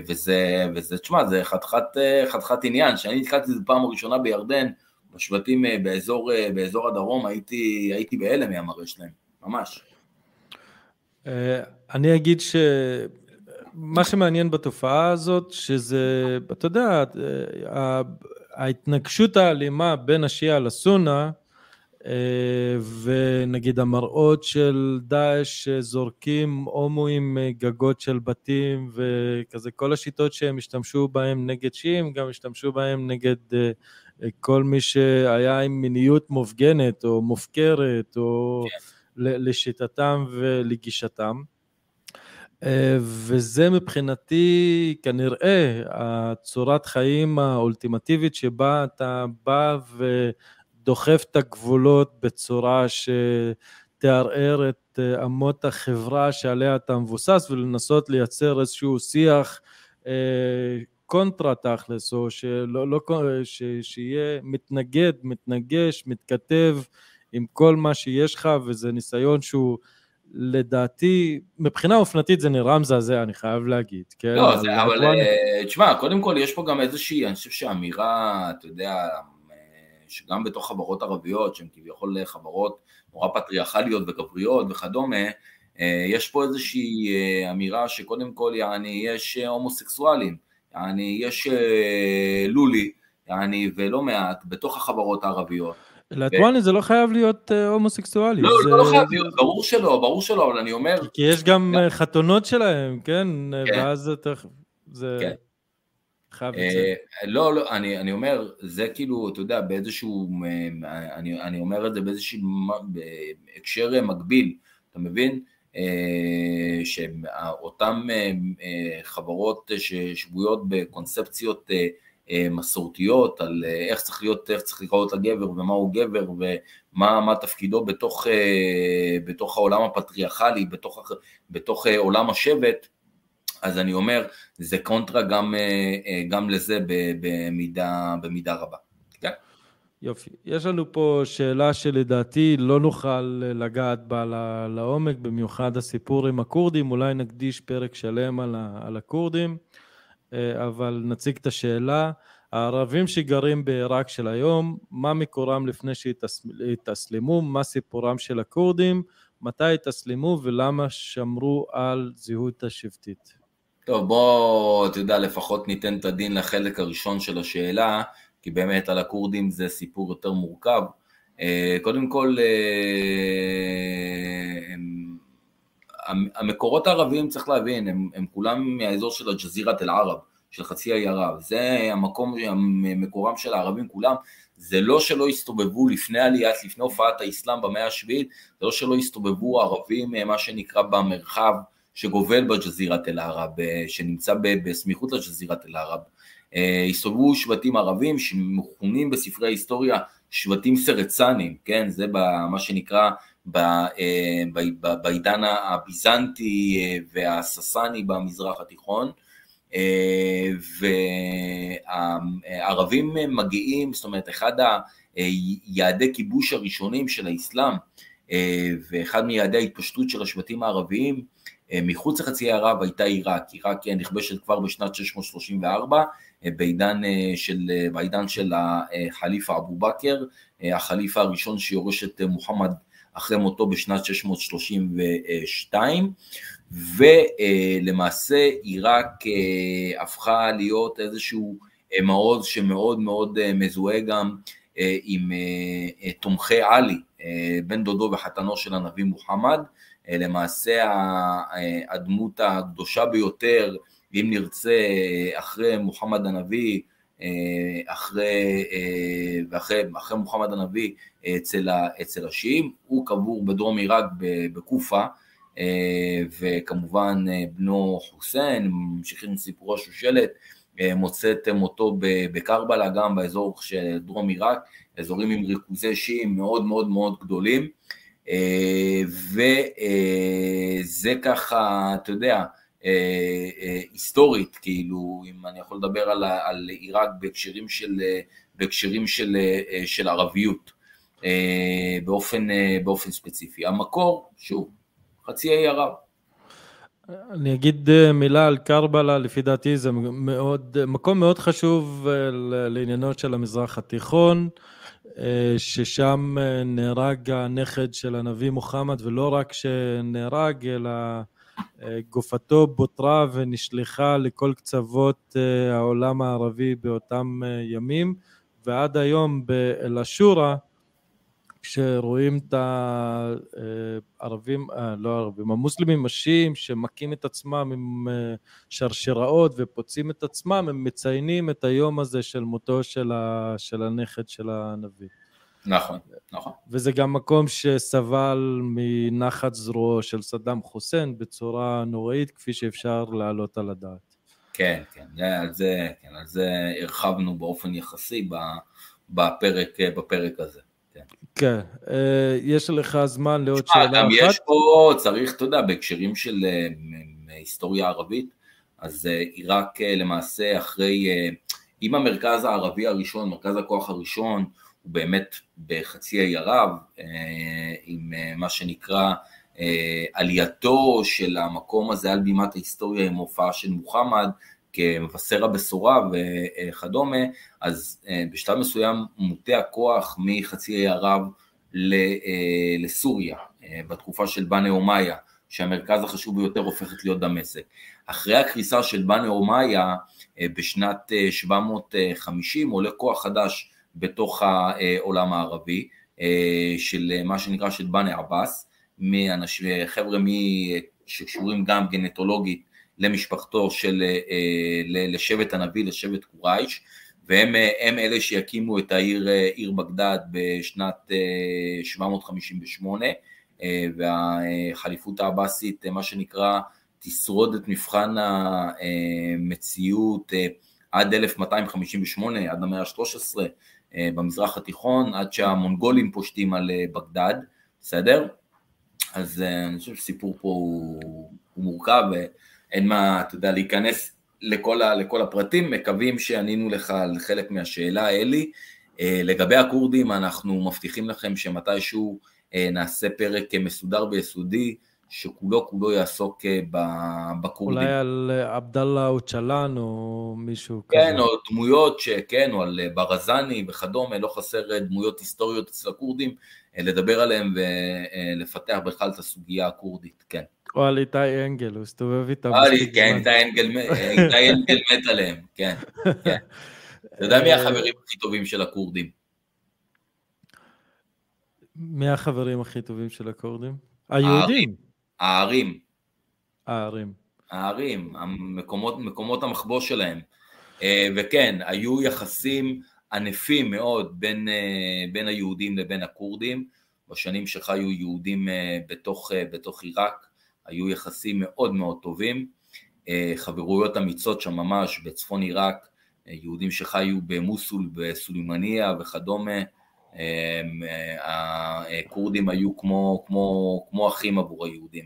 וזה, וזה, תשמע, זה חתיכת, חתיכת עניין, שאני נתקלתי בזה פעם ראשונה בירדן, בשבטים אה, באזור, אה, באזור הדרום, הייתי, הייתי בהלם מהמראה שלהם, ממש. אה, אני אגיד שמה שמעניין בתופעה הזאת, שזה, אתה יודע, ההתנגשות האלימה בין השיעה לסונה, ונגיד המראות של דאעש שזורקים הומואים גגות של בתים וכזה כל השיטות שהם השתמשו בהם נגד שיעים גם השתמשו בהם נגד כל מי שהיה עם מיניות מופגנת או מופקרת או כן. לשיטתם ולגישתם. אה, וזה מבחינתי כנראה הצורת חיים האולטימטיבית שבה אתה בא ודוחף את הגבולות בצורה שתערער את אה, אמות החברה שעליה אתה מבוסס ולנסות לייצר איזשהו שיח אה, קונטרה תכלס, או שלא, לא, ש, שיהיה מתנגד, מתנגש, מתכתב עם כל מה שיש לך, וזה ניסיון שהוא לדעתי, מבחינה אופנתית זה נראה מזעזע, אני חייב להגיד, כן? לא, זה, אבל uh, תשמע, קודם כל יש פה גם איזושהי, אני חושב שאמירה, אתה יודע, שגם בתוך חברות ערביות, שהן כביכול חברות נורא פטריארכליות וגבריות וכדומה, אה, יש פה איזושהי אה, אמירה שקודם כל, יעני, יש הומוסקסואלים, יעני, יש לולי, יעני, ולא מעט, בתוך החברות הערביות. לטואני זה לא חייב להיות אה, הומוסקסואלי. לא, זה לא חייב להיות, ברור שלא, ברור שלא, אבל אני אומר... כי יש גם אה, חתונות שלהם, כן? כן. ואז זה... חייב לצאת. לא, לא, אני אומר, זה כאילו, אתה יודע, באיזשהו, אני אומר את זה באיזשהו הקשר מקביל, אתה מבין? שאותן חברות ששבויות בקונספציות אה, מסורתיות על אה, איך צריך להיות, איך צריך לקרוא לגבר ומה הוא גבר ומה תפקידו בתוך, אה, בתוך העולם הפטריארכלי, בתוך, בתוך עולם השבט, אז אני אומר, זה קונטרה גם, גם לזה במידה, במידה רבה. כן? יופי. יש לנו פה שאלה שלדעתי לא נוכל לגעת בה לעומק, במיוחד הסיפור עם הכורדים, אולי נקדיש פרק שלם על הכורדים. אה, אבל נציג את השאלה. הערבים שגרים בעיראק של היום, מה מקורם לפני שהתאסלמו, מה סיפורם של הכורדים, מתי התאסלמו ולמה שמרו על זהות השבטית. טוב, בוא, אתה יודע, לפחות ניתן את הדין לחלק הראשון של השאלה, כי באמת על הכורדים זה סיפור יותר מורכב. אה, קודם כל, אה, המקורות הערביים, צריך להבין, הם, הם כולם מהאזור של הג'זירת אל-ערב, של חצי האי ערב, זה המקום, מקורם של הערבים כולם, זה לא שלא הסתובבו לפני עליית, לפני הופעת האסלאם במאה השביעית, זה לא שלא הסתובבו ערבים, מה שנקרא במרחב שגובל בג'זירת אל-ערב, שנמצא בסמיכות לג'זירת אל-ערב. אה, הסתובבו שבטים ערבים שמכונים בספרי ההיסטוריה שבטים סרצנים, כן, זה מה שנקרא אה, בעידן הביזנטי אה, והססני במזרח התיכון, אה, והערבים מגיעים, זאת אומרת, אחד היעדי כיבוש הראשונים של האסלאם, ואחד מיעדי ההתפשטות של השבטים הערביים, מחוץ לחצי ערב הייתה עיראק, עיראק נכבשת כבר בשנת 634 בעידן של, בעידן של החליפה אבו בכר, החליפה הראשון שיורש את מוחמד אחרי מותו בשנת 632, ולמעשה עיראק אה, הפכה להיות איזשהו אה, מעוז שמאוד מאוד אה, מזוהה גם עם תומכי עלי, בן דודו וחתנו של הנביא מוחמד, למעשה הדמות הקדושה ביותר, אם נרצה, אחרי מוחמד הנביא, אחרי, ואחרי אחרי מוחמד הנביא אצל, אצל השיעים, הוא קבור בדרום עיראק בקופה, וכמובן בנו חוסיין, ממשיכים סיפורו שושלת, מוצא את מותו בקרבלה, גם באזור של דרום עיראק, אזורים עם ריכוזי שיעים מאוד מאוד מאוד גדולים, וזה ככה, אתה יודע, אה, אה, היסטורית, כאילו, אם אני יכול לדבר על, על עיראק בהקשרים של, בהקשרים של, של ערביות, אה, באופן, באופן ספציפי. המקור, שוב, חצי האי ערב. אני אגיד מילה על קרבלה, לפי דעתי זה מאוד, מקום מאוד חשוב לעניינו של המזרח התיכון, ששם נהרג הנכד של הנביא מוחמד, ולא רק שנהרג, אלא גופתו בוטרה ונשלחה לכל קצוות אה, העולם הערבי באותם אה, ימים, ועד היום באל-אשורה, כשרואים את הערבים, אה, לא הערבים, המוסלמים השיעים שמכים את עצמם עם שרשראות ופוצעים את עצמם, הם מציינים את היום הזה של מותו של, ה, של הנכד של הנביא. נכון, נכון. וזה גם מקום שסבל מנחת זרועו של סדאם חוסיין בצורה נוראית, כפי שאפשר להעלות על הדעת. כן, כן, על זה, כן, על זה הרחבנו באופן יחסי בפרק, בפרק הזה. כן, כן. אה, יש לך זמן לעוד שאלה אחת? גם יש פה, צריך, אתה יודע, בהקשרים של אה, היסטוריה ערבית, אז אה, עיראק למעשה אחרי, אם המרכז הערבי הראשון, מרכז הכוח הראשון, הוא באמת בחצי האי ערב, עם מה שנקרא עלייתו של המקום הזה על בימת ההיסטוריה עם הופעה של מוחמד, כמבשר הבשורה וכדומה, אז אה, בשלב מסוים מוטה הכוח מחצי האי ערב אה, לסוריה, אה, בתקופה של בני אומיה, שהמרכז החשוב ביותר הופכת להיות דמשק. אחרי הקריסה של בני אומיה בשנת 750 עולה כוח חדש בתוך העולם הערבי, של מה שנקרא של בני עבאס, חבר'ה שקשורים גם גנטולוגית למשפחתו של, אה, לשבט הנביא, לשבט קורייש, והם אלה שיקימו את העיר עיר בגדד בשנת 758, אה, והחליפות העבאסית, מה שנקרא, תשרוד את מבחן המציאות עד 1258, עד המאה ה-13 במזרח התיכון, עד שהמונגולים פושטים על בגדד, בסדר? אז אני חושב שסיפור פה הוא, הוא מורכב, אין מה, אתה יודע, להיכנס לכל, ה, לכל הפרטים, מקווים שענינו לך על חלק מהשאלה, אלי. אה, לגבי הכורדים, אנחנו מבטיחים לכם שמתישהו אה, נעשה פרק מסודר ויסודי, שכולו כולו יעסוק אה, בכורדים. אולי על עבדאללה אוצ'לן או מישהו כן, כזה. כן, או דמויות שכן, או על ברזני וכדומה, לא חסר דמויות היסטוריות אצל הכורדים, לדבר עליהם ולפתח בכלל את הסוגיה הכורדית, כן. או על איתי אנגל, הוא הסתובב איתם. כן, איתי אנגל מת עליהם, כן, כן. אתה יודע מי אה, החברים הכי טובים של הכורדים? מי החברים הכי טובים של הכורדים? היהודים. הערים. הערים. הערים, המקומות, מקומות המחבוש שלהם. אה, וכן, היו יחסים ענפים מאוד בין, אה, בין היהודים לבין הכורדים, בשנים שחיו יהודים בתוך, בתוך עיראק. היו יחסים מאוד מאוד טובים, אה, חברויות אמיצות שם ממש בצפון עיראק, אה, יהודים שחיו במוסול, בסולימניה וכדומה, אה, הכורדים היו כמו, כמו, כמו אחים עבור היהודים.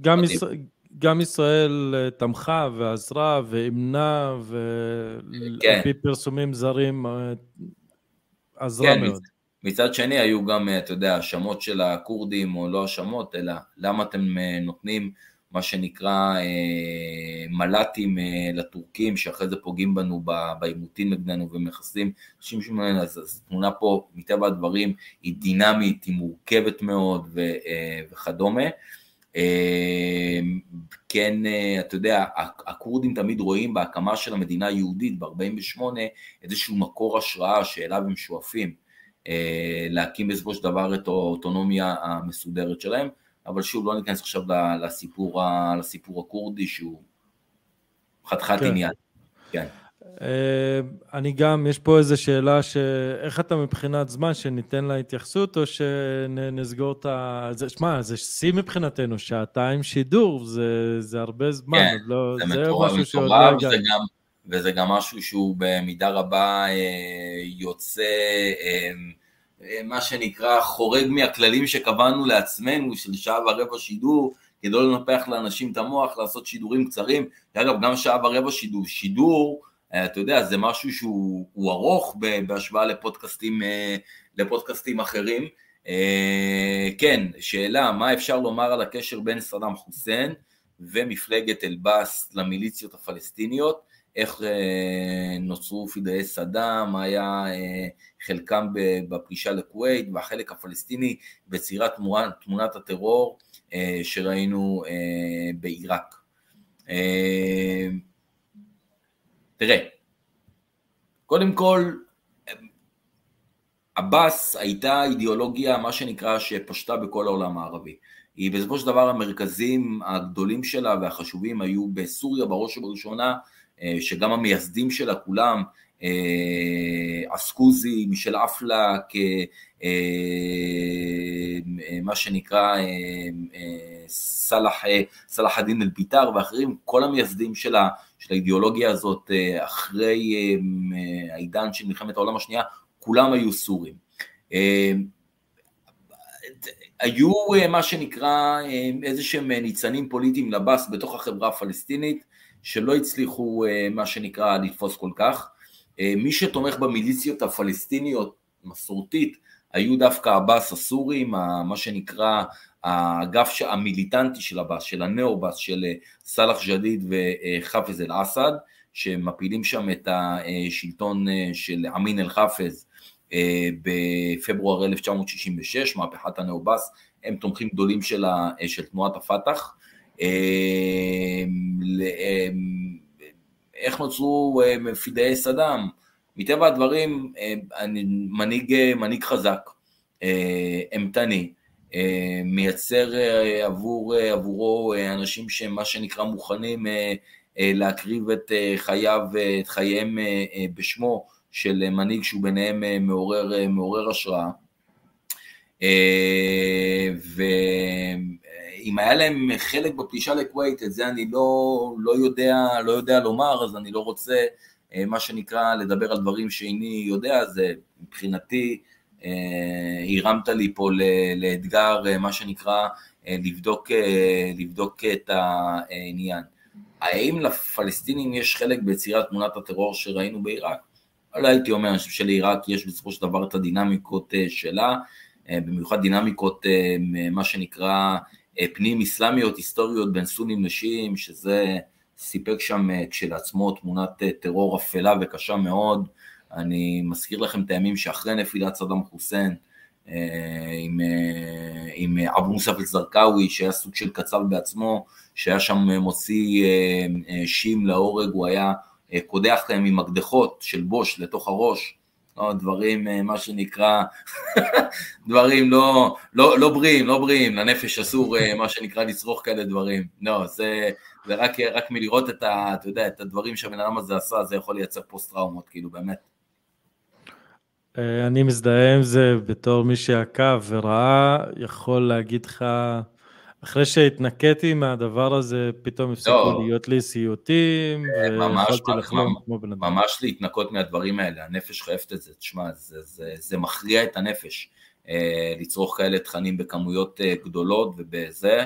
גם, ישראל, גם ישראל תמכה ועזרה ואימנה ועל כן. פי פרסומים זרים עזרה כן, מאוד. מצד שני היו גם, אתה יודע, האשמות של הכורדים, או לא האשמות, אלא למה אתם אה, נותנים מה שנקרא אה, מל"טים אה, לטורקים, שאחרי זה פוגעים בנו בעימותים נגדנו ומכסים אנשים שמעניין, אז, אז התמונה פה, מטבע הדברים, היא דינמית, היא מורכבת מאוד ו, וכדומה. כן, אתה יודע, הכורדים תמיד רואים בהקמה של המדינה היהודית ב-48 איזשהו מקור השראה שאליו הם שואפים. אה, להקים בסופו של דבר את האוטונומיה המסודרת שלהם, אבל שוב לא ניכנס עכשיו לסיפור, לסיפור הכורדי שהוא חתיכת כן. עניין. כן. אה, אני גם, יש פה איזו שאלה, שאיך אתה מבחינת זמן, שניתן לה התייחסות, או שנסגור את ה... שמע, זה שיא מבחינתנו, שעתיים שידור, זה, זה הרבה זמן, כן, לא, זה, זה משהו שעוד לא הגענו. וזה גם משהו שהוא במידה רבה אה, יוצא, אה, אה, מה שנקרא, חורג מהכללים שקבענו לעצמנו של שעה ורבע שידור, כדי לא לנפח לאנשים את המוח, לעשות שידורים קצרים. אגב, גם שעה ורבע שידור, שידור, אתה יודע, זה משהו שהוא ארוך בהשוואה לפודקאסטים, לפודקאסטים אחרים. כן, שאלה, מה אפשר לומר על הקשר בין סדאם חוסיין ומפלגת אל-באס למיליציות הפלסטיניות? איך אה, נוצרו פידאי סדאם, מה היה אה, חלקם בפלישה לכווית, והחלק הפלסטיני בצירת תמונת הטרור אה, שראינו בעיראק. תראה, קודם כל, עבאס הייתה אידיאולוגיה, מה שנקרא, שפשטה בכל העולם הערבי. היא בסופו של דבר המרכזים הגדולים שלה והחשובים היו בסוריה בראש ובראשונה, אה, שגם המייסדים שלה כולם אסקוזי, מישל אפלק, מה שנקרא סלאח, סלאח א-דין אל-ביטר ואחרים, כל המייסדים של, ה, של האידיאולוגיה הזאת אחרי העידן של מלחמת העולם השנייה, כולם היו סורים. היו מה שנקרא איזה שהם ניצנים פוליטיים לבס בתוך החברה הפלסטינית, שלא הצליחו מה שנקרא לתפוס כל כך. מי שתומך במיליציות הפלסטיניות מסורתית היו דווקא עבאס הסורים, מה שנקרא האגף המיליטנטי של עבאס, של הנאו-בס, של סאלח ג'דיד וחאפז אל-אסד, שמפילים שם את השלטון של אמין אל-חאפז בפברואר 1966, מהפכת הנאו-בס, הם תומכים גדולים של, של תנועת הפת"ח. איך נוצרו מפדאי סדאם? מטבע הדברים, מנהיג, מנהיג חזק, אימתני, מייצר עבור, עבורו אנשים שהם מה שנקרא מוכנים להקריב את חייו, את חייהם בשמו של מנהיג שהוא ביניהם מעורר, מעורר השראה. ואם היה להם חלק בפלישה לכווית, את זה אני לא, לא, יודע, לא יודע לומר, אז אני לא רוצה, מה שנקרא, לדבר על דברים שאיני יודע, זה מבחינתי, הרמת לי פה לאתגר, מה שנקרא, לבדוק, לבדוק את העניין. האם לפלסטינים יש חלק ביצירת תמונת הטרור שראינו בעיראק? לא הייתי אומר, אני חושב שלעיראק יש בסופו של דבר את הדינמיקות שלה, במיוחד דינמיקות, מה שנקרא, פנים אסלאמיות, היסטוריות בין סונים לשיעים, שזה סיפק שם כשלעצמו תמונת טרור אפלה וקשה מאוד. אני מזכיר לכם את הימים שאחרי נפילת סדאם חוסיין, עם, עם אבו מוסף אל-זרקאווי, שהיה סוג של קצב בעצמו, שהיה שם מוציא שיעים להורג, הוא היה קודח להם עם מקדחות של בוש לתוך הראש, לא, דברים, מה שנקרא, דברים לא, לא, לא בריאים, לא בריאים, לנפש אסור, מה שנקרא, לצרוך כאלה דברים. לא, זה, זה רק, רק מלראות את, ה, אתה יודע, את הדברים שהבן אדם הזה עשה, זה יכול לייצר פוסט טראומות, כאילו, באמת. אני מזדהה עם זה בתור מי שעקב וראה, יכול להגיד לך, אחרי שהתנקיתי מהדבר הזה, פתאום הפסיקו לא, להיות לי סיוטים, ויכולתי לחלום כמו בן אדם. ממש להתנקות מהדברים האלה, הנפש חייבת את זה, תשמע, זה, זה, זה מכריע את הנפש, לצרוך כאלה תכנים בכמויות גדולות ובזה,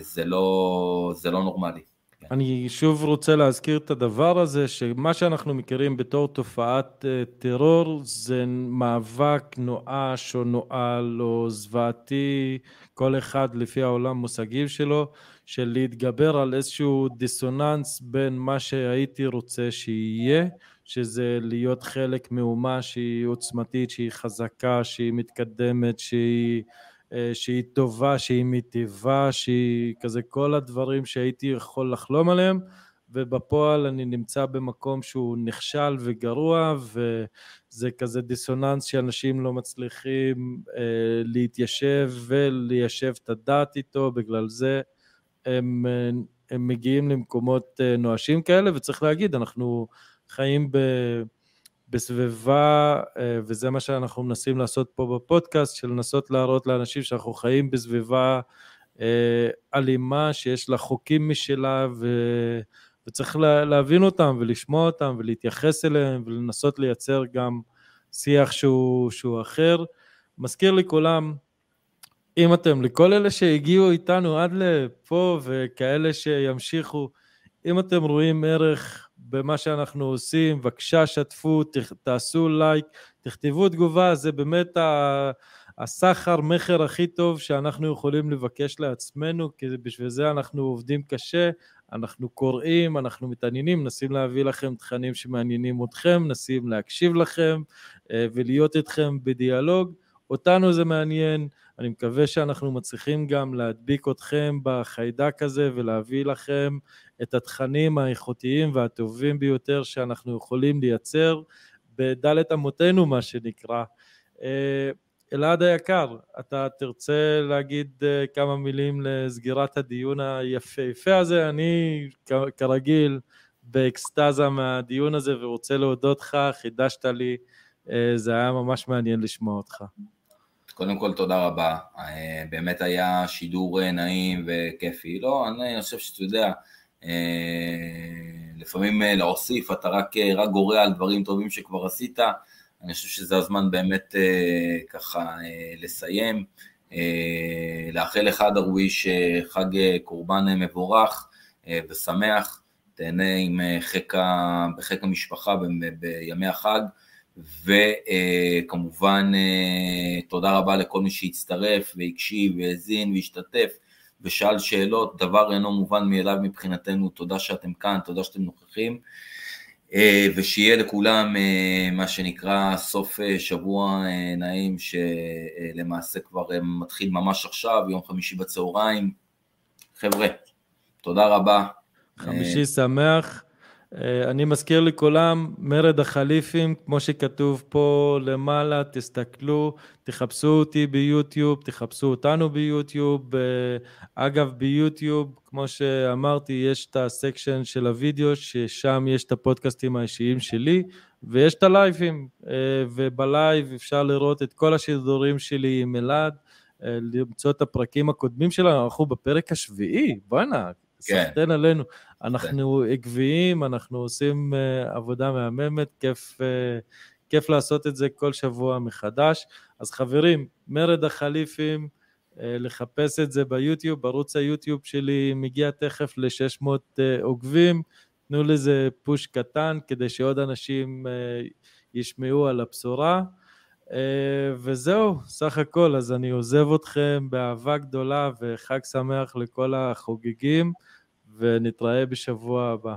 זה לא, זה לא נורמלי. אני שוב רוצה להזכיר את הדבר הזה, שמה שאנחנו מכירים בתור תופעת טרור זה מאבק נואש או נואל או זוועתי, כל אחד לפי העולם מושגים שלו, של להתגבר על איזשהו דיסוננס בין מה שהייתי רוצה שיהיה, שזה להיות חלק מאומה שהיא עוצמתית, שהיא חזקה, שהיא מתקדמת, שהיא... שהיא טובה, שהיא מיטיבה, שהיא כזה כל הדברים שהייתי יכול לחלום עליהם, ובפועל אני נמצא במקום שהוא נכשל וגרוע, וזה כזה דיסוננס שאנשים לא מצליחים אה, להתיישב וליישב את הדעת איתו, בגלל זה הם, הם מגיעים למקומות אה, נואשים כאלה, וצריך להגיד, אנחנו חיים ב... בסביבה, אה, וזה מה שאנחנו מנסים לעשות פה בפודקאסט, של לנסות להראות לאנשים שאנחנו חיים בסביבה אה, אלימה, שיש לה חוקים משלה, ו... וצריך להבין אותם ולשמוע אותם ולהתייחס אליהם ולנסות לייצר גם שיח שהוא, שהוא אחר. מזכיר לכולם, אם אתם, לכל אלה שהגיעו איתנו עד לפה וכאלה שימשיכו, אם אתם רואים ערך במה שאנחנו עושים, בבקשה שתפו, תעשו לייק, תכתבו תגובה, זה באמת הסחר מכר הכי טוב שאנחנו יכולים לבקש לעצמנו, כי בשביל זה אנחנו עובדים קשה, אנחנו קוראים, אנחנו מתעניינים, מנסים להביא לכם תכנים שמעניינים אתכם, מנסים להקשיב לכם אה, ולהיות איתכם בדיאלוג. אותנו זה מעניין, אני מקווה שאנחנו מצליחים גם להדביק אתכם בחיידק הזה ולהביא לכם את התכנים האיכותיים והטובים ביותר שאנחנו יכולים לייצר בדלת אמותינו, מה שנקרא. אה, אלעד היקר, אתה תרצה להגיד אה, כמה מילים לסגירת הדיון היפהפה הזה? אני כרגיל באקסטזה מהדיון הזה ורוצה להודות לך, חידשת לי, זה היה ממש מעניין לשמוע אותך. קודם כל תודה רבה, אה, באמת היה שידור אה, נעים וכיפי. לא, אני חושב שאתה יודע, לפעמים להוסיף, אתה רק, רק גורע על דברים טובים שכבר עשית, אני חושב שזה הזמן באמת ככה לסיים. לאחל לך דרוויש חג קורבן מבורך ושמח, תהנה עם חיק, בחיק המשפחה בימי החג. וכמובן אה, תודה רבה לכל מי שהצטרף והקשיב והאזין והשתתף ושאל שאלות, דבר אינו מובן מאליו מבחינתנו, תודה שאתם כאן, תודה שאתם נוכחים אה, ושיהיה לכולם אה, מה שנקרא סוף שבוע נעים שלמעשה כבר מתחיל ממש עכשיו, יום חמישי בצהריים. חבר'ה, תודה רבה. חמישי שמח. אה, אני מזכיר לכולם, מרד החליפים, כמו שכתוב פה למעלה, תסתכלו, תחפשו אותי ביוטיוב, תחפשו אותנו ביוטיוב. אה, אגב, ביוטיוב, כמו שאמרתי, יש את ה section של הוידאו, ששם יש את הפודקאסטים האישיים שלי, ויש את הלייבים, אה, וב live אפשר לראות את כל השידורים שלי עם אלעד, למצוא את הפרקים הקודמים שלנו, אנחנו בפרק השביעי, בואנה, כן. סחטיין עלינו. אנחנו. עקביים, אנחנו עושים uh, עבודה מהממת, כיף, uh, כיף לעשות את זה כל שבוע מחדש. אז חברים, מרד החליפים, uh, לחפש את זה ביוטיוב, בערוץ היוטיוב שלי מגיע תכף ל-600 uh, עוקבים, תנו לזה פוש קטן כדי שעוד אנשים ישמעו על הבשורה. וזהו, סך הכל, אז אני עוזב אתכם באהבה גדולה וחג שמח לכל החוגגים. ונתראה בשבוע הבא.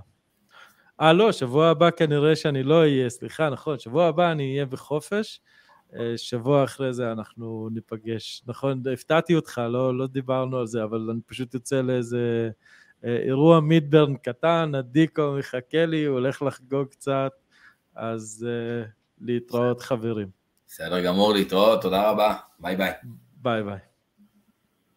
אה, לא, שבוע הבא כנראה שאני לא אהיה, סליחה, נכון, שבוע הבא אני אהיה בחופש, אה, שבוע אחרי זה אנחנו ניפגש. נכון, הפתעתי אותך, לא, לא דיברנו על זה, אבל אני פשוט יוצא לאיזה אה, אירוע מידברן קטן, הדיקו מחכה לי, הוא הולך לחגוג קצת, אז uh, להתראות חברים. בסדר גמור, להתראות, תודה רבה, ביי ביי. ביי ביי.